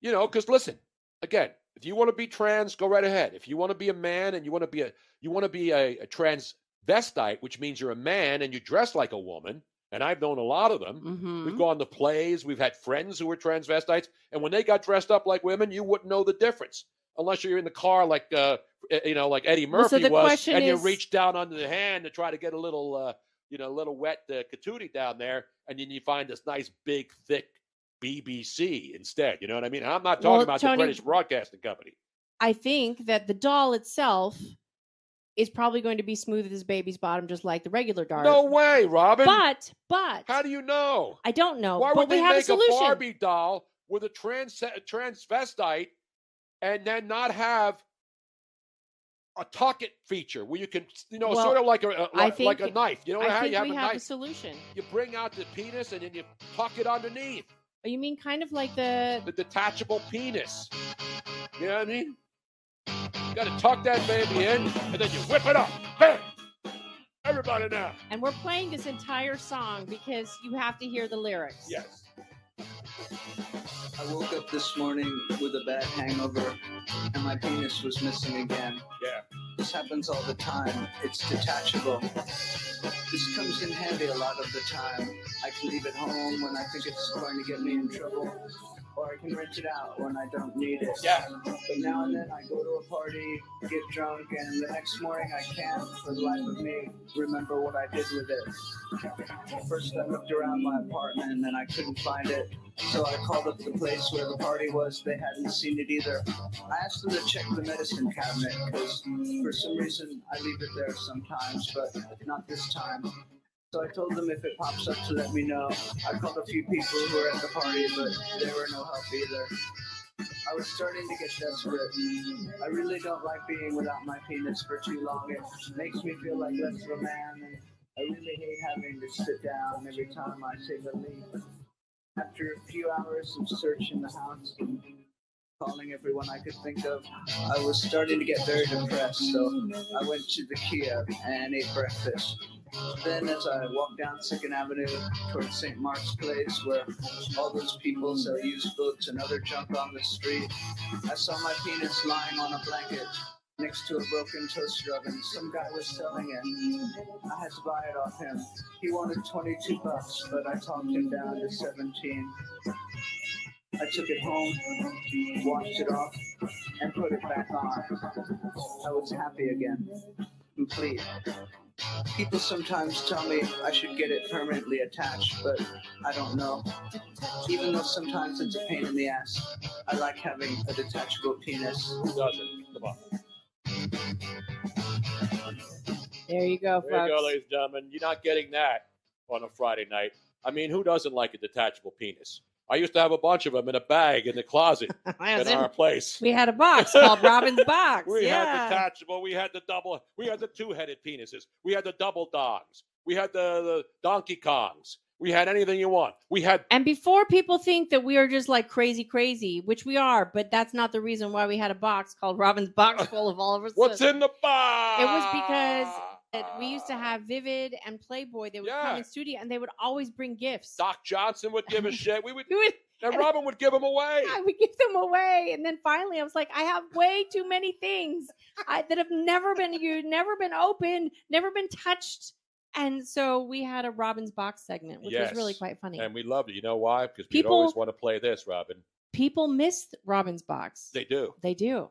A: you know, because listen, again, if you want to be trans, go right ahead. If you want to be a man and you want to be a you want to be a, a transvestite, which means you're a man and you dress like a woman, and I've known a lot of them.
B: Mhm.
A: We've gone to plays, we've had friends who were transvestites, and when they got dressed up like women, you wouldn't know the difference unless you're in the car like uh eh, you know like Eddie
B: Well, so
A: Murphy was, and you reach down under the hand to try to get a little uh you know a little wet uh, down there, and then you find this nice big thick BBC instead. You know what I mean? I'm not talking
B: Well,
A: about
B: Tony-
A: the British Broadcasting Company.
B: I think that the doll itself is probably going to be smooth as baby's bottom, just like the regular doll.
A: No way, Robin.
B: but but
A: How do you know?
B: I don't know.
A: Why
B: but
A: would
B: we
A: they
B: have a
A: make a,
B: solution.
A: Barbie doll with a trans transvestite and then not have a tuck-it feature where you can, you know,
B: Well,
A: sort of like a, a like, like a knife. You know
B: I
A: how
B: think
A: you have
B: we
A: a
B: have a solution.
A: You bring out the penis and then you tuck it underneath
B: Oh, You mean kind of like the
A: the detachable penis. You know what I mean? You got to tuck that baby in and then you whip it up. Bam! Everybody now.
B: and we're playing this entire song because you have to hear the lyrics.
A: Yes.
E: I woke up this morning with a bad hangover, and my penis was missing again.
A: Yeah.
F: This happens all the time. It's detachable. This comes in handy a lot of the time. I can leave it home when I think it's going to get me in trouble, or I can rent it out when I don't need it.
A: Yeah.
F: But now and then I go to a party, get drunk, and the next morning I can't, for the life of me, remember what I did with it. First I looked around my apartment and I couldn't find it. So I called up the place where the party was. They hadn't seen it either. I asked them to check the medicine cabinet because for some reason I leave it there sometimes, but not this time. So I told them if it pops up to let me know. I called a few people who were at the party, but they were no help either. I was starting to get desperate. I really don't like being without my penis for too long. It makes me feel like less of a man, I really hate having to sit down every time I take a leak. After a few hours of searching the house calling everyone I could think of, I was starting to get very depressed, so I went to the Kiev and ate breakfast. Uh, then, as I walked down Second Avenue towards St. Mark's Place, where all those people sell used books and other junk on the street, I saw my penis lying on a blanket next to a broken toaster oven. Some guy was selling it. I had to buy it off him. He wanted 22 bucks, but I talked him down to 17. I took it home, washed it off, and put it back on. I was happy again, complete. People sometimes tell me I should get it permanently attached, but I don't know. Even though sometimes it's a pain in the ass, I like having a detachable penis.
A: Who doesn't? Come on.
B: There you go,
A: There you go, ladies and gentlemen. You're not getting that on a Friday night. I mean, who doesn't like a detachable penis? I used to have a bunch of them in a bag in the closet [LAUGHS] in
B: in-
A: our place.
B: We had a box called [LAUGHS] Robin's Box.
A: We
B: yeah.
A: had detachable. We had the double. We had the two-headed penises. We had the double dogs. We had the, the Donkey Kongs. We had anything you want. We had
B: And before people think that we are just like crazy, crazy, which we are, but that's not the reason why we had a box called Robin's Box [LAUGHS] full of all of our
A: what's in the box.
B: It was because we used to have Vivid and Playboy. They would come in studio and they would always bring gifts.
A: Doc Johnson would give a [LAUGHS] shit. We would,
B: We would-
A: and Robin would give them away.
B: I would give them away, and then finally, I was like, I have way too many things I, that have never been used, never been opened, never been touched, and so we had a Robin's Box segment, which was really
A: Yes.
B: quite funny.
A: And we loved it. You know why? Because we
B: People-
A: always want to play this, Robin.
B: People missed Robin's Box.
A: They do.
B: They do.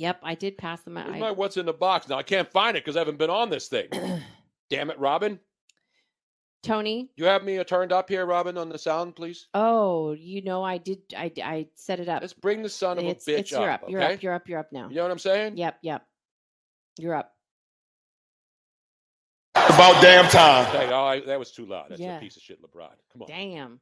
B: Yep, I did pass them out.
A: Where's
B: I-
A: my what's in the box? Now I can't find it because I haven't been on this thing. [CLEARS THROAT] Damn it, Robin.
B: Tony.
A: You have me uh, turned up here, Robin, on the sound, please.
B: Oh, you know, I did. I I set it up.
A: Let's bring the son of
B: it's,
A: a bitch
B: it's, You're
A: up.
B: up. You're
A: okay?
B: up. You're up. You're up now.
A: You know what I'm saying?
B: Yep. Yep. You're up.
A: About damn time. Hey, oh, I, that was too loud. That's
B: Yeah.
A: a piece of shit, LeBron. Come on.
B: Damn.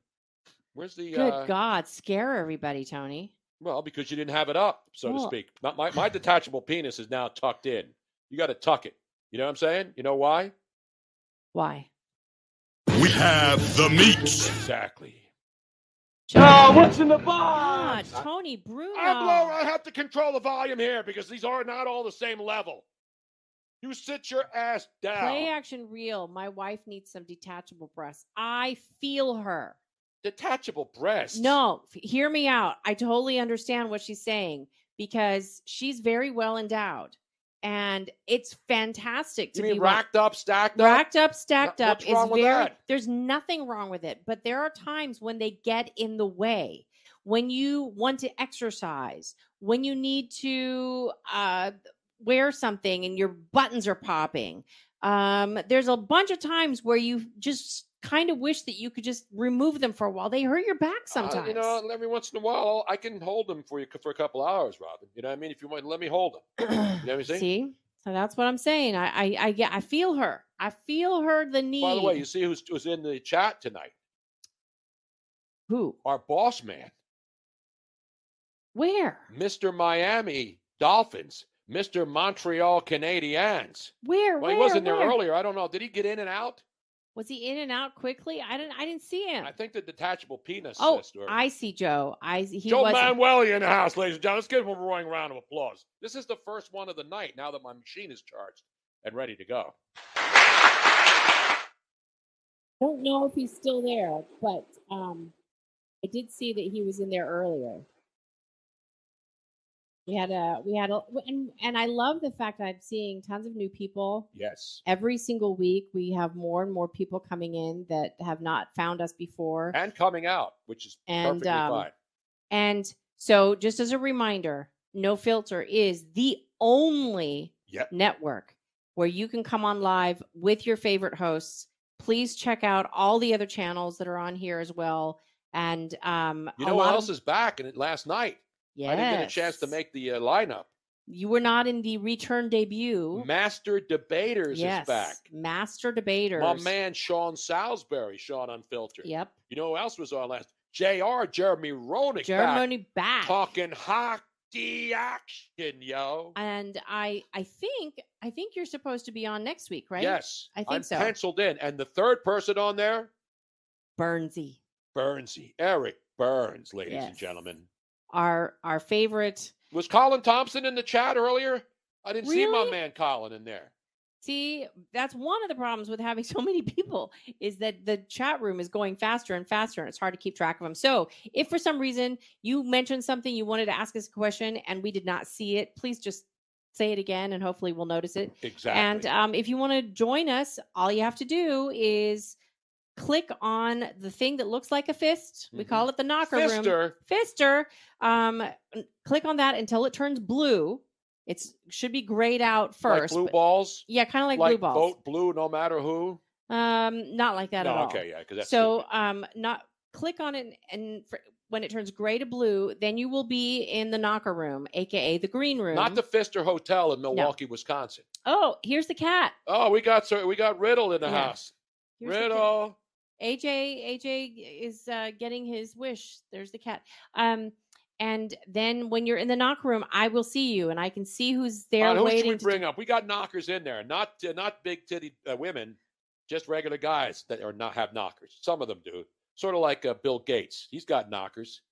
A: Where's the?
B: Good
A: uh,
B: God, scare everybody, Tony.
A: Well, because you didn't have it up, so to speak. Not my my detachable penis is now tucked in. You got to tuck it. You know what I'm saying? You know why?
B: Why?
A: We have the meat. Exactly. Oh, what's in the
B: God,
A: box?
B: Tony Bruno.
A: I'm low. I have to control the volume here because these are not all the same level. You sit your ass down.
B: Play action reel. My wife needs some detachable breasts. I feel her.
A: Detachable breasts.
B: No, hear me out. I totally understand what she's saying because she's very well endowed, and it's fantastic to be
A: racked up, stacked up?
B: racked up, stacked up.
A: what's wrong
B: is
A: with
B: very.
A: that?
B: There's nothing wrong with it, but there are times when they get in the way. When you want to exercise, when you need to uh, wear something and your buttons are popping. Um, there's a bunch of times where you just kind of wish that you could just remove them for a while. They hurt your back
A: Uh,
B: sometimes.
A: you know, every once in a while, I can hold them for you for a couple hours, Robin. You know what I mean? If you want, to let me hold them. [CLEARS THROAT] You know what I'm saying?
B: See, so that's what I'm saying. I, I, I get, I feel her. I feel her. The need.
A: By the way, you see who's, who's in the chat tonight?
B: Who?
A: Our boss man,
B: Where?
A: Mr. Miami Dolphins, Mr. Montreal Canadiens.
B: Where?
A: Well, he wasn't there earlier. I don't know. Did he get in and out?
B: Was he in and out quickly? I didn't. I didn't see him.
A: I think the detachable penis.
B: oh,
A: sister.
B: I see Joe. I he
A: Joe
B: was
A: Manueli in the house, ladies and gentlemen. Let's give him a roaring round of applause. This is the first one of the night now that my machine is charged and ready to go.
B: don't know if he's still there, but um, I did see that he was in there earlier. We had a we had a and and I love the fact I'm seeing tons of new people
A: Yes.
B: every single week. We have more and more people coming in that have not found us before.
A: And coming out, which is
B: And,
A: perfectly
B: um,
A: fine.
B: And so, just as a reminder, No Filter is the only
A: Yep.
B: network where you can come on live with your favorite hosts. Please check out all the other channels that are on here as well. And um,
A: You know what
B: of-
A: else is back? And it last night, I didn't get a chance to make the uh, lineup.
B: You were not in the return debut.
A: Master Debaters
B: yes,
A: is back.
B: Master Debaters.
A: My man Sean Salisbury, Sean Unfiltered.
B: Yep.
A: You know who else was on last? Jr. Jeremy Roenick.
B: Jeremy back.
A: talking hockey action, yo.
B: And I, I think, I think you're supposed to be on next week, right?
A: Yes,
B: I think
A: I'm
B: so.
A: penciled in, and the third person on there,
B: Burnsy,
A: Burnsy, Eric Burns, ladies and gentlemen.
B: Our our favorite.
A: Was Colin Thompson in the chat earlier? I didn't see my man Colin in there.
B: See, that's one of the problems with having [LAUGHS] so many people is that the chat room is going faster and faster, and it's hard to keep track of them. So, if for some reason you mentioned something you wanted to ask us a question and we did not see it, please just say it again, and hopefully we'll notice it.
A: Exactly.
B: And um, if you want to join us, all you have to do is click on the thing that looks like a fist. We call it the knocker
A: Mm-hmm. Fister.
B: room. Fister. Um, click on that until it turns blue. It should be grayed out first.
A: like blue
B: but-
A: balls.
B: Yeah, kind of like, blue balls.
A: Vote blue, no matter who.
B: Um, not like that
A: No,
B: at all.
A: okay, yeah, 'cause that's
B: so um, not click on it and for, when it turns gray to blue, then you will be in the knocker room, aka the green room.
A: Not the Pfister Hotel in Milwaukee, Wisconsin.
B: oh, here's the cat.
A: Oh, we got so we got Riddle in the
B: Yeah.
A: house.
B: Here's the cat.
A: Riddle.
B: AJ AJ is uh, getting his wish. There's the cat. Um, and then when you're in the knocker room, I will see you, and I can see who's there
A: All right, who should
B: waiting.
A: we
B: to-
A: bring up? We got knockers in there, not uh, not big titty uh, women, just regular guys that are not have knockers. Some of them do. Sort of like uh, Bill Gates. He's got knockers.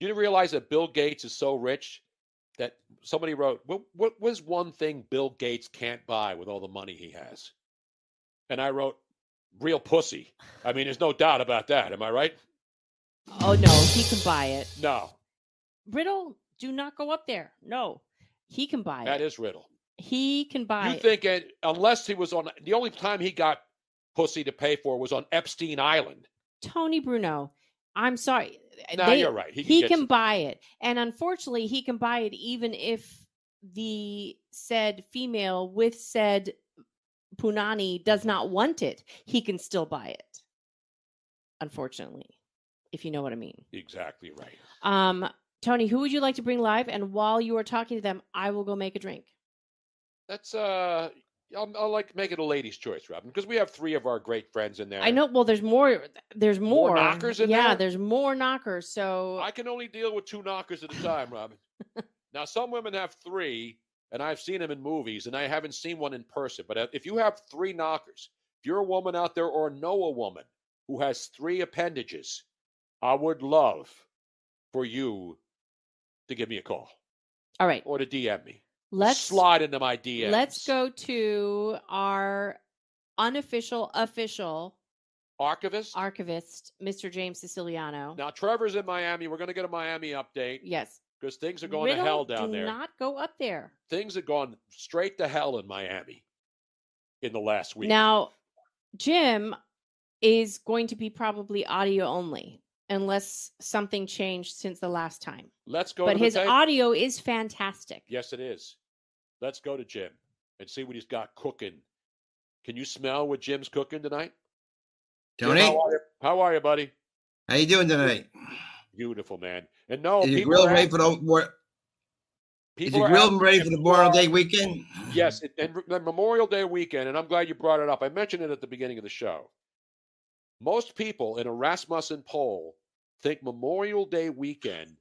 A: You didn't realize that Bill Gates is so rich that somebody wrote, "What what was one thing Bill Gates can't buy with all the money he has?" And I wrote, "Real pussy." I mean, there's no doubt about that. Am I right?
B: oh no, he can buy it.
A: No,
B: Riddle, do not go up there. No, he can buy
A: that
B: it.
A: is Riddle.
B: He can buy it.
A: You
B: it.
A: think it, unless he was on the only time he got pussy to pay for was on Epstein Island.
B: Tony Bruno. I'm sorry.
A: No, you're right. He
B: He
A: can,
B: buy it. And unfortunately, he can buy it even if the said female with said punani does not want it. He can still buy it. Unfortunately, if you know what I mean.
A: Exactly right.
B: Um, Tony, who would you like to bring live? And while you are talking to them, I will go make a drink.
A: That's uh, I'll, I'll like make it a lady's choice, Robin, because we have three of our great friends in there.
B: I know. Well, there's more. There's
A: More
B: more,
A: knockers in
B: yeah,
A: there?
B: Yeah, there's more knockers. So
A: I can only deal with two knockers at a time, Robin. [LAUGHS] now, some women have three, and I've seen them in movies, and I haven't seen one in person. But uh, if you have three knockers, if you're a woman out there or know a woman who has three appendages, I would love for you to give me a call
B: All right.
A: or to DM me.
B: Let's
A: slide into my DMs.
B: Let's go to our unofficial, official
A: Archivist.
B: archivist, Mr. James Siciliano.
A: now, Trevor's in Miami. We're going to get a Miami update
B: Yes.
A: Because things are going
B: Riddle,
A: to hell down
B: do
A: there.
B: not go up there.
A: Things have gone straight to hell in Miami in the last week.
B: Now, Jim is going to be probably audio only unless something changed since the last time.
A: Let's go
B: but
A: to
B: his
A: tape.
B: audio is fantastic.
A: Yes, it is. Let's go to Jim and see what he's got cooking. Can you smell what Jim's cooking tonight? Jim,
G: Tony,
A: how are you, how are you, buddy?
G: how you doing tonight?
A: Beautiful, man. And no,
G: Is your
A: people
G: grill ready for the? Is
A: people
G: your grill ready for the Memorial Day weekend?
A: Yes, [SIGHS] it, and the Memorial Day weekend, and I'm glad you brought it up. I mentioned it at the beginning of the show. Most people in a Rasmussen poll think Memorial Day weekend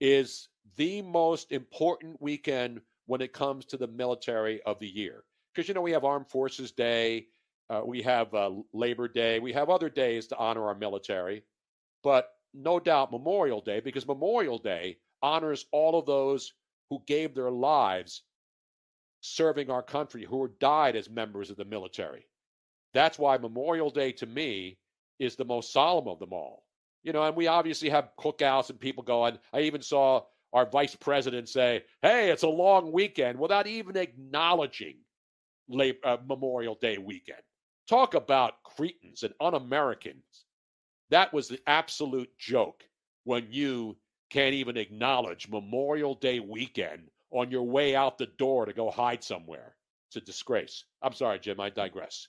A: is the most important weekend when it comes to the military of the year. Because, you know, we have Armed Forces Day, uh, we have uh, Labor Day, we have other days to honor our military. But no doubt Memorial Day, because Memorial Day honors all of those who gave their lives serving our country, who died as members of the military. That's why Memorial Day to me is the most solemn of them all. You know, and we obviously have cookouts and people going. I even saw our vice president say, "Hey, it's a long weekend," without even acknowledging La- uh, Memorial Day weekend. Talk about cretins and un-Americans. That was the absolute joke when you can't even acknowledge Memorial Day weekend on your way out the door to go hide somewhere. It's a disgrace. I'm sorry, Jim. I digress.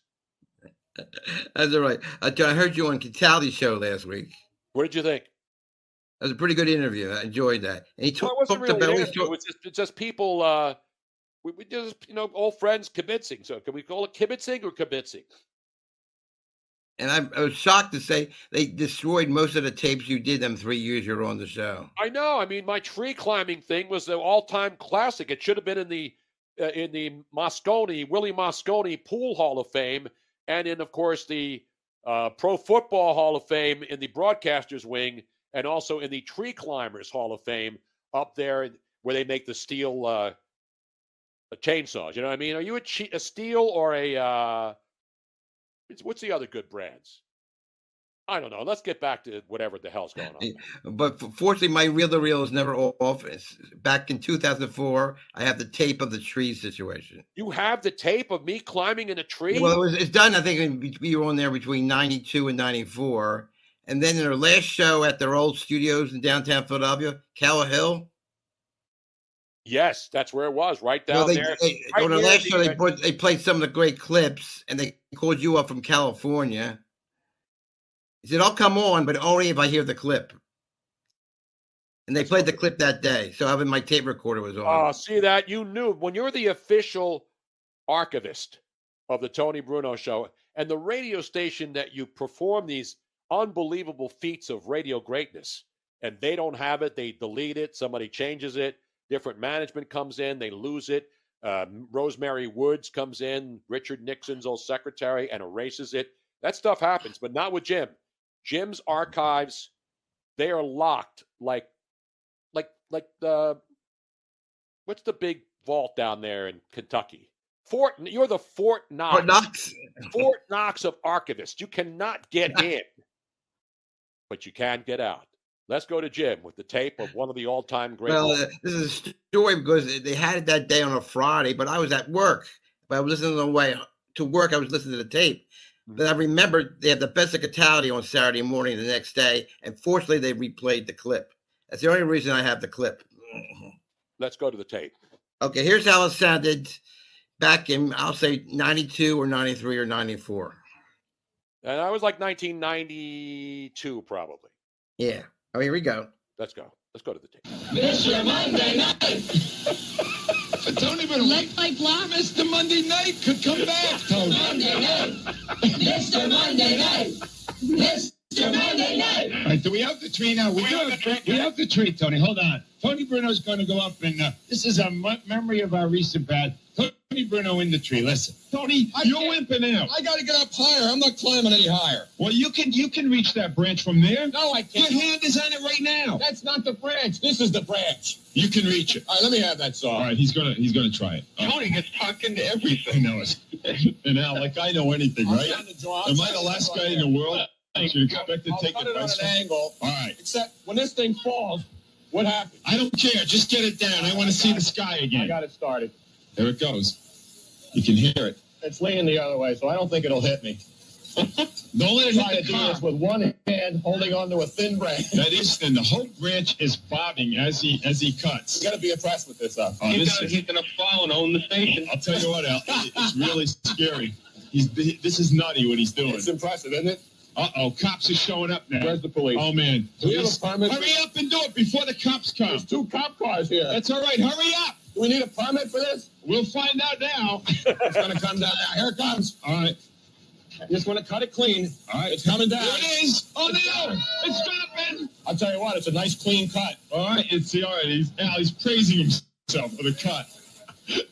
G: That's all right. Uh, I heard you on Cataldi's show last week.
A: What did you think?
G: That was a pretty good interview. I enjoyed that. And he
A: Well,
G: talked
A: really
G: about
A: an
G: we
A: interview. It was just, it's just people. Uh, we, we just you know old friends kibitzing. So can we call it kibitzing or kibitzing?
G: And I, I was shocked to say they destroyed most of the tapes you did them three years you were on the show.
A: I know. I mean, my tree climbing thing was the all-time classic. It should have been in the uh, in the Mosconi Willie Mosconi Pool Hall of Fame, and in, of course, the uh, Pro Football Hall of Fame in the Broadcasters Wing, and also in the Tree Climbers Hall of Fame up there where they make the steel uh, chainsaws. You know what I mean? Are you a, che- a steel or a uh, it's- what's the other good brands? I don't know. Let's get back to whatever the hell's going on.
G: Eh, but fortunately, my reel to reel is never off. It's- Back in 2004, I have the tape of the tree situation.
A: You have the tape of me climbing in a tree?
G: Well, it was, it's done. I think we were on there between 92 and 94. And then in their last show at their old studios in downtown Philadelphia, Cow Hill.
A: Yes, that's where it was, right down
G: well, they,
A: there.
G: they-
A: Right
G: on
A: near
G: last
A: the,
G: show, they,
A: uh,
G: put, they played some of the great clips, and they called you up from California. He said, "I'll come on, but only if I hear the clip." And they played the clip that day, so having my tape recorder was on.
A: Oh, see that? You knew when you're the official archivist of the Tony Bruno show and the radio station that you perform these unbelievable feats of radio greatness, and they don't have it, they delete it, somebody changes it, different management comes in, they lose it. Uh, Rosemary Woods comes in, Richard Nixon's old secretary, and erases it. That stuff happens, but not with Jim. Jim's archives, they are locked like like like the what's the big vault down there in Kentucky? Fort you're the Fort Knox.
G: Fort Knox.
A: Fort Knox of archivists. You cannot get [LAUGHS] in, but you can get out. Let's go to Jim with the tape of one of the all-time great.
G: Well, uh, this is a story because they had it that day on a Friday, but I was at work. But I was listening on the way to work. I was listening to the tape. but I remembered they had the best of Cataldi on Saturday morning the next day, and fortunately they replayed the clip. That's the only reason I have the clip.
A: Let's go to the tape.
G: Okay, here's how it sounded back in I'll say 92 or 93 or 94.
A: And I was like 1992, probably.
G: Yeah. Oh, here we go.
A: Let's go. Let's go to the tape.
H: Mr. Monday Night. Tony, but let my block. Mr. Monday Night could come back, Tony. Monday Night. Mr. Monday Night. Mr. Monday Night. All right, do we have the tree now? We, do have, we have the tree, Tony. Hold on. Tony Bruno's going to go up, and uh, this is a memory of our recent bad. Tony
I: Bruno in the tree. Listen, Tony, you're wimping out.
H: I gotta get up higher. I'm not climbing any higher.
I: Well, you can you can reach that branch from there.
H: No, I can't.
I: Your hand is on it right now.
H: That's not the branch. This is the branch.
I: You can reach it.
H: All right, let me have that saw.
I: All right, he's gonna he's gonna try it. All.
H: Tony gets tucked into [LAUGHS]
I: I
H: everything.
I: know it. And now, like I know anything, right? Am I the last guy in the world you expect to
H: I'll
I: take
H: cut it on
I: advice
H: an angle.
I: All right.
H: Except when this thing falls, what happens?
I: I don't care. Just get it down. I want to see the sky again.
H: I got it started.
I: There it goes. You can hear it.
H: It's leaning the other way, so I don't think it'll hit me. [LAUGHS]
I: Don't let it
H: Try to
I: hit the
H: do this with one hand holding onto a thin branch. [LAUGHS]
I: That is thin. The whole branch is bobbing as he as he cuts.
H: You gotta be impressed with this stuff.
I: Oh,
H: he's,
I: this
H: gonna,
I: is-
H: he's gonna fall and own the station.
I: I'll tell you what, Al. It's really scary. He's this is nutty what he's doing.
H: It's impressive, isn't it?
I: Uh oh, cops are showing up now.
H: Where's the police?
I: Oh man,
H: Do we have a permit?
I: Hurry up and do it before the cops come.
H: There's two cop cars here.
I: That's all right. Hurry up.
H: Do we need a permit for this?
I: We'll find out now. [LAUGHS]
H: It's gonna come down now. Here it comes.
I: All right.
H: Just want to cut it clean.
I: All right.
H: It's coming down.
I: There it is. Oh no, it's dropping.
H: I'll tell you what, it's a nice clean cut.
I: All right, it's the all right. He's Al. He's praising himself for the cut. [LAUGHS]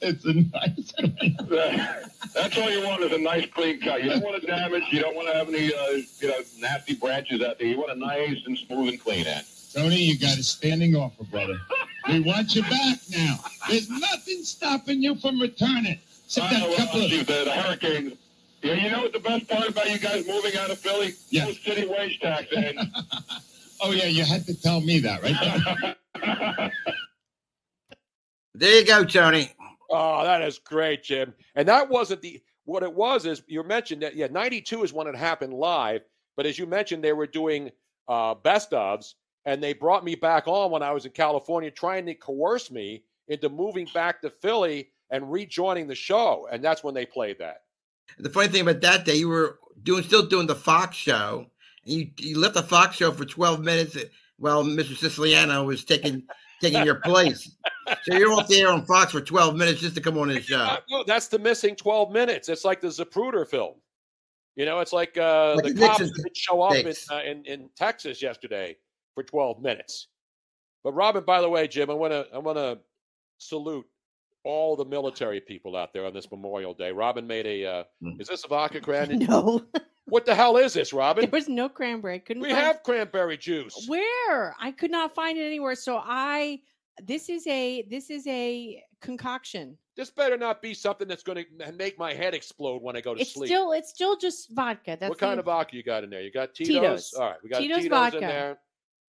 I: It's a nice. [LAUGHS]
J: That's all you want is a nice clean cut. You don't want to damage. You don't want to have any, uh, you know, nasty branches out there. You want a nice and smooth and clean end.
I: Tony, you got a standing offer, brother. We want you back now. There's nothing stopping you from returning. Except
J: I know,
I: that
J: well,
I: couple of
J: the, the hurricanes. Yeah, you know what the best part about you guys moving out of Philly?
I: Yeah.
J: No city wage tax. And [LAUGHS]
I: Oh yeah, you had to tell me that, right? [LAUGHS]
G: There you go, Tony.
A: Oh, that is great, Jim. And that wasn't the what it was is you mentioned that yeah, 92 is when it happened live, but as you mentioned, they were doing uh best ofs and they brought me back on when I was in California trying to coerce me into moving back to Philly and rejoining the show. And that's when they played that.
G: The funny thing about that day, you were doing still doing the Fox show, and you you left the Fox show for twelve minutes while Mr. Siciliano was taking taking your place. So you're off the air on Fox for twelve minutes just to come on his show.
A: Uh, no, that's the missing 12 minutes. It's like the Zapruder film. You know, it's like uh,
G: Like
A: the
G: the
A: cops didn't show up in, uh, in in Texas yesterday for 12 minutes. But Robin, by the way, Jim, I want to I want to salute all the military people out there on this Memorial Day. Robin made a. Uh,
G: Hmm.
A: is this a vodka cranberry? [LAUGHS]
B: No,
A: What the hell is this, Robin?
B: there was no cranberry. Couldn't
A: We
B: find-
A: have cranberry juice.
B: where I could not find it anywhere. So I this is a this is a concoction.
A: This better not be something that's going to make my head explode when I go to
B: It's
A: sleep.
B: still it's still just vodka. That's
A: what kind of vodka you got in there? You got Tito's.
B: Tito's.
A: All right, we got
B: Tito's
A: Tito's,
B: vodka.
A: in there.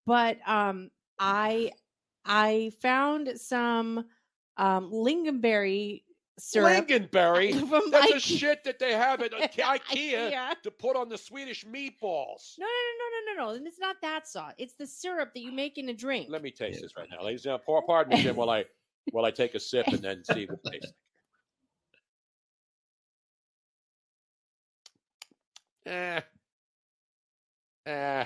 B: But um I I found some um lingonberry syrup. [LAUGHS]
A: Lingonberry.
B: From
A: That's a shit that they have at [LAUGHS] IKEA,
B: IKEA.
A: to put on the Swedish meatballs.
B: No, no, no, no, no, no, no. And it's not that sauce. It's the syrup that you make in a drink.
A: Let me taste this right now, ladies and gentlemen. Pardon me, Jim, while I [LAUGHS] while I take a sip and then see what it tastes like. Eh. Eh.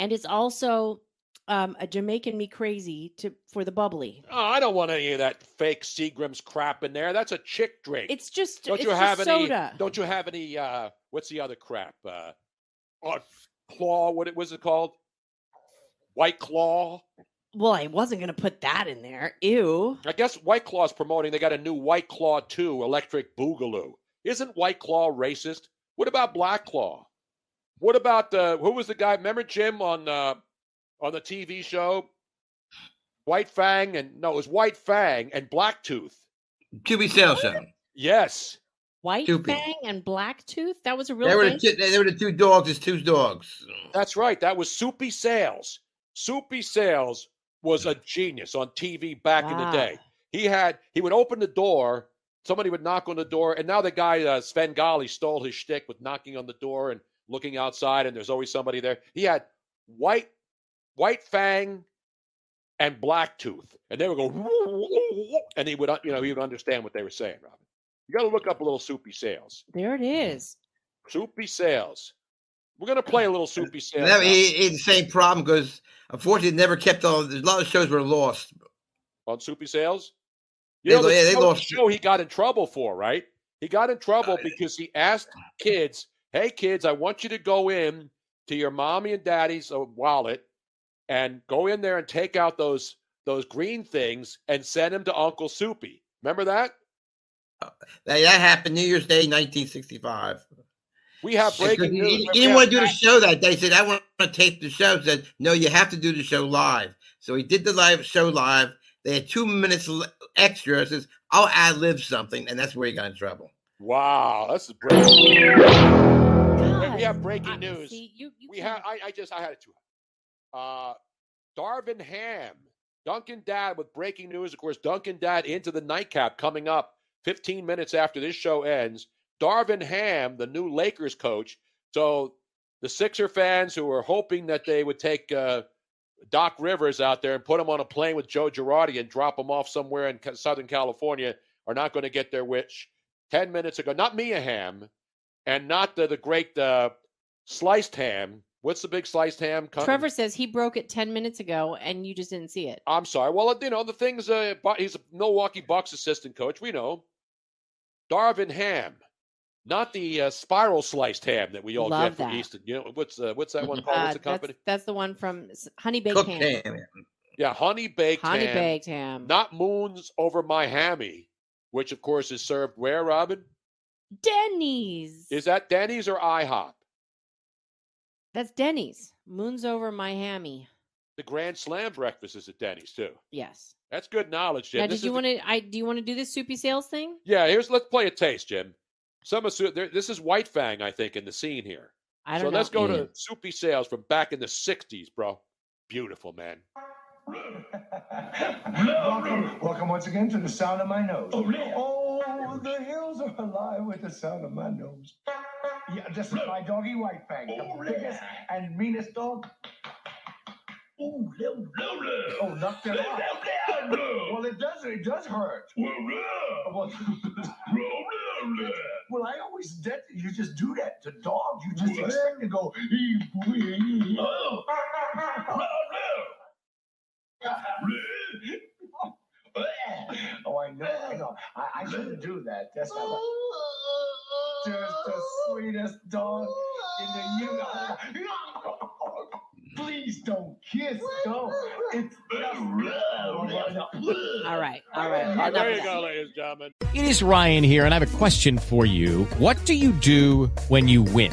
B: And it's also um, a Jamaican me crazy to for the bubbly.
A: Oh, I don't want any of that fake Seagram's crap in there. That's a chick drink.
B: It's just
A: don't
B: it's
A: you have any?
B: soda.
A: Don't you have any? Uh, what's the other crap? Uh, oh, claw. What it was it called? White Claw.
B: Well, I wasn't gonna put that in there. Ew.
A: I guess White Claw's promoting. They got a new White Claw 2 Electric Boogaloo. Isn't White Claw racist? What about Black Claw? What about uh, who was the guy? Remember Jim on uh, on the TV show? White Fang and no, it was White Fang and Black Tooth.
G: To be sales.
A: Yes.
B: White
G: Stupid.
B: Fang and Black Tooth. That was a real
G: They were, the, two- they were the two dogs. It's two dogs.
A: That's right. That was Soupy Sales. Soupy Sales was a genius on TV back in the day. He had he would open the door, somebody would knock on the door, and now the guy uh, Sven Gali stole his shtick with knocking on the door and looking outside, and there's always somebody there. He had white white fang and black tooth, and they would go, and he would uh, you know he would understand what they were saying. Robin, you got to look up a little Soupy Sales.
B: There it is.
A: Soupy Sales. We're gonna play a little Soupy [LAUGHS] Sales.
G: That, he, he had the same problem because unfortunately, it never kept all. There's a lot of shows were lost.
A: on Soupy Sales?
G: They
A: know, the,
G: yeah, they
A: show, the
G: lost-
A: show he got in trouble for, right? He got in trouble because he asked kids, "Hey, kids, I want you to go in to your mommy and daddy's uh, wallet and go in there and take out those those green things and send them to Uncle Soupy." Remember that?
G: That, that happened New Year's Day, 1965.
A: We have breaking news.
G: he
A: We
G: didn't want to do the show that day. He said, I want to tape the show. Said, no, you have to do the show live. So he did the live show live. They had two minutes extra. Says, I'll ad lib something. And that's where he got in trouble.
A: Wow, that's. Wait, we have breaking news.
B: See, you, you
A: we have. I, I just I had it too. Uh, Darvin Ham, Duncan Dad with breaking news. Of course, Duncan Dad into the nightcap coming up 15 minutes after this show ends. Darvin Ham, the new Lakers coach. So the Sixer fans who were hoping that they would take uh, Doc Rivers out there and put him on a plane with Joe Girardi and drop him off somewhere in Southern California are not going to get their wish. 10 minutes ago, not Mia Hamm and not the, the great uh, sliced ham. What's the big sliced ham? co-
B: Trevor says he broke it 10 minutes ago and you just didn't see it.
A: I'm sorry. Well, you know, the thing's, uh, he's a Milwaukee Bucks assistant coach. We know. Darvin Ham, not the uh, spiral sliced ham that we all
B: Love
A: get from
B: that.
A: Easton. You know, what's, uh, what's that one called?
B: Uh,
A: What's the
B: that's,
A: company?
B: that's the one from S- Honey Baked Ham.
G: ham.
A: Yeah, honey baked
B: Honey
A: ham.
B: baked ham.
A: Not moons over my hammy, which of course is served where, Robin?
B: Denny's.
A: Is that Denny's or IHOP?
B: That's Denny's. Moon's over my hammy.
A: The Grand Slam breakfast is at Denny's too.
B: Yes.
A: That's good knowledge, Jim.
B: now, did you want to? I do you want to do this soupy sales thing?
A: Yeah, here's let's play a taste, Jim. Some of there, this is White Fang, I think, in the scene here.
B: I
A: so
B: don't
A: let's
B: know.
A: go to mm. Soupy Sales from back in the '60s, bro. Beautiful man. [LAUGHS]
K: welcome, welcome once again to the sound of my nose. Oh, oh the hills are alive with the sound of my nose. Yeah, this is my doggy White Fang, the biggest and meanest dog. Ooh, little, Oh, knocked it out. Well, it does. It does hurt. Well, oh, [LAUGHS] well, I always did. You just do that to dogs. You just expect to go. Oh, [LAUGHS] Oh, I know, I know. I, I shouldn't do that. That's not what. Just the sweetest dog in the universe. [LAUGHS] Please don't kiss, don't. It's [LAUGHS] oh,
B: all right. All right. Enough
A: there
B: of
A: you
B: that.
A: go, ladies and gentlemen.
L: It is Ryan here, and I have a question for you. What do you do when you win?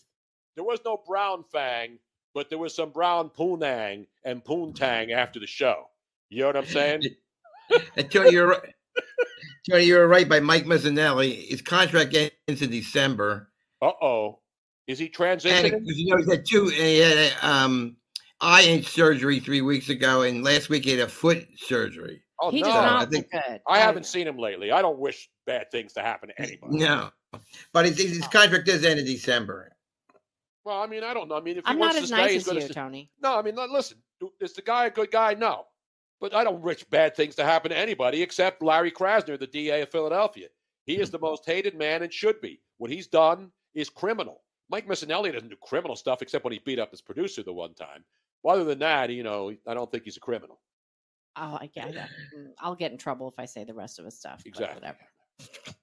A: There was no brown fang, but there was some brown poonang and poontang after the show. You know what I'm saying? [LAUGHS]
G: And Tony, you're right. Tony, you're right by Mike Missanelli. His contract ends in December.
A: Uh oh. Is he transitioning?
G: because, you know, he had two, and he had a, um, eye inch surgery three weeks ago, and last week he had a foot surgery.
A: Oh
B: He
A: no!
B: does not
G: I think-
B: look good.
A: I haven't seen him lately. I don't wish bad things to happen to anybody.
G: No, but his, his contract does end in December.
A: Well, I mean, I don't know. I mean, if he
B: I'm
A: wants
B: not
A: to
B: as
A: stay,
B: nice
A: he's
B: as
A: going
B: you,
A: to.
B: Tony.
A: No, I mean, listen. Is the guy a good guy? No, but I don't wish bad things to happen to anybody except Larry Krasner, the DA of Philadelphia. He is the mm-hmm. most hated man and should be. What he's done is criminal. Mike Missanelli doesn't do criminal stuff except when he beat up his producer the one time. Well, other than that, you know, I don't think he's a criminal.
B: Oh, I get it. Mm, I'll get in trouble if I say the rest of his stuff.
A: Exactly.
B: Whatever. [LAUGHS]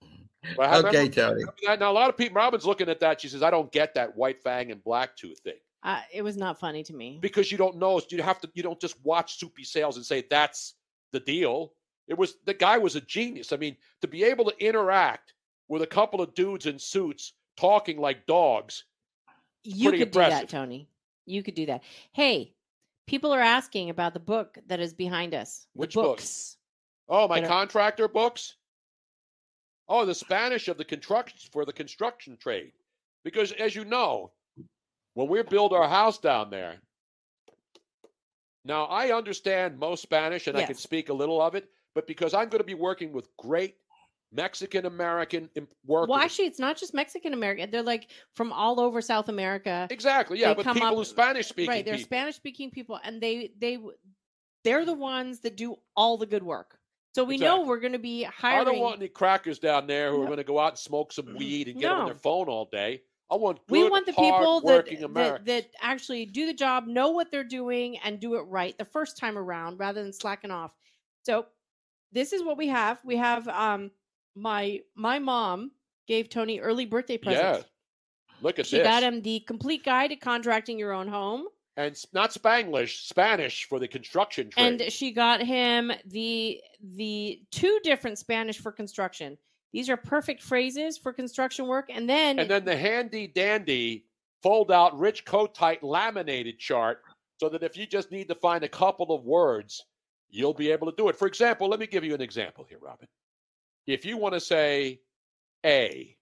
A: But I remember-
G: Okay, Tony.
A: remember that? Now, a lot of people, Robin's looking at that. She says, I don't get that white fang and black tooth thing.
B: Uh, it was not funny to me.
A: because you don't know. You have to. You don't just watch Soupy Sales and say that's the deal. It was the guy was a genius. I mean, to be able to interact with a couple of dudes in suits talking like dogs.
B: You
A: pretty
B: could do that. Tony. You could do that. Hey, people are asking about the book that is behind us.
A: Which book?
B: books.
A: Oh, my
B: That are-
A: contractor books. Oh, the Spanish of the construction for the construction trade, because as you know, when we build our house down there. Now I understand most Spanish and I can speak a little of it, but because I'm going to be working with great Mexican American workers.
B: Well, actually, it's not just Mexican American. They're like from all over South America.
A: Exactly. Yeah,
B: They
A: but
B: come
A: people
B: up-
A: who Spanish speaking
B: right? They're. Spanish speaking people, and they they they're the ones that do all the good work. So we know we're going to be hiring.
A: I don't want any crackers down there who are going to go out and smoke some weed and get on their phone all day. I want good,
B: we want the people that, that that actually do the job, know what they're doing, and do it right the first time around, rather than slacking off. So, this is what we have. We have um my my mom gave Tony early birthday
A: yeah.
B: presents.
A: Look at
B: She
A: this.
B: got him the complete guide to contracting your own home,
A: and not Spanglish, Spanish for the construction trade.
B: and she got him the the two different Spanish for construction. These are perfect phrases for construction work, and then
A: and then the handy dandy fold out rich coat tight laminated chart so that if you just need to find a couple of words you'll be able to do it for example let me give you an example here robin if you want to say a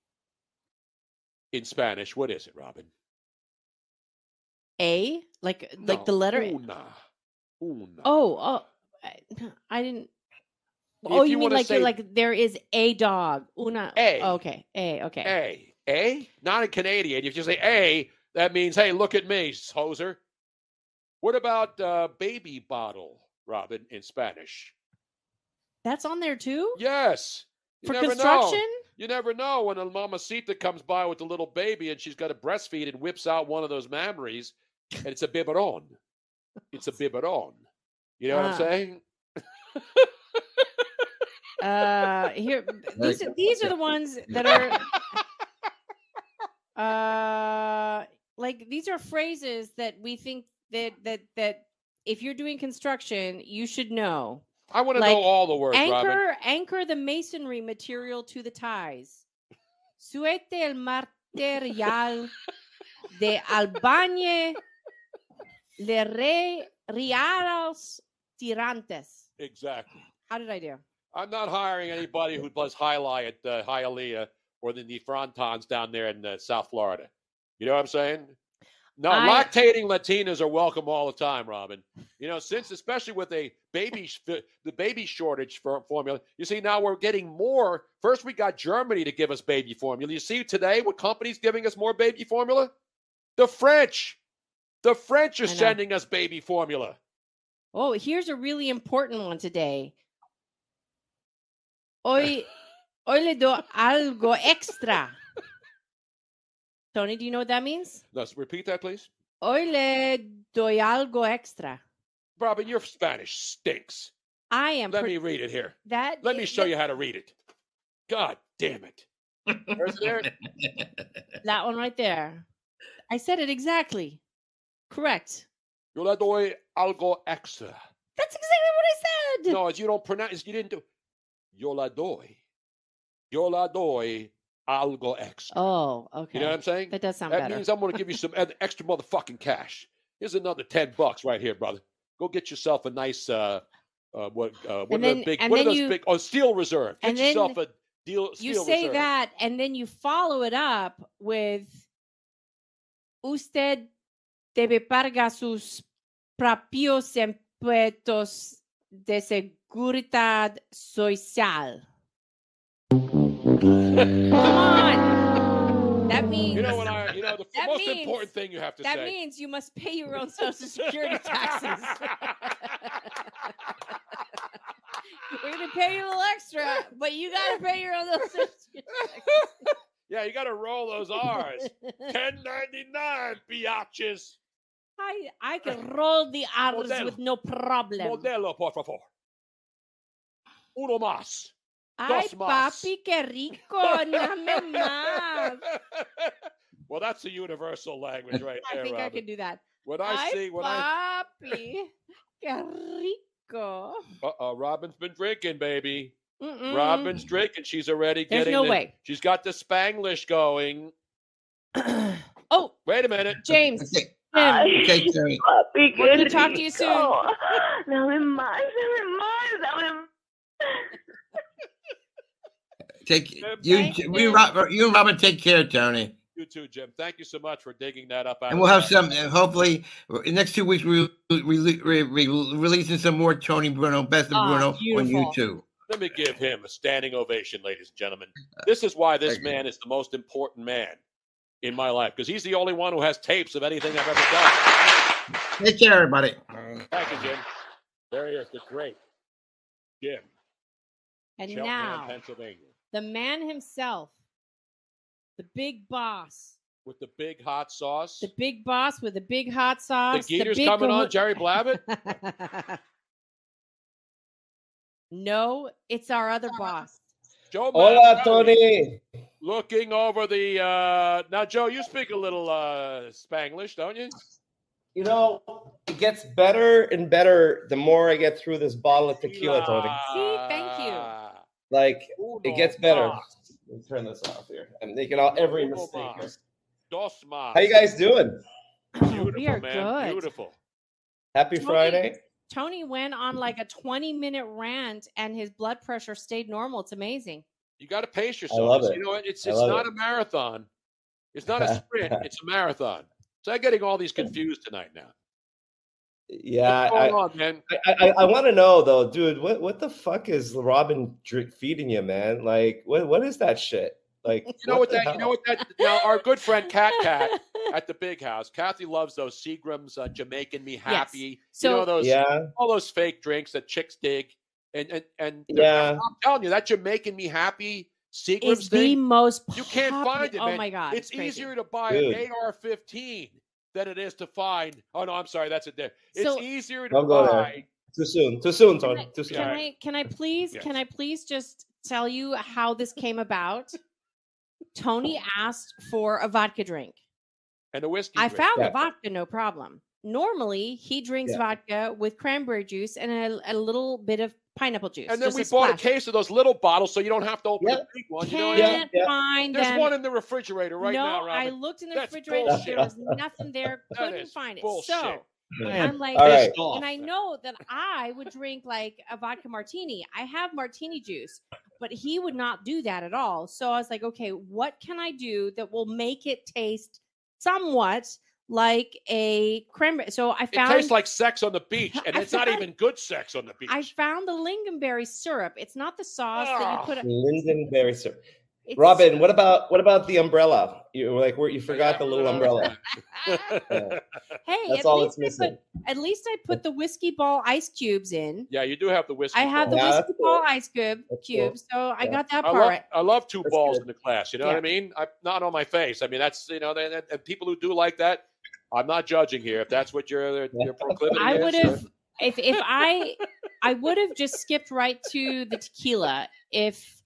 A: in spanish what is it robin
B: A like like the letter.
A: una una
B: Oh, oh, I, I didn't.
A: If
B: oh,
A: you
B: you, mean like you're
A: say-
B: like there is a dog? Una.
A: A.
B: Okay. A. Okay.
A: a a not a canadian if you say a that means hey look at me hoser what about uh, baby bottle robin in spanish
B: That's on there too.
A: Yes. You
B: For
A: never
B: construction?
A: Know. You never know when a mamacita comes by with a little baby and she's got to breastfeed and whips out one of those mammaries, and it's a biberon. It's a [LAUGHS] biberon. You know what. I'm saying?
B: Uh, here [LAUGHS] these are, these are the ones that are. [LAUGHS] Uh, like these are phrases that we think that that that if you're doing construction, you should know.
A: I want to
B: Like,
A: know all the words,
B: anchor
A: Robin.
B: anchor the masonry material to the ties. Suete el material de albañe le re riaros tirantes.
A: Exactly.
B: How did I do?
A: I'm not hiring anybody who does highlight at uh, Hialeah or the Nefrontons down there in uh, South Florida. You know what I'm saying? No,
B: I-
A: lactating Latinas are welcome all the time, Robin. You know, since especially with a baby the baby shortage for formula, you see now we're getting more. First, we got Germany to give us baby formula. You see today what companies giving us more baby formula? The French. The French are sending us baby formula.
B: Oh, here's a really important one today. [LAUGHS] Hoy, hoy le do algo extra. Tony, do you know what that means?
A: Let's repeat that, please.
B: Hoy le doy algo extra.
A: Robin, your Spanish stinks.
B: I am.
A: Let
B: pre-
A: me read it here.
B: that.
A: Let me
B: is-
A: show you how to read it. God damn it. Where's [LAUGHS] there?
B: that one right there. I said it exactly. Correct.
A: Yo le doy algo extra.
B: That's exactly what I said.
A: No, you don't pronounce. You didn't do. Yo la doy. Yo la doy algo extra.
B: Oh, okay.
A: You know what I'm saying?
B: That does sound
A: that
B: better.
A: means I'm going to give you some extra motherfucking cash. Here's another ten bucks right here, brother. Go get yourself a nice uh, uh what uh, what
B: then-
A: those big what are those
B: you-
A: big oh steel reserve. Get
B: and then
A: yourself a deal.
B: you say
A: reserve.
B: that and then you follow it up with usted debe pagar sus propios impuestos de seguridad social. Come on. That means
A: You know what I? You know the
B: That
A: most
B: means-
A: important thing you have to
B: that
A: say.
B: means you must pay your own social [LAUGHS] security taxes. [LAUGHS] We're gonna pay you a little extra, but you gotta pay your own social security taxes. [LAUGHS]
A: Yeah, you got to roll those R's. Ten ninety nine, biatches.
B: I I can roll the R's
A: Modelo.
B: with no problem.
A: Modelo, por favor. Uno más.
B: Ay,
A: Dos más.
B: papi, qué rico, dame más. [LAUGHS]
A: Well, that's a universal language right
B: I
A: there,
B: think I
A: Robin.
B: can do that.
A: When I
B: Ay,
A: see, when I,
B: papi, qué rico.
A: uh, uh, Robin's been drinking, baby.
B: Mm-mm.
A: Robin's drinking. She's already
B: There's
A: getting.
B: no
A: the-
B: way.
A: She's got the Spanglish going. [CLEARS THROAT]
B: oh,
A: wait a minute,
B: James.
G: Okay,
B: Jim,
G: okay, Terry.
M: Papi,
B: We're gonna talk to you soon.
M: rico. Dame más, dame más, dame
G: Take
A: Jim,
G: you,
B: thank
G: we,
B: you.
G: Rob- you and Robin take care, Tony.
A: You too, Jim. Thank you so much for digging that up.
G: And we'll have
A: the-
G: some, hopefully, in the next two weeks, we we we we we releasing some more Tony Bruno, Best of
B: Ah,
G: Bruno on
B: beautiful.
G: YouTube.
A: Let me give him a standing ovation, ladies and gentlemen. This is why this
G: Thank you.
A: man is the most important man in my life because he's the only one who has tapes of anything I've ever done.
G: Take care, everybody.
A: Thank you, Jim. There he is. The great Jim.
B: And
A: Cheltenham,
B: now,
A: Pennsylvania,
B: the man himself, the big boss,
A: with the big hot sauce.
B: the big boss with the big hot sauce.
A: The
B: sauce.
A: Geator's
B: big
A: coming on, Jerry Blavat. [LAUGHS]
B: no, it's our other [LAUGHS] boss.
A: Joe
N: Hola,
A: Manganiello
N: Tony.
A: Looking over the uh now, Joe, you speak a little uh Spanglish, don't you?
N: You know, it gets better and better the more I get through this bottle of tequila, Tony.
B: See, thank you.
N: Like it gets better. Let me turn this off here. I'm making all every
A: Uno
N: mistake. here.
A: Dos mas.
N: How you guys doing?
A: Beautiful,
B: we are
A: man.
B: good.
A: Beautiful.
N: Happy
B: Tony-
N: Friday.
B: Tony went on mm-hmm. like a 20 minute rant and his blood pressure stayed normal. It's amazing.
A: You got to pace yourself.
N: I love it.
A: You know, it's it's not
N: it.
A: a marathon. It's not a sprint. [LAUGHS] it's a marathon. So I'm getting all these confused tonight now.
N: Yeah,
A: What's going
N: I,
A: on, man?
N: I, I, I want to know though, dude. What what the fuck is Robin feeding you, man? Like, what what is that shit? Like,
A: You know what
N: the
A: that? You know what that? Now, our good friend Cat Cat [LAUGHS] at the big house. Kathy loves those Seagram's uh, Jamaican Me Happy. you
B: So-
A: know those
N: Yeah.
A: all those fake drinks that chicks dig, and and and
N: Yeah.
A: I'm telling you that Jamaican Me Happy Seagram's
B: It's the
A: thing.
B: most
A: You can't find it, man.
B: Oh my god.
A: It's,
B: crazy.
A: easier to buy
N: Dude.
A: an AR-15 than it is to find. Oh no, I'm sorry, that's a different. It's
B: So-
A: easier to
N: Don't there.
A: buy.
N: Too soon. Too soon,
B: Can
N: Tony. Too soon.
B: can I can I please
A: Yes.
B: can I please just tell you how this came about? Tony asked for a vodka drink.
A: And a whiskey.
B: I
A: drink.
B: found
N: Yeah.
B: the vodka, no problem. Normally, he drinks
N: Yeah.
B: vodka with cranberry juice and a, a little bit of pineapple juice.
A: And then we
B: a
A: bought a case of those little bottles, so you don't have to open
N: Yeah.
A: the big one. You know I mean?
B: Can't
N: Yeah, yeah.
B: find
A: There's
B: them.
A: one in the refrigerator right now.
B: no,
A: I
B: looked in the
A: That's
B: refrigerator.
A: bullshit.
B: There was nothing there. Couldn't find it.
A: bullshit.
B: So
N: Yeah.
B: I'm like,
N: All right.
D: Pissed off.
B: and I know that I would drink like a vodka martini. I have martini juice, but he would not do that at all. So I was like, okay, what can I do that will make it taste somewhat like a cranberry? So I found
A: It
B: found
A: tastes like sex on the beach, [LAUGHS] and
B: I
A: it's not even good sex on the beach.
B: I found the lingonberry syrup. It's not the sauce that you
A: Ah.
B: put.
N: Lindenberry syrup.
B: It's,
N: Robin, what about what about the umbrella? You were like where you forgot the little umbrella. [LAUGHS] Yeah.
B: Hey,
N: That's
B: at
N: all
B: least
N: it's
B: I
N: missing.
B: put, at least I put the whiskey ball ice cubes in.
A: yeah, you do have the whiskey.
B: I have the
A: ball.
N: Yeah,
B: whiskey
N: that's
B: ball
N: cool.
B: ice cube
N: That's cool.
B: cubes, so I
N: Yeah.
B: got that
A: I
B: part
A: love,
B: right.
A: I love two
N: That's
A: balls
N: good.
A: in the class. You know
B: Yeah.
A: what I mean? I'm not on my face. I mean, that's you know, and, and- and people who do like that. I'm not judging here. If that's what your [LAUGHS] your proclivity
B: I would have if if I I would have just skipped right to the tequila if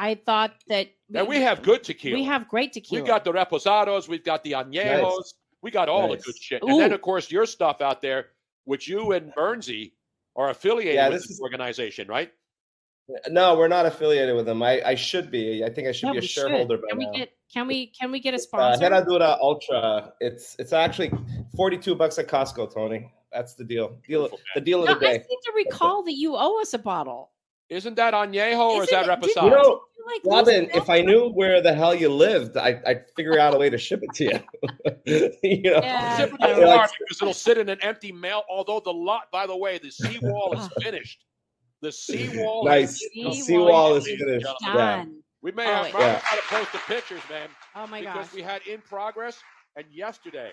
B: I thought that
A: And we have good tequila.
B: we have great tequila.
A: We got the reposados. We've got the añejos. We got all
N: Nice.
A: the good shit. And then, of course, your stuff out there, which you and Bernsey are affiliated
N: Yeah,
A: with
N: this
A: this
N: is-
A: organization, right?
N: No, we're not affiliated with them. I, I should be. I think I should
B: No,
N: be a
B: we should.
N: shareholder by
B: Can we
N: now.
B: get can we can we get a
N: uh,
B: sponsor?
N: Herradura Ultra. It's it's actually forty two bucks at Costco, Tony. That's the deal. Deal
A: Beautiful,
N: the deal
B: no,
N: of the
B: I
N: day.
B: seem to recall that you owe us a bottle.
A: Isn't that añejo or is that
B: it-
A: reposado?
N: You know,
B: You like lose
N: Robin, if I knew where the hell you lived, I, I'd figure out a way to ship it to you. [LAUGHS] you know,
B: Yeah.
A: Zip it to
N: like,
A: because it'll sit in an empty mail. Although the lot, by the way, the seawall is finished. The seawall
N: nice.
A: is
N: The
B: Seawall
N: seawall is
A: is
N: finished. Yeah.
A: We may
B: Oh,
A: have
B: wait.
N: Yeah.
A: got to post the pictures, man.
B: Oh my
A: because
B: gosh.
A: we had in progress, and yesterday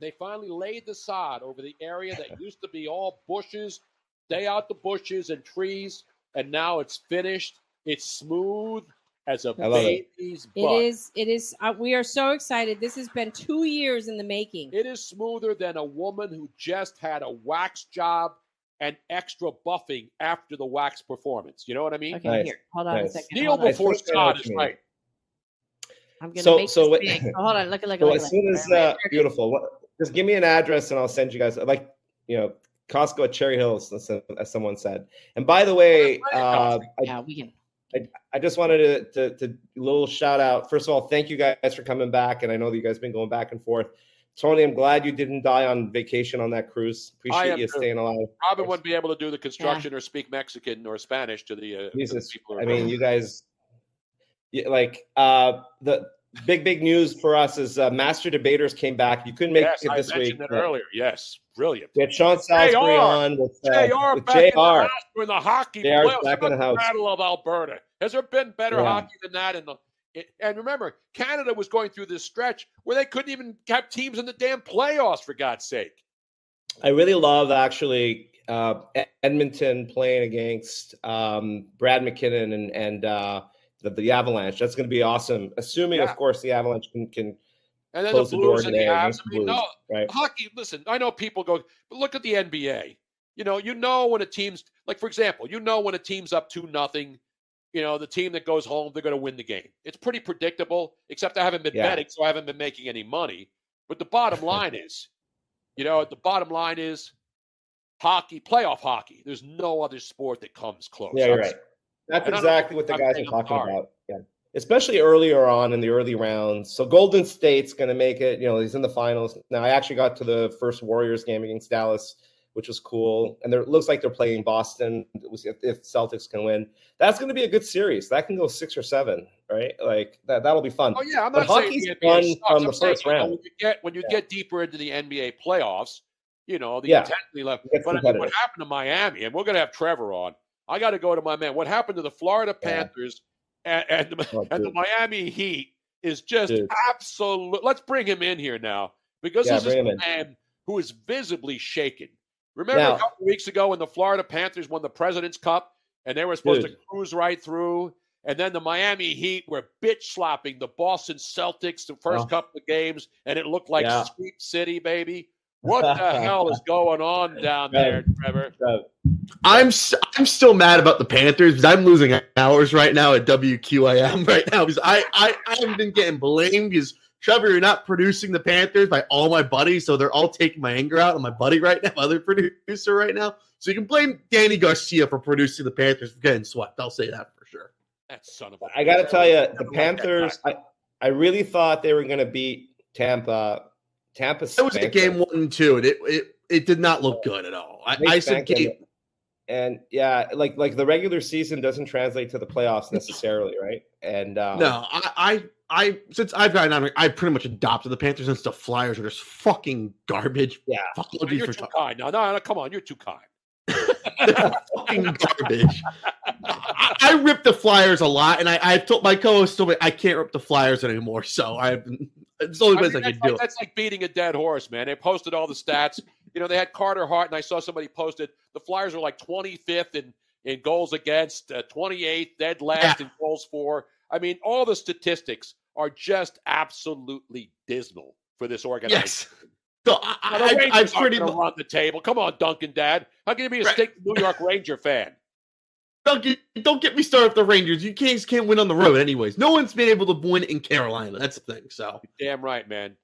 A: they finally laid the sod over the area that [LAUGHS] used to be all bushes. Stay out the bushes and trees, and now it's finished. It's smooth as a
N: love
A: baby's
B: It
A: butt.
B: is. It is. Uh, we are so excited. This has been two years in the making.
A: It is smoother than a woman who just had a wax job and extra buffing after the wax performance. You know what I mean?
B: Okay,
N: Nice.
B: here. Hold on a second.
A: Kneel
N: I
A: before
N: think I know
A: Scott
N: what
A: is
N: you mean.
A: right.
B: I'm gonna
N: So-
B: make
N: so
B: this
N: what-
B: big. Oh, [LAUGHS] hold on. Look at look at
N: So
B: look
N: as soon as uh, beautiful, what, just give me an address and I'll send you guys. Like you know, Costco at Cherry Hills, as, as someone said. And by the way, uh, I,
B: Yeah, we can.
N: I just wanted to, to to little shout out. First of all, thank you guys for coming back, and I know that you guys been going back and forth. Tony, I'm glad you didn't die on vacation on that cruise. Appreciate you
A: too.
N: staying alive.
A: Robin wouldn't be able to do the construction or speak Mexican or Spanish to the, uh, to the people. who are
N: I mean, you guys, yeah, like uh, the big big news for us is uh, Master Debaters came back. You couldn't make
A: yes,
N: it
A: I
N: this
A: mentioned
N: week. but
A: earlier. Yes, brilliant.
N: We had Sean Salisbury
A: JR.
N: on with, uh,
A: JR
N: with
A: back in the
N: JR.
A: house the hockey playoffs.
N: back in the house.
A: Battle of Alberta. Has there been better
N: Yeah.
A: hockey than that? In the it, and remember, Canada was going through this stretch where they couldn't even have teams in the damn playoffs. For God's sake,
N: I really love actually uh, Edmonton playing against um, Brad McKinnon and and uh, the, the Avalanche. That's going to be awesome. Assuming,
A: Yeah.
N: of course, the Avalanche can, can
A: And then
N: close
A: the
N: the door
A: Blues and the
N: today
A: Avs.
N: against
A: I mean,
N: Blues,
A: no,
N: right?
A: hockey. Listen, I know people go, but look at the NBA. You know, you know when a team's like, for example, you know when a team's up two nothing. You know, the team that goes home, they're going to win the game. It's pretty predictable. Except I haven't been
N: Yeah.
A: betting, so I haven't been making any money. But the bottom [LAUGHS] line is, you know, the bottom line is hockey, playoff hockey. There's no other sport that comes close.
N: Yeah, right. That's
A: and I don't
N: exactly what the guys are talking
A: sorry.
N: about. Yeah. Especially earlier on in the early rounds. So Golden State's going to make it. You know, he's in the finals. Now, I actually got to the first Warriors game against Dallas, which was cool. And there, it looks like they're playing Boston if, Celtics can win. That's going to be a good series. That can go six or seven, right? Like that, that'll be fun.
A: Oh yeah, I'm
N: But
A: not saying
N: hockey's
A: the
N: fun from
A: I'm
N: the
A: saying,
N: first
A: you know,
N: round.
A: when you get when you get deeper into the NBA playoffs, you know the
N: Yeah.
A: intensity level. But I mean, what happened to Miami? And we're going to have Trevor on. I got to go to my man. What happened to the Florida
N: Yeah.
A: Panthers and and the,
N: Oh,
A: and the. Miami Heat is just
N: Dude.
A: absolute. Let's bring him in here now because
N: Yeah,
A: this is a
N: him in.
A: man who is visibly shaken. Remember
N: Now-
A: a couple weeks ago when the Florida Panthers won the President's Cup and they were supposed to cruise right through, and then the Miami Heat were bitch slapping the Boston Celtics the first
N: Oh.
A: couple of games, and it looked like
N: Yeah.
A: Sweep City, baby. What the hell is going on [LAUGHS] down there, Trevor?
O: I'm s- I'm still mad about the Panthers because I'm losing hours right now at WQAM [LAUGHS] right now because I I I haven't been getting blamed because Trevor, you're not producing the Panthers by all my buddies, so they're all taking my anger out on my buddy right now, [LAUGHS] other producer right now. So you can blame Danny Garcia for producing the Panthers for getting swept. I'll say that for sure.
A: That son of a.
N: I got to tell you, the
A: Never liked that
N: Panthers. I, I really thought they were going to beat Tampa. Tampa.
O: That was the game
N: them.
O: one and two, and it it, it did not look good at all. I, I said
N: spanked them.
O: game
N: And yeah, like like the regular season doesn't translate to the playoffs necessarily, right? And uh,
O: No, I, I, I, since I've gotten on, I pretty much adopted the Panthers since the Flyers are just fucking garbage.
N: Yeah,
O: fuck
A: No, you're too kind. No, no, no, come on, you're too kind.
O: Fucking garbage. I, I rip the Flyers a lot, and I, I've told my co-host told me I can't rip the Flyers anymore. So I've, it's the only
A: I mean,
O: I, can do
A: like,
O: it.
A: that's like beating a dead horse, man. They posted all the stats. You know, they had Carter Hart, and I saw somebody posted the Flyers are like 25th in, in goals against, uh, 28th, dead last in goals for. I mean, all the statistics are just absolutely dismal for this organization.
O: Yes. So I, I, I,
A: aren't
O: pretty much.
A: run the table. Come on, Duncan, Dad. How can you be a stick New York Ranger fan?
O: Don't get, don't get me started with the Rangers. You can't can't win on the road, anyways. No one's been able to win in Carolina. That's the thing. So,
A: Damn right, man.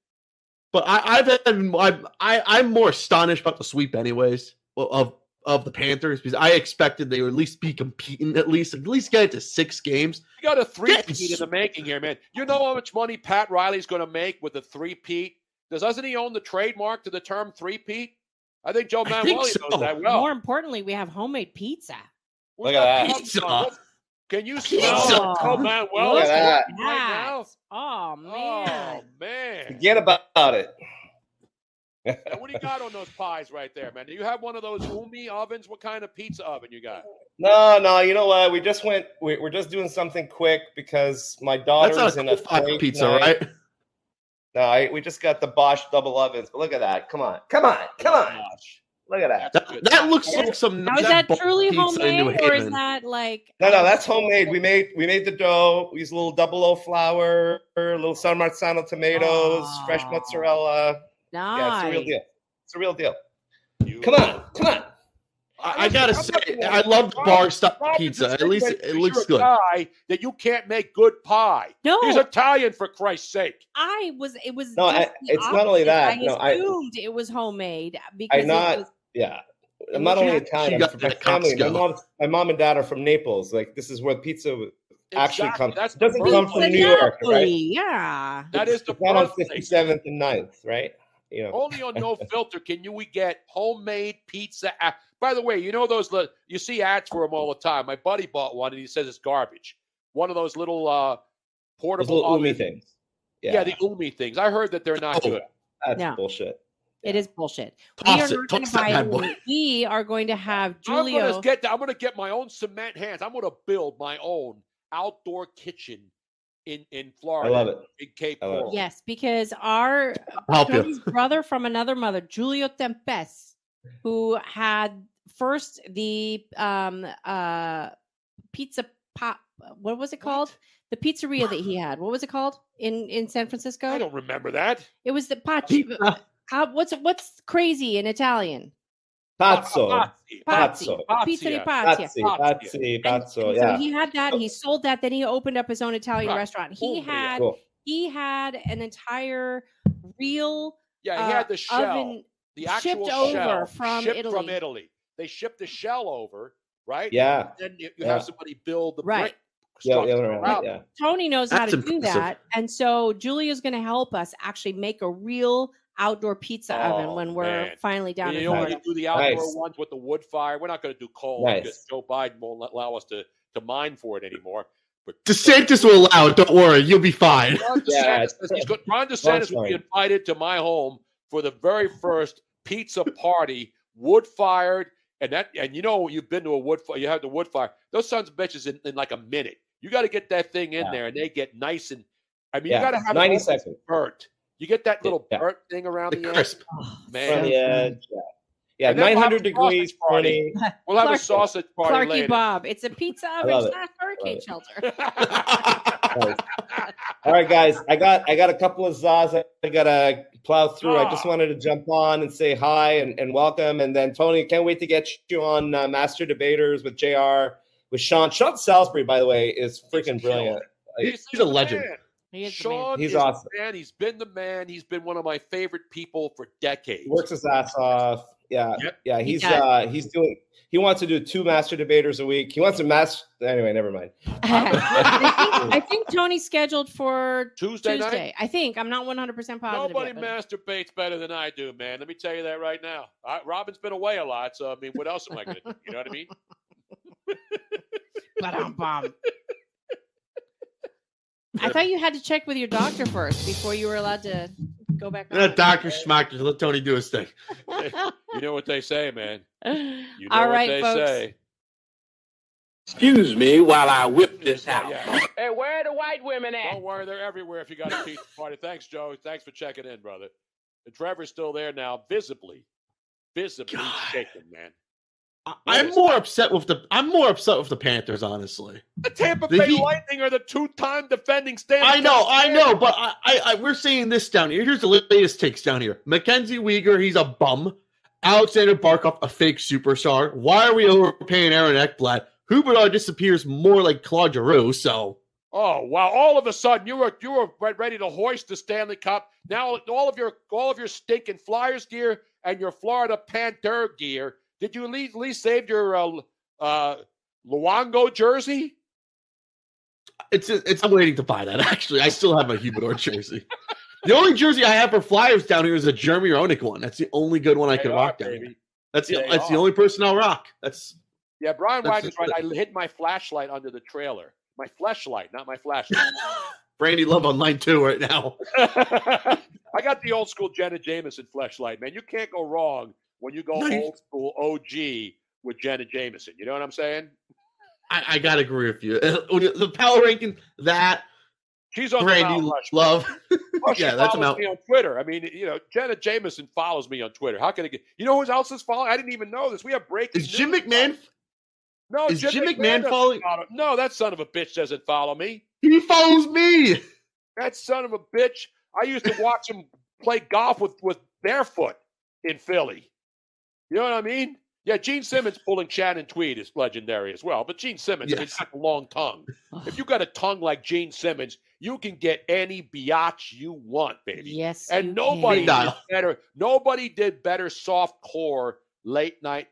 O: but I, I've had I'm I, I'm more astonished about the sweep, anyways, of of the Panthers because I expected they would at least be competing, at least at least get it to six games.
A: You got a three peat in the making here, man. You know how much money Pat Riley's going to make with the three peat? Does doesn't he own the trademark to the term three peat? I think Joe
O: think
A: Manuel
O: so.
A: knows that well.
B: More importantly, we have homemade pizza.
N: Look at that.
A: comes from? What's- Can you
B: Pizza.
A: smell Joe Manuel
N: Look at that.
A: right now?
B: Oh, oh man.
A: Oh man!
N: forget about it.
A: Now, what do you got on those pies right there, man? Do you have one of those Ooni ovens? What kind of pizza oven you got?
N: No, no, you know what? We just went. We, we're just doing something quick because my daughter's
O: That's not
N: in
O: a
N: a
O: cool pizza,
N: tonight.
O: right?
N: No, I, we just got the Bosch double ovens. But look at that! Come on, come on, come on! Look at that!
O: That, that looks like some.
B: Now is that
O: bulk
B: truly
O: pizza in New
B: homemade or is that like
N: No, no, um, that's homemade. We made we made the dough. We used a little double O flour, a little San Marzano tomatoes, fresh mozzarella. Nice. Yeah, it's a real deal. It's a real deal. Come on, come on.
O: I, I gotta say, I love the bar style pizza. At least it, it looks
A: You're a
O: good.
A: Guy that you can't make good pie.
B: No.
A: he's Italian for Christ's sake.
B: I was it was
N: No, I-
B: just the
N: it's not only that,
B: I
N: no, I-
B: assumed it was homemade because
N: I'm not.
B: it was
N: yeah, I'm not only Italian. I'm from my family. My mom, my mom and dad are from Naples. Like this is where pizza actually
A: Exactly,
N: comes.
A: that's
N: It doesn't come from. New York, right?
B: Yeah.
A: That
N: It's-
A: is the
N: it's not on
A: birthplace.
N: 57th and 9th, right? You know.
A: Only on No [LAUGHS] Filter can you we get homemade pizza. A- By the way, you know those li- you see ads for them all the time. My buddy bought one and he says it's garbage. One of those little uh
N: Those
A: portable
N: little
A: Ooni
N: things.
A: Yeah.
N: Yeah,
A: the Ooni things. I heard that they're not
O: Oh.
A: good.
N: that's
B: No.
N: bullshit.
B: It is bullshit.
O: Toss
B: we are
O: it.
B: not going to
O: Toss
B: buy
O: bad
B: We are going to have
A: I'm
B: Julio.
A: gonna get I'm gonna get my own cement hands. I'm gonna build my own outdoor kitchen in in Florida.
N: I love it.
A: In Cape
N: I love it.
A: Coral.
B: Yes, because our
O: I'll help you.
B: Tony's brother from another mother, Julio Tempest, who had first the um uh pizza pop. What was it called? The pizzeria that he [LAUGHS] had. What was it called in in San Francisco?
A: I don't remember that.
B: It was the pacci. How, what's what's crazy in Italian?
N: Pazzo.
B: Pazzi.
N: Pazzo.
B: Pizza di Pazzi.
N: Pazzi. Pazzi. Pazzo.
B: So
N: Yeah.
B: he had that. He sold that. Then he opened up his own Italian
A: Right.
B: restaurant. He
A: Cool.
B: had
N: Cool.
B: he had an entire real
A: Yeah, he
B: uh,
A: had the shell,
B: oven
A: the
B: shipped
A: actual
B: over
A: shell
B: from
A: shipped
B: Italy.
A: from Italy. They ship the shell over, right?
N: Yeah.
A: Then you, you
N: Yeah.
A: have somebody build the
B: Right.
A: brick
N: Yeah, yeah, right, yeah.
B: Tony knows how
O: That's
B: to do that, and so Julia's going to help us actually make a real outdoor pizza oven
A: Oh,
B: when we're
A: man.
B: finally down
A: you
B: in
A: only
B: Florida.
A: do the outdoor
N: Nice.
A: ones with the wood fire. We're not going to do coal
N: Nice.
A: because Joe Biden won't allow us to to mine for it anymore. But
O: DeSantis will allow it. Don't worry, you'll be fine.
A: Ron [LAUGHS]
N: Yeah,
A: DeSantis, says he's go- Ron DeSantis will be invited to my home for the very first pizza party, wood fired, and that and you know you've been to a wood fire, you have the wood fire. Those sons of bitches in, in like a minute. You got to get that thing in
N: Yeah.
A: there, and they get nice and. I mean,
N: Yeah,
A: you got to have
N: 90 seconds.
A: burnt. You get that little
N: Yeah.
A: burnt thing around
O: The
A: the,
O: crisp.
A: end,
N: From
A: man.
N: the edge. Yeah. Yeah.
A: And then we'll
N: 900 degrees,
A: party.
N: 20. [LAUGHS]
A: We'll have a sausage party
B: Clarky
A: later.
B: Bob. It's a pizza oven
N: love it.
B: slash hurricane shelter. [LAUGHS]
N: Nice. All right, guys. I got I got a couple of Zaz I- I gotta plow through. I just
A: Ah.
N: wanted to jump on and say hi and, and welcome. And then Tony, can't wait to get you on uh, Master Debaters with JR with Sean. Sean Salisbury, by the way, is freaking brilliant.
O: He's, he's a legend.
A: Man.
B: He is the man.
A: Sean
N: He's
A: is the
N: awesome.
A: man. He's been the man. He's been one of my favorite people for decades.
N: He works his ass off. Yeah,
A: Yep.
N: yeah.
B: He
N: He's
B: does.
N: uh he's doing. He wants to do two master debaters a week. He wants to master. Anyway, never mind. [LAUGHS]
B: I, think, I think Tony's scheduled for
A: Tuesday,
B: Tuesday.
A: night.
B: I think I'm not 100 percent positive.
A: Nobody
B: yet, but-
A: masturbates better than I do, man. Let me tell you that right now. I, Robin's been away a lot, so I mean, what else am I going to do? You know what I mean?
B: Ba-dum-bum. [LAUGHS] I thought you had to check with your doctor first before you were allowed to go back. On.
O: Doctor Schmachter, let Tony do his thing.
A: You know what they say, man. You know
B: All
A: what they
B: folks.
A: say.
E: Excuse me while I whip this out.
A: Yeah.
E: Hey, where are the white women at?
A: Don't worry, they're everywhere if you got a pizza party. Thanks, Joe. Thanks for checking in, brother. And Trevor's still there now, visibly, visibly shaking, man.
O: I'm more upset with the. I'm more upset with the Panthers, honestly.
A: The Tampa Bay Lightning are the two-time defending Stanley.
O: I know, I know, but I, I, I, we're seeing this down here. Here's the latest takes down here. Mackenzie Weegar, he's a bum. Alexander Barkov, a fake superstar. Why are we overpaying Aaron Ekblad? Huberdeau disappears more like Claude Giroux, so
A: Oh wow! All of a sudden, you were you were ready to hoist the Stanley Cup. Now all of your all of your stinking Flyers gear and your Florida Panther gear. Did you at least, at least save your uh, uh, Luongo jersey?
O: it's it's. I'm waiting to buy that. [LAUGHS] Actually, I still have my Humidor jersey. [LAUGHS] The only jersey I have for Flyers down here is a Jeremy Roenick one. That's the only good one I
A: They
O: can
A: are,
O: rock down
A: baby.
O: here. That's the
A: They
O: that's the only person I'll rock. That's
A: Yeah, Brian Wagner's
O: the-
A: right. I hid my flashlight under the trailer. My flashlight, not my flashlight. [LAUGHS]
O: Brandy Love on line two right now.
A: I got the old school Jenna Jameson flashlight, man. You can't go wrong when you go
O: Nice.
A: old school OG with Jenna Jameson. You know what I'm saying?
O: I, I gotta agree with you. [LAUGHS] The power ranking that
A: She's on
O: Brandy
A: the Mount Rushmore.
O: Love. [LAUGHS]
A: She
O: yeah, that's about.
A: me on Twitter. I mean, you know, Jenna Jameson follows me on Twitter. How can I get? You know who else is following? I didn't even know this. We have breaking.
O: Is Jim. McMahon?
A: No,
O: is Jim McMahon
A: doesn't
O: following-
A: follow- No, that son of a bitch doesn't follow me.
O: He follows me. [LAUGHS]
A: That son of a bitch. I used to watch him play golf with with barefoot in Philly. You know what I mean? Yeah, Gene Simmons pulling Shannon Tweed is legendary as well. But Gene Simmons, I mean, he's got a long tongue. If you got a tongue like Gene Simmons, you can get any biatch you want, baby.
B: Yes,
A: And
B: you
A: nobody
O: Big
A: did better. Nobody did better soft core late night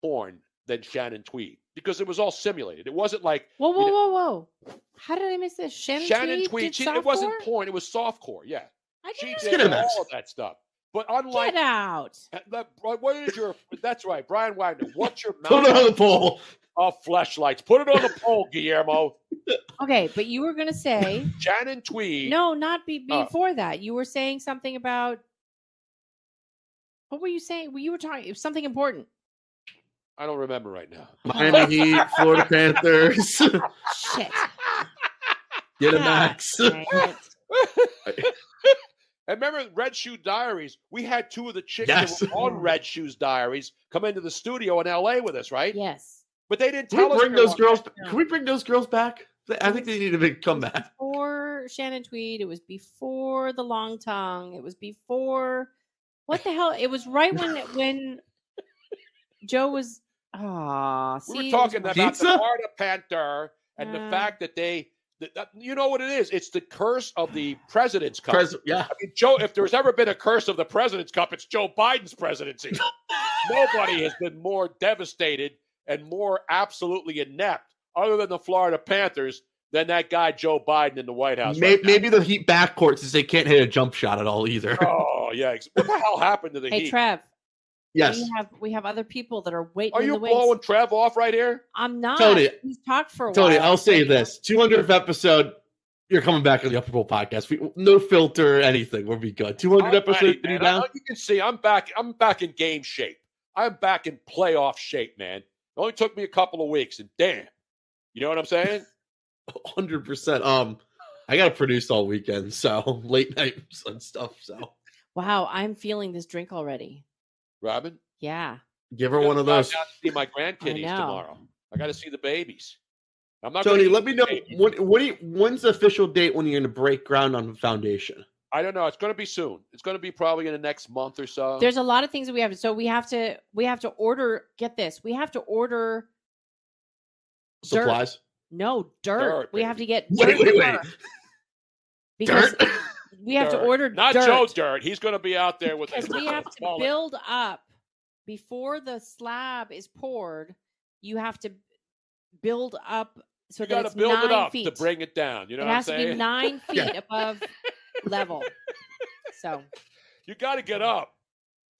A: porn than Shannon Tweed because it was all simulated. It wasn't like
B: Whoa,
A: you
B: whoa,
A: know,
B: whoa, whoa! How did I miss this? Shannon,
A: Shannon
B: Tweed,
A: Tweed.
B: did
A: She, it wasn't
B: softcore?
A: porn. It was soft core. Yeah,
B: I
A: she
B: didn't
A: did
O: Get him out.
A: all of that stuff. But unlike
B: Get out!
A: Uh, that- what is your? That's right, Brian Wagner. What's your [LAUGHS]
O: Put it on the pole.
A: of flashlights? Put it on the pole, Guillermo.
B: Okay, but you were gonna say [LAUGHS]
A: Shannon Tweed.
B: no, not be,
A: Oh.
B: before that. You were saying something about what were you saying? Well, you were talking it was something important.
A: I don't remember right now.
O: Miami Heat, [LAUGHS] Florida Panthers.
B: Shit.
O: Get a max.
B: Dang.
A: And remember Red Shoe Diaries? We had two of the chicks
O: Yes.
A: that were on Red Shoes Diaries come into the studio in LA with us, right?
B: Yes.
A: But they didn't
O: Can
A: tell
O: we
A: us
O: bring
A: they
O: those girls?
A: Red
O: Can we bring those girls back? I think they need to make come back.
B: Before Shannon Tweed, it was before the long tongue. It was before what the hell? It was right when [LAUGHS] when Joe was ah.
A: We were talking about the Florida Panther and the fact that they, that, that- you know what it is? It's the curse of the President's Cup.
O: Pres- yeah.
A: I mean, Joe, if there's ever been a curse of the President's Cup, it's Joe Biden's presidency. [LAUGHS] Nobody has been more devastated and more absolutely inept, other than the Florida Panthers, than that guy Joe Biden in the White House.
O: May-
A: right
O: maybe the Heat backcourt since they can't hit a jump shot at all either.
A: Oh yeah, what the hell happened to the
B: Hey
A: Heat?
B: Trev.
O: Yes.
B: We have we have other people that are waiting.
A: Are
B: in
A: you
B: the wings.
A: blowing Trev off right here?
B: I'm not.
O: Tony,
B: He's talked for a
O: Tony,
B: while.
O: I'll say this: 200th episode, you're coming back on the Upper Bowl podcast. We, no filter, anything. We'll be good. 200
A: I'm
O: episode,
A: ready,
O: to be
A: man.
O: down.
A: I- You can see I'm back. I'm back in game shape. I'm back in playoff shape, man. It only took me a couple of weeks, and damn, you know what I'm saying? [LAUGHS]
O: Hundred percent. Um, I got to produce all weekend, so [LAUGHS] late nights and stuff. So
B: Wow, I'm feeling this drink already.
A: Robin,
B: Yeah.
O: give her
A: I
O: one of those.
A: drive down to see my grandkiddies
B: know.
A: tomorrow. I got to see the babies. I'm not.
O: Tony, let me know when. When you, when's the official date when you're going to break ground on the foundation?
A: I don't know. It's going to be soon. It's going to be probably in the next month or so.
B: There's a lot of things that we have. So we have to we have to order. Get this. We have to order dirt.
O: Supplies.
B: No dirt.
A: Dirt,
B: we have to get
O: Wait,
B: dirt
O: wait, wait.
B: first. Because we have to order
A: not
B: dirt.
A: Joe Dirt. He's going to be out there with
B: because we have to build up before the slab is poured. You have to build up so
A: You
B: that
A: got
B: it's
A: to build
B: nine
A: it up
B: feet.
A: to bring it down. You know
B: it
A: what
B: has
A: I'm
B: to be nine [LAUGHS] feet
O: Yeah.
B: above level. So
A: You got to get up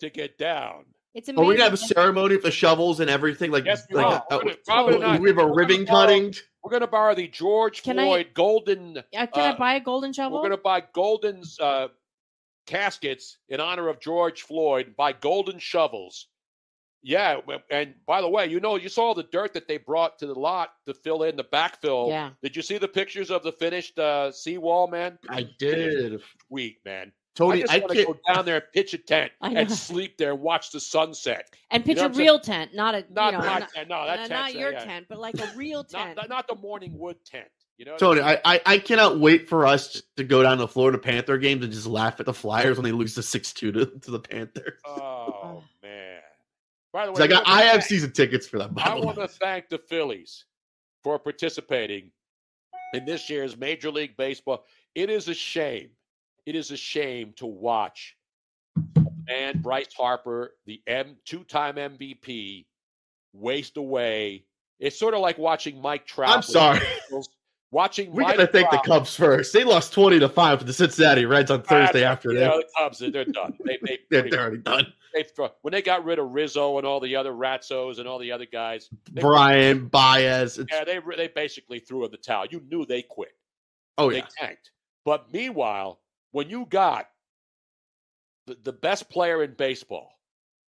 A: to get down.
B: It's
O: Are we gonna have a ceremony with the shovels and everything? Like,
A: Yes, we
O: like
A: are.
O: a-
A: We're gonna- Robin and I-
O: we have a
A: we're
O: ribbon
A: borrow-
O: cutting.
A: We're going to borrow the George
B: Can I-
A: Floyd Golden.
B: Uh, can I
A: uh,
B: buy a golden shovel?
A: We're going to buy Golden's uh, caskets in honor of George Floyd. Buy golden shovels. Yeah, and by the way, you know, you saw the dirt that they brought to the lot to fill in the backfill.
B: Yeah.
A: Did you see the pictures of the finished uh, seawall, man?
O: I did.
A: Sweet, man.
O: Tony,
A: I just
O: I
A: want to
O: can't-
A: go down there and pitch a tent and sleep there and watch the sunset.
B: and
A: You
B: pitch
A: know
B: a
A: what saying?
B: real tent, not a
A: Not
B: you know,
A: my
B: not,
A: tent. No, that
B: not- not your
A: yeah.
B: tent, but like a real [LAUGHS] tent.
A: Not, not the morning wood tent. You know,
O: Tony,
A: I mean?
O: I, I, I cannot wait for us to go down to the Florida Panther games and just laugh at the Flyers when they lose the six two to, to the Panthers. [LAUGHS]
A: Oh man! By the way,
O: 'Cause I got I have season tickets for them. By
A: I
O: the way.
A: want to thank the Phillies for participating in this year's Major League Baseball. It is a shame. It is a shame to watch a man Bryce Harper, the M two-time MVP, waste away. It's sort of like watching Mike Trout.
O: I'm sorry.
A: Watching
O: We
A: Mike
O: gotta thank the Cubs first. They lost twenty to five to the Cincinnati Reds on Thursday
A: Ah,
O: afternoon.
A: You know, the Cubs, they're done. They, they, [LAUGHS]
O: They're, they're already done.
A: they when they got rid of Rizzo and all the other Ratzos and all the other guys,
O: Bryant Baez.
A: Yeah, they they basically threw in the towel. You knew they quit.
O: oh
A: they
O: yeah,
A: tanked. But meanwhile, when you got the, the best player in baseball,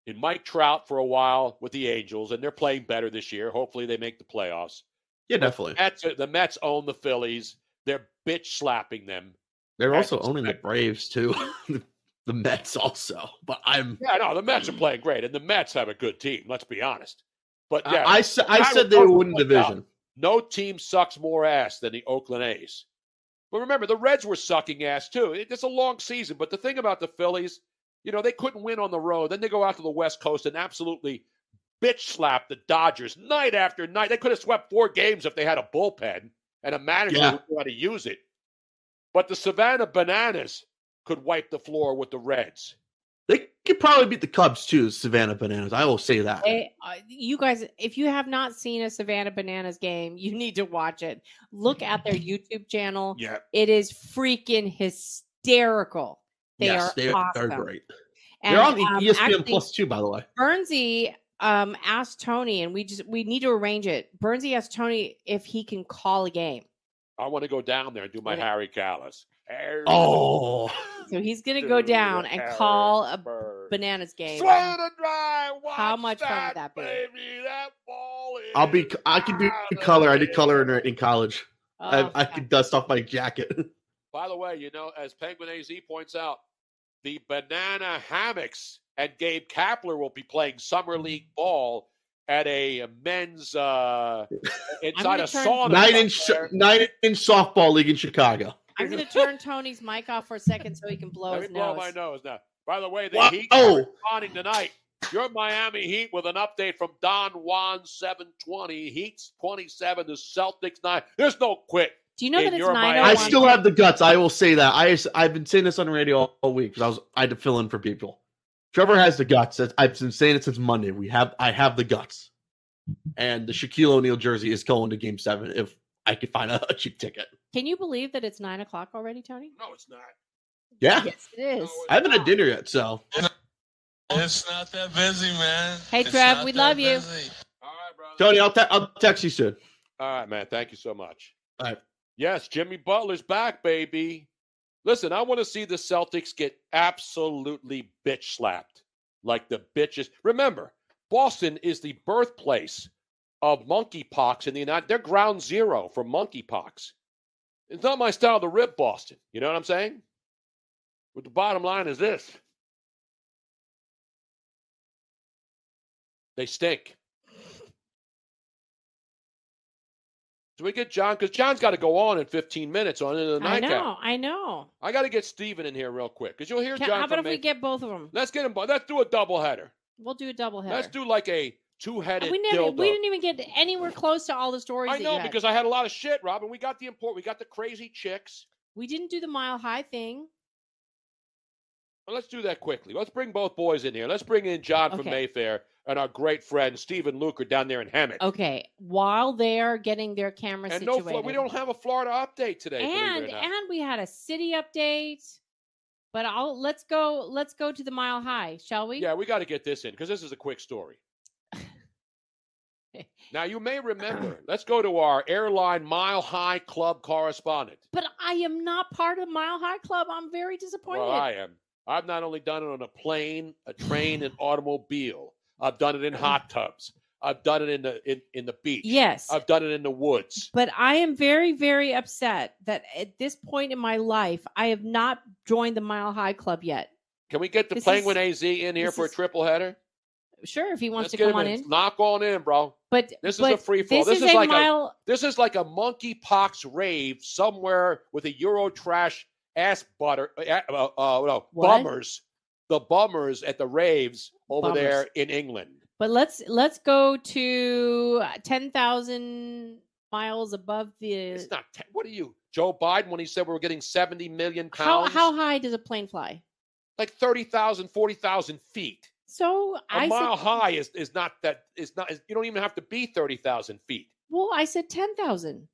A: in Mike Trout for a while with the Angels, and they're playing better this year. Hopefully, they make the playoffs.
O: yeah, definitely.
A: The Mets, the Mets own the Phillies. They're bitch slapping them.
O: They're also owning the. Braves too. [LAUGHS] the, the Mets also. But I'm
A: Yeah, no, the Mets are playing great, and the Mets have a good team. Let's be honest. But yeah,
O: I, I, I
A: I
O: said they would win the
A: point out-
O: division.
A: No team sucks more ass than the Oakland A's. But remember, the Reds were sucking ass too. It- It's a long season, but the thing about the Phillies, you know, they couldn't win on the road. Then they go out to the West Coast and absolutely bitch slap the Dodgers night after night. They could have swept four games if they had a bullpen and a manager
O: Yeah.
A: who knew how to use it. But the Savannah Bananas could wipe the floor with the Reds.
O: They could probably beat the Cubs too, Savannah Bananas. I will say that.
B: Hey, uh, you guys, if you have not seen a Savannah Bananas game, you need to watch it. Look at their [LAUGHS] YouTube channel.
A: Yeah.
B: It is freaking hysterical. They
O: yes,
B: are
O: they're,
B: awesome.
O: they're great.
B: And,
O: they're on the
B: um,
O: ESPN
B: actually,
O: Plus too, by the way.
B: Bernsey um, asked Tony, and we just we need to arrange it. Bernsey asked Tony if he can call a game.
A: I want to go down there and do my
B: Yeah.
A: Harry Kalas. Harry
O: Oh, [LAUGHS]
B: So he's gonna go down and call a bananas game.
A: Slow to drive.
B: How much fun would that be?
A: Baby, that ball is
O: I'll be. I can do color. I did color in, in college.
B: Oh,
O: I, I could dust off my jacket. [LAUGHS]
A: By the way, you know, as Penguin AZ points out, the Banana Hammocks and Gabe Kapler will be playing summer league ball at a men's uh, [LAUGHS] inside a
B: turn-
A: sauna.
O: Nine inch nine inch softball league in Chicago.
B: I'm going to turn Tony's mic off for a second so he can blow
A: Let
B: his
A: me blow
B: nose.
A: my nose now. By the way, the
O: Wow.
A: Heat
O: Oh.
A: are responding tonight. Your Miami Heat with an update from Don Juan 720. Heat's 27, the Celtics 9. There's no quit.
B: Do you know that it's
A: your
B: nine oh
A: Miami.
O: I still have the guts. I will say that. I I've been saying this on the radio all, all week because I was I had to fill in for people. Trevor has the guts. I've been saying it since Monday. We have I have the guts, and the Shaquille O'Neal jersey is going to Game Seven if I could find a, a [LAUGHS] cheap ticket.
B: Can you believe that it's nine o'clock already, Tony?
A: No, it's not.
O: Yeah,
B: Yes, it is.
O: I haven't had dinner yet, so
E: It's not that busy, man.
B: Hey,
E: It's
B: Trev, we
E: that
B: love you.
E: busy.
O: Tony, I'll te- I'll text you soon.
A: All right, man. Thank you so much.
O: All right.
A: Yes, Jimmy Butler's back, baby. Listen, I want to see the Celtics get absolutely bitch slapped. Like the bitches. Remember, Boston is the birthplace of monkeypox in the United They're ground zero for monkeypox. It's not my style to rip Boston. You know what I'm saying? But the bottom line is this they stink. So we get John because John's got to go on in 15 minutes on the
B: I
A: nightcap.
B: know, I know.
A: I got to get Steven in here real quick because you'll hear
B: Can,
A: John.
B: how about if we get both of them?
A: Let's get him. Let's do a double header.
B: We'll do a double header.
A: Let's do like a two-headed
B: we, never,
A: dildo.
B: we didn't even get anywhere close to all the stories.
A: I know because I had a lot of shit, Robin. We got the important. We got the crazy chicks.
B: we didn't do the mile high thing.
A: Well, let's do that quickly. Let's bring both boys in here. Let's bring in John from Mayfair and our great friend Stephen Luker down there in Hammett.
B: Okay, while they're getting their camera
A: and
B: situated,
A: Flo- we don't have a Florida update today.
B: and
A: it or not.
B: and we had a city update. But I'll let's go let's go to the mile high, shall we?
A: Yeah, we got to get this in because this is a quick story. [LAUGHS] now, you may remember, [CLEARS THROAT] let's go to our airline Mile High Club correspondent.
B: But I am not part of Mile High Club. I'm very disappointed.
A: Well, I am. I've not only done it on a plane, a train, an automobile, I've done it in [CLEARS THROAT] hot tubs. I've done it in the in, in the beach.
B: Yes.
A: I've done it in the woods.
B: But I am very, very upset that at this point in my life, I have not joined the Mile High Club yet.
A: Can we get the
B: This
A: Penguin
B: is-
A: AZ in here for a triple header?
B: Sure, if he wants
A: Let's
B: to come on
A: in.
B: in.
A: Knock on in, bro.
B: But
A: This is a free fall.
B: This,
A: This,
B: is,
A: is, like
B: mile.
A: a this is like a monkeypox rave somewhere with a Euro trash ass butter uh, uh, uh, no, bummers. The bummers at the raves over
B: Bummers.
A: there in England.
B: But let's let's go to ten thousand miles above the.
A: It's not. Ten, what are you, Joe Biden? When he said we were getting seventy million
B: How
A: pounds,
B: how high does a plane fly?
A: like 30,000, 40,000 feet.
B: So
A: A
B: I
A: mile
B: said,
A: high is, is not that is not. Is, you don't even have to be thirty thousand feet.
B: well, I said ten thousand.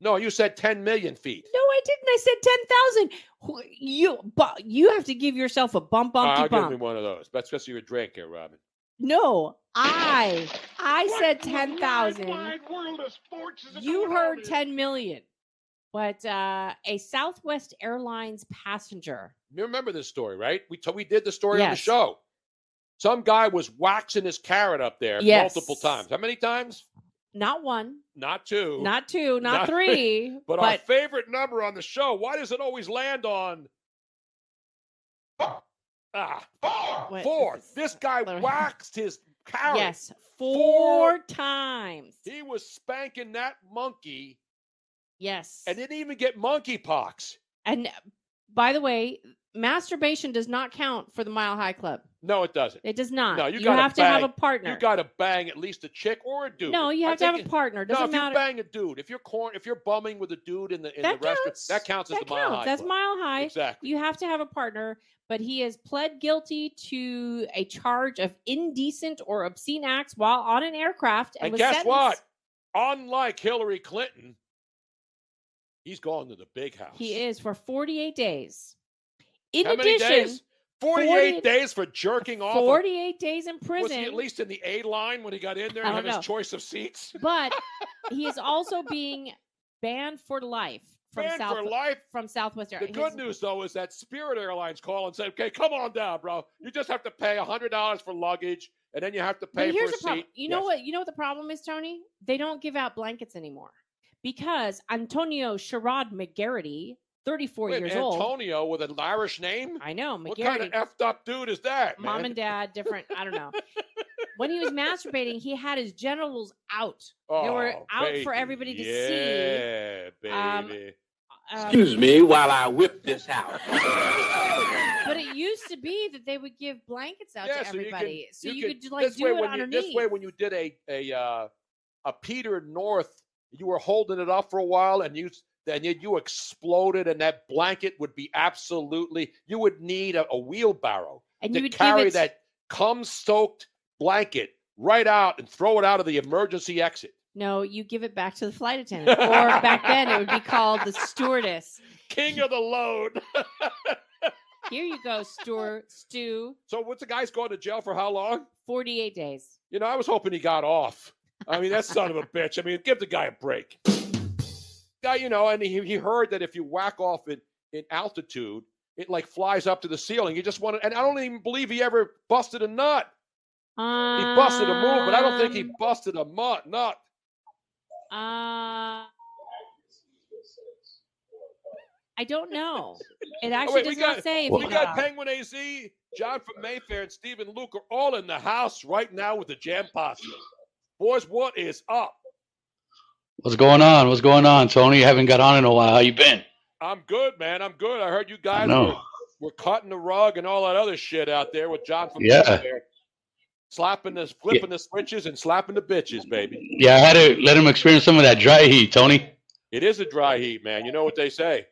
A: No, you said ten million feet.
B: No, I didn't. I said ten thousand. You, but you have to give yourself a bump,
A: I'll
B: bumpy
A: give me one of those. That's just your drink here, Robin.
B: No, I, I said ten thousand.
J: world of sports is it
B: You heard
J: here?
B: 10 million. But uh, a Southwest Airlines passenger.
A: You remember this story, right? We t- we did the story on the show. Some guy was waxing his carrot up there
B: Yes.
A: multiple times. How many times?
B: Not one,
A: Not two.
B: not two, not,
A: Not-
B: three. [LAUGHS]
A: But, our favorite number on the show. Why does it always land on? Ah,
B: What-
A: four. This guy [LAUGHS] waxed his carrot.
B: yes, four times.
A: He was spanking that monkey
B: Yes.
A: and didn't even get monkeypox.
B: And by the way, masturbation does not count for the Mile High Club.
A: No, it doesn't.
B: It does not.
A: No, you,
B: you have to have a partner.
A: You got to bang at least a chick or a dude.
B: no, you
A: I
B: have to have a partner. It
A: No,
B: doesn't
A: if
B: matter.
A: you bang a dude, if you're corn, if you're bumming with a dude in the in
B: That
A: the restaurant,
B: counts.
A: that counts as
B: that
A: the mile
B: counts.
A: high.
B: That's
A: club.
B: mile high.
A: Exactly.
B: You have to have a partner, but he has pled guilty to a charge of indecent or obscene acts while on an aircraft. And,
A: And guess
B: sentenced-
A: what? Unlike Hillary Clinton, he's going to the big house.
B: He is for 48 days. In
A: How many
B: addition,
A: days? 48
B: 40
A: days for jerking off.
B: 48 days in prison.
A: Was he at least in the A line when he got in there and had
B: don't
A: his
B: know.
A: choice of seats? [LAUGHS]
B: but he is [LAUGHS] also being banned for life from
A: Banned
B: South
A: for life.
B: from Southwest
A: The
B: Air.
A: good
B: His-
A: news though is that Spirit Airlines called and said, "Okay, come on down, bro. You just have to pay hundred dollars for luggage, and then you have to pay
B: here's
A: for
B: the
A: a
B: problem.
A: seat."
B: You know what? You know what the problem is, Tony? They don't give out blankets anymore because Antonio Sherrod McGarity 34
A: Wait,
B: years old.
A: Antonio with an Irish name?
B: I know.
A: What kind of
B: McGarity.
A: effed up dude is that, man?
B: Mom and dad, different. I don't know. [LAUGHS] when he was masturbating, he had his genitals out. they were
A: Oh,
B: out for everybody to see.
A: Yeah, baby.
B: Um, Um,
E: Excuse me while I whip this out. [LAUGHS]
B: But it used to be that they would give blankets out
A: yeah,
B: to
A: so you
B: everybody,
A: can,
B: so you,
A: can-
B: could like
A: this
B: do
A: way
B: it
A: when
B: underneath.
A: You, this way, when you did a a uh, a Peter North, you were holding it up for a while, and you then you, you exploded, and that blanket would be absolutely. You would need a, a wheelbarrow
B: And
A: to
B: you would
A: carry
B: it-
A: that cum-soaked blanket right out and throw it out of the emergency exit.
B: no, you give it back to the flight attendant, or [LAUGHS] back then it would be called the stewardess.
A: King of the load. [LAUGHS]
B: Here you go, Stuart, Stu.
A: So what's the guy's going to jail for how long?
B: 48 days.
A: You know, I was hoping he got off. I mean, that son of a bitch. I mean, give the guy a break. Guy, you know, and he, he heard that if you whack off in, in altitude, it like flies up to the ceiling. He just wanted, and I don't even believe he ever busted a nut. He busted a move, but I don't think he
B: Um,
A: busted a nut. Nut.
B: Uh, I don't know. It
A: Oh,
B: actually
A: wait,
B: does
A: we
B: not say.
A: we got
B: got-
A: Penguin AZ, John from Mayfair, and Stephen Luke are all in the house right now with the Jam Posse. Boys, what is up?
P: What's going on? What's going on, Tony? You haven't got on in a while. How you been?
A: I'm good, man. I'm good. I heard you guys were, were cutting the rug and all that other shit out there with John from
P: Yeah.
A: Mayfair. Slapping the flipping the switches and slapping the bitches, baby.
P: Yeah, I had to let him experience some of that dry heat, Tony.
A: It is a dry heat, man. You know what they say.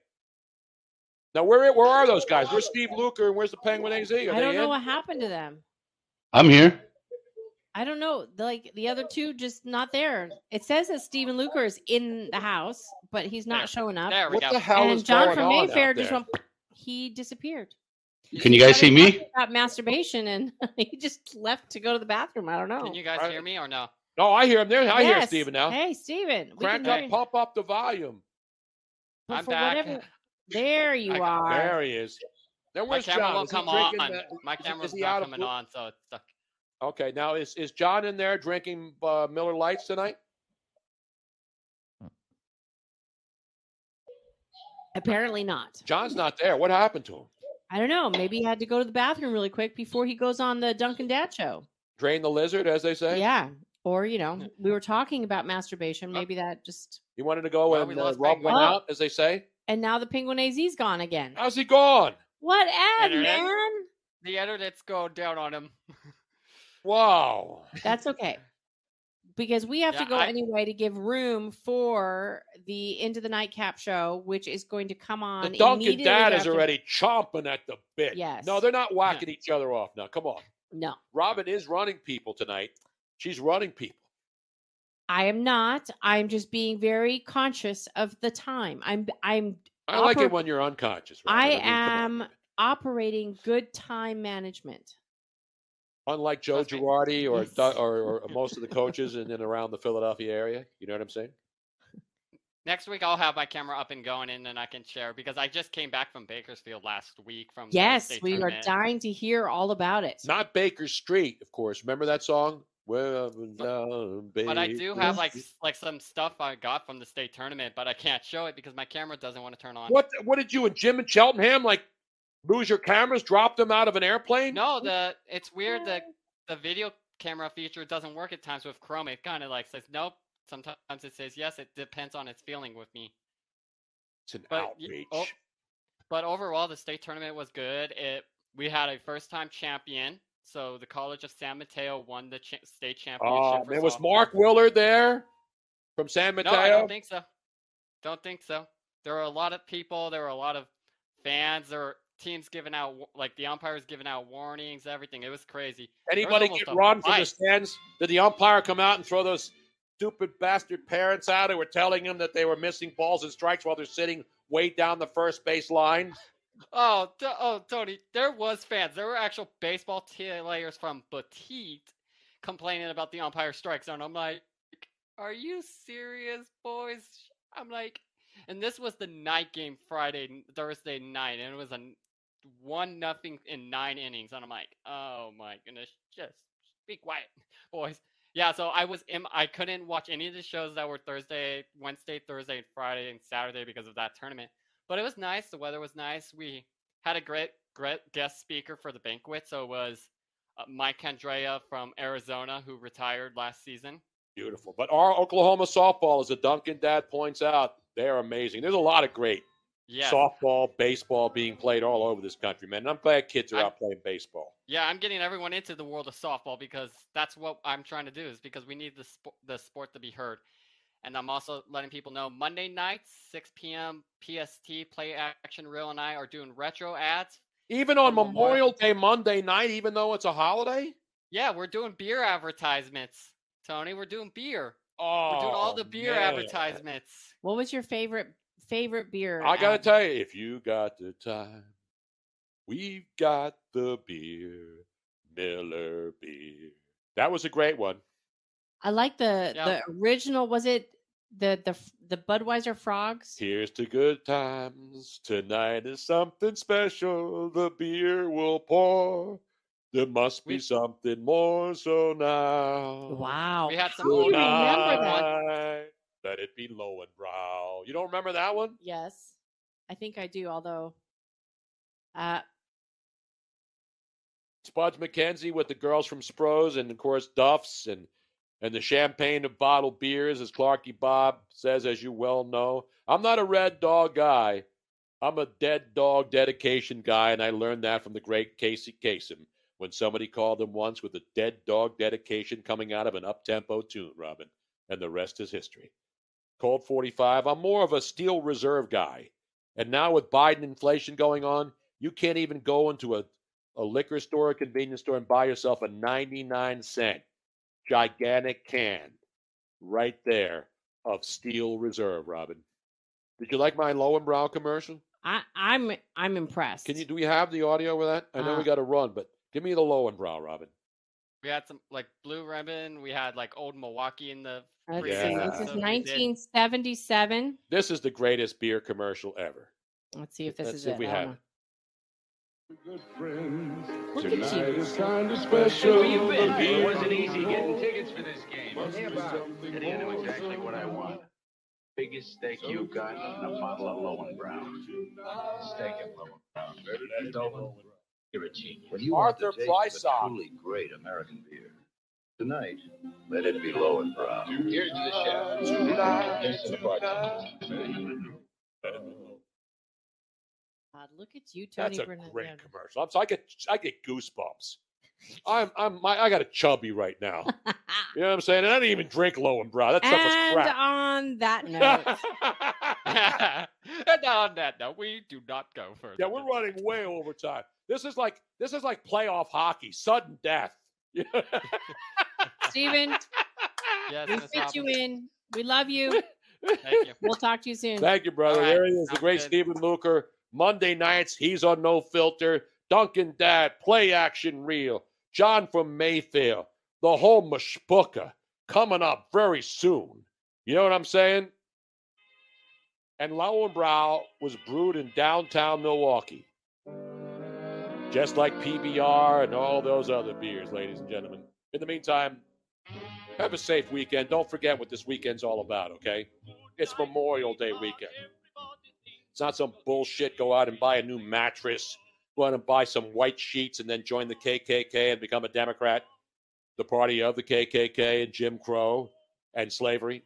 A: Now where where are those guys? Where's Steve Luker and where's the Penguin AZ? Are
B: I don't know
A: in?
B: what happened to them.
P: I'm here.
B: I don't know. Like the other two, just not there. It says that Stephen Luker is in the house, but he's not showing up.
Q: There we
A: What
Q: go.
A: the hell
B: and
A: is
B: John
A: going
B: from
A: on
B: Mayfair
A: out
B: just
A: there?
B: went. He disappeared.
P: Can you guys see me?
B: About masturbation, and [LAUGHS] he just left to go to the bathroom. I don't know.
Q: Can you guys hear me or no?
A: No, I hear him there. I hear Stephen now.
B: Hey, Stephen,
A: Crank up,
B: hear you.
A: pump up the volume.
B: But
Q: I'm back.
B: whatever- There [LAUGHS] you
Q: I-
B: are.
A: There he is. Now
Q: My
A: where's
Q: camera
A: John?
Q: won't come on.
A: the-
Q: My camera's not coming on, so it's stuck.
A: Okay, now is is John in there drinking uh, Miller Lites tonight?
B: Apparently not.
A: John's not there. What happened to him?
B: I don't know. Maybe he had to go to the bathroom really quick before he goes on the Duncan Dad show.
A: Drain the lizard, as they say.
B: Yeah. Or, you know, [LAUGHS] we were talking about masturbation. Maybe that just.
A: He wanted to go
Q: Well,
A: and
Q: we
A: uh,
Q: lost
A: rub
Q: Penguin.
A: one
B: Oh.
A: out, as they say.
B: And now the Penguin AZ's gone again.
A: How's he gone?
B: What ad,
Q: Internet?
B: man?
Q: The internet's going down on him. [LAUGHS]
A: Wow.
B: That's okay. Because we have to go
Q: I-
B: anyway to give room for the Into the Nightcap show, which is going to come on.
A: The Duncan dad is already chomping at the bit.
B: Yes.
A: No, they're not whacking each other off now. Come on.
B: No,
A: Robin is running people tonight. She's running people.
B: I am not. I'm just being very conscious of the time. I'm. I'm.
A: I like it when you're unconscious. Robin.
B: I
A: mean,
B: am operating good time management.
A: Unlike Joe Girardi or, [LAUGHS] or or most of the coaches in and around the Philadelphia area. You know what I'm saying?
Q: Next week I'll have my camera up and going, and then I can share because I just came back from Bakersfield last week from
B: Yes,
Q: state
B: we are dying to hear all about it.
A: Not Baker Street, of course. Remember that song? Well, down,
Q: But I do have like like some stuff I got from the state tournament, but I can't show it because my camera doesn't want to turn on.
A: What what did you and Jim and Cheltenham like lose your cameras, drop them out of an airplane?
Q: No, the it's weird the the video camera feature doesn't work at times with Chrome. It kind of like says nope. Sometimes it says yes. It depends on its feeling with me.
A: It's an
Q: But
A: outrage.
Q: oh, but overall, the state tournament was good. It we had a first time champion. So the College of San Mateo won the cha- state championship.
A: Oh,
Q: for
A: man, was
Q: softball.
A: Mark Willard there from San Mateo?
Q: No, I don't think so. Don't think so. There were a lot of people. There were a lot of fans. There were teams giving out like the umpires giving out warnings. Everything. It was crazy. There was
A: Anybody get run from the stands? Did the umpire come out and throw those stupid bastard parents out who were telling them that they were missing balls and strikes while they're sitting way down the first base line?
Q: Oh, t- oh, Tony, there was fans. There were actual baseball players from Petite complaining about the umpire strike zone. I'm like, are you serious, boys? I'm like, and this was the night game Friday, Thursday night, and it was a one nothing in nine innings. And I'm like, oh my goodness, just be quiet, [LAUGHS] boys. Yeah, so I was in, I couldn't watch any of the shows that were Thursday, Wednesday, Thursday, Friday, and Saturday because of that tournament. But it was nice. The weather was nice. We had a great, great guest speaker for the banquet. So it was uh, Mike Candrea from Arizona, who retired last season.
A: Beautiful. But our Oklahoma softball, as the Duncan dad points out, they're amazing. There's a lot of great
Q: Yes.
A: softball, baseball being played all over this country, man. And I'm glad kids are
Q: I'm-
A: out playing baseball.
Q: Yeah, I'm getting everyone into the world of softball because that's what I'm trying to do. Is because we need the sp- the sport to be heard, and I'm also letting people know Monday nights, 6 p.m. PST, Play Action Real and I are doing retro ads.
A: Even on Memorial Day Monday night, even though it's a holiday?
Q: Yeah, we're doing beer advertisements, Tony. We're doing beer.
A: Oh,
Q: we're doing all oh, the beer
A: man.
Q: advertisements.
B: What was your favorite favorite beer?
A: I gotta
B: ad?
A: tell you, if you got the time, we've got the beer, Miller beer. That was a great one.
B: I like the
Q: Yeah.
B: the original. Was it the the the Budweiser frogs?
A: Here's to good times. Tonight is something special. The beer will pour. There must be something more. So now,
B: Wow.
Q: We had some
B: remember that?
A: Let it be Lowenbrau. You don't remember that one?
B: Yes, I think I do. Although, uh,
A: Spuds MacKenzie with the girls from Spros and of course Duff's and and the champagne of bottled beers, as Clarky Bob says, as you well know. I'm not a red dog guy. I'm a dead dog dedication guy, and I learned that from the great Casey Kasem when somebody called him once with a dead dog dedication coming out of an up tempo tune, Robin. And the rest is history. Colt 45, I'm more of a steel reserve guy. And now with Biden inflation going on, you can't even go into a a liquor store or convenience store and buy yourself a 99 cent gigantic can right there of Steel Reserve, Robin. Did you like my Lowenbrau commercial?
B: I I'm I'm impressed.
A: Can you do we have the audio with that? I know
Q: Uh,
A: we got to run, but give me the Lowenbrau, Robin.
Q: We had some like Blue Ribbon. We had like old Milwaukee in the.
B: Let's
Q: free
B: see. This is 1977.
A: This is the greatest beer commercial ever.
B: Let's see if this
A: Let's
B: is
A: see
B: it.
A: if we have
B: don't
A: it.
B: know. Look at
E: Tonight
B: you.
E: is kind of special.
R: Where you been? It wasn't easy getting tickets for this game.
E: Must be
R: Eddie, I know exactly what I want. Biggest steak you've got and a bottle of Lowenbrau. Steak and Lowenbrau. Dolan, you're a genius.
A: When you want the Arthur taste of a Prysock.
R: truly great American beer. Tonight, let it be Lowenbrau. Here's to the chef. Here's to the bartender.
B: God, look at you, Tony
A: That's a
B: Burnett.
A: great commercial. I'm so I get I get goosebumps. I'm I'm my, I got a chubby right now. [LAUGHS] you know what I'm saying? And I didn't even drink Lowenbrau. That stuff was crap.
B: on that [LAUGHS] note, [LAUGHS]
Q: and on that note, we do not go further.
A: Yeah, we're running way over time. This is like this is like playoff hockey, sudden death. [LAUGHS]
B: Steven,
Q: Yes,
B: we
Q: Miss
B: fit you in. We love you.
Q: Thank you.
B: We'll talk to you soon.
A: Thank you, brother.
Q: All right,
A: There he is, the great
Q: good.
A: Stephen Luker. Monday nights, he's on No Filter. Duncan Dad, Play Action Reel. John from Mayfair. The whole mashpuka coming up very soon. You know what I'm saying? And Lowenbrau was brewed in downtown Milwaukee. Just like PBR and all those other beers, ladies and gentlemen. In the meantime, have a safe weekend. Don't forget what this weekend's all about, okay? It's Memorial Day weekend. It's not some bullshit. Go out and buy a new mattress. Go out and buy some white sheets and then join the KKK and become a Democrat. The party of the KKK and Jim Crow and slavery.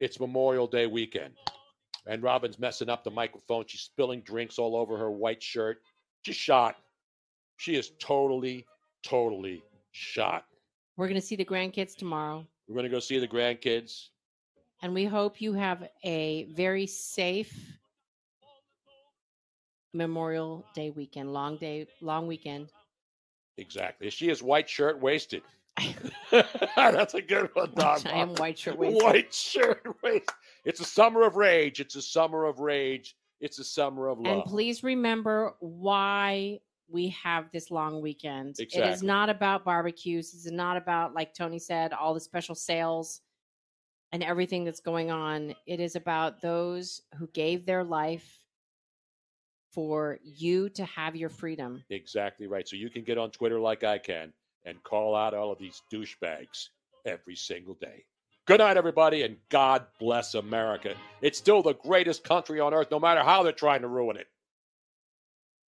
A: It's Memorial Day weekend. And Robin's messing up the microphone. She's spilling drinks all over her white shirt. She's shot. She is totally, totally shot.
B: We're going to see the grandkids tomorrow,
A: We're going to go see the grandkids.
B: and we hope you have a very safe Memorial Day weekend, long day, long weekend.
A: Exactly. She is white shirt wasted. [LAUGHS] [LAUGHS] That's a good one, Don.
B: I am white shirt wasted.
A: White shirt wasted. It's a summer of rage. It's a summer of rage. It's a summer of love.
B: And please remember why we have this long weekend. It is not about barbecues. It's not about, like Tony said, all the special sales and everything that's going on. It is about those who gave their life for you to have your freedom.
A: Exactly right. So you can get on Twitter like I can and call out all of these douchebags every single day. Good night, everybody, and God bless America. It's still the greatest country on earth, no matter how they're trying to ruin it.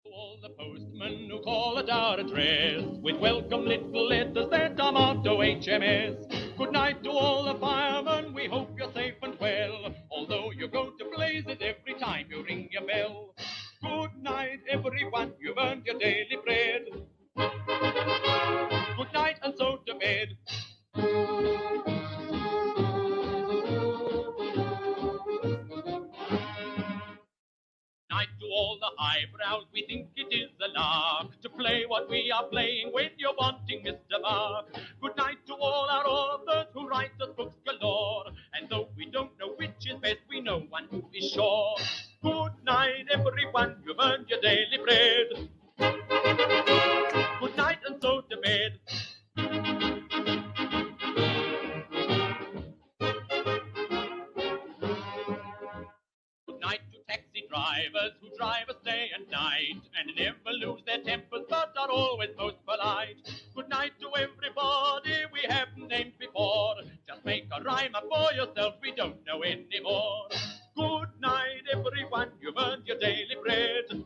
S: All the postmen who call at our address with welcome little letters that come out to HMS. Good night to all the firemen, we hope you're safe and well. Although you go to blazes every time you ring your bell. Good night, everyone, you've earned your daily bread. Good night, and so to bed. Highbrows, we think it is a lark to play what we are playing when you're wanting Mr. Mark. Good night to all our authors who write us books galore. And though we don't know which is best, we know one who is sure. Good night, everyone, you've earned your daily bread. Good night, and so to bed. Drivers who drive us day and night and never lose their tempers but are always most polite. Good night to everybody we haven't named before. Just make a rhyme up for yourself, we don't know anymore. Good night, everyone, you've earned your daily bread.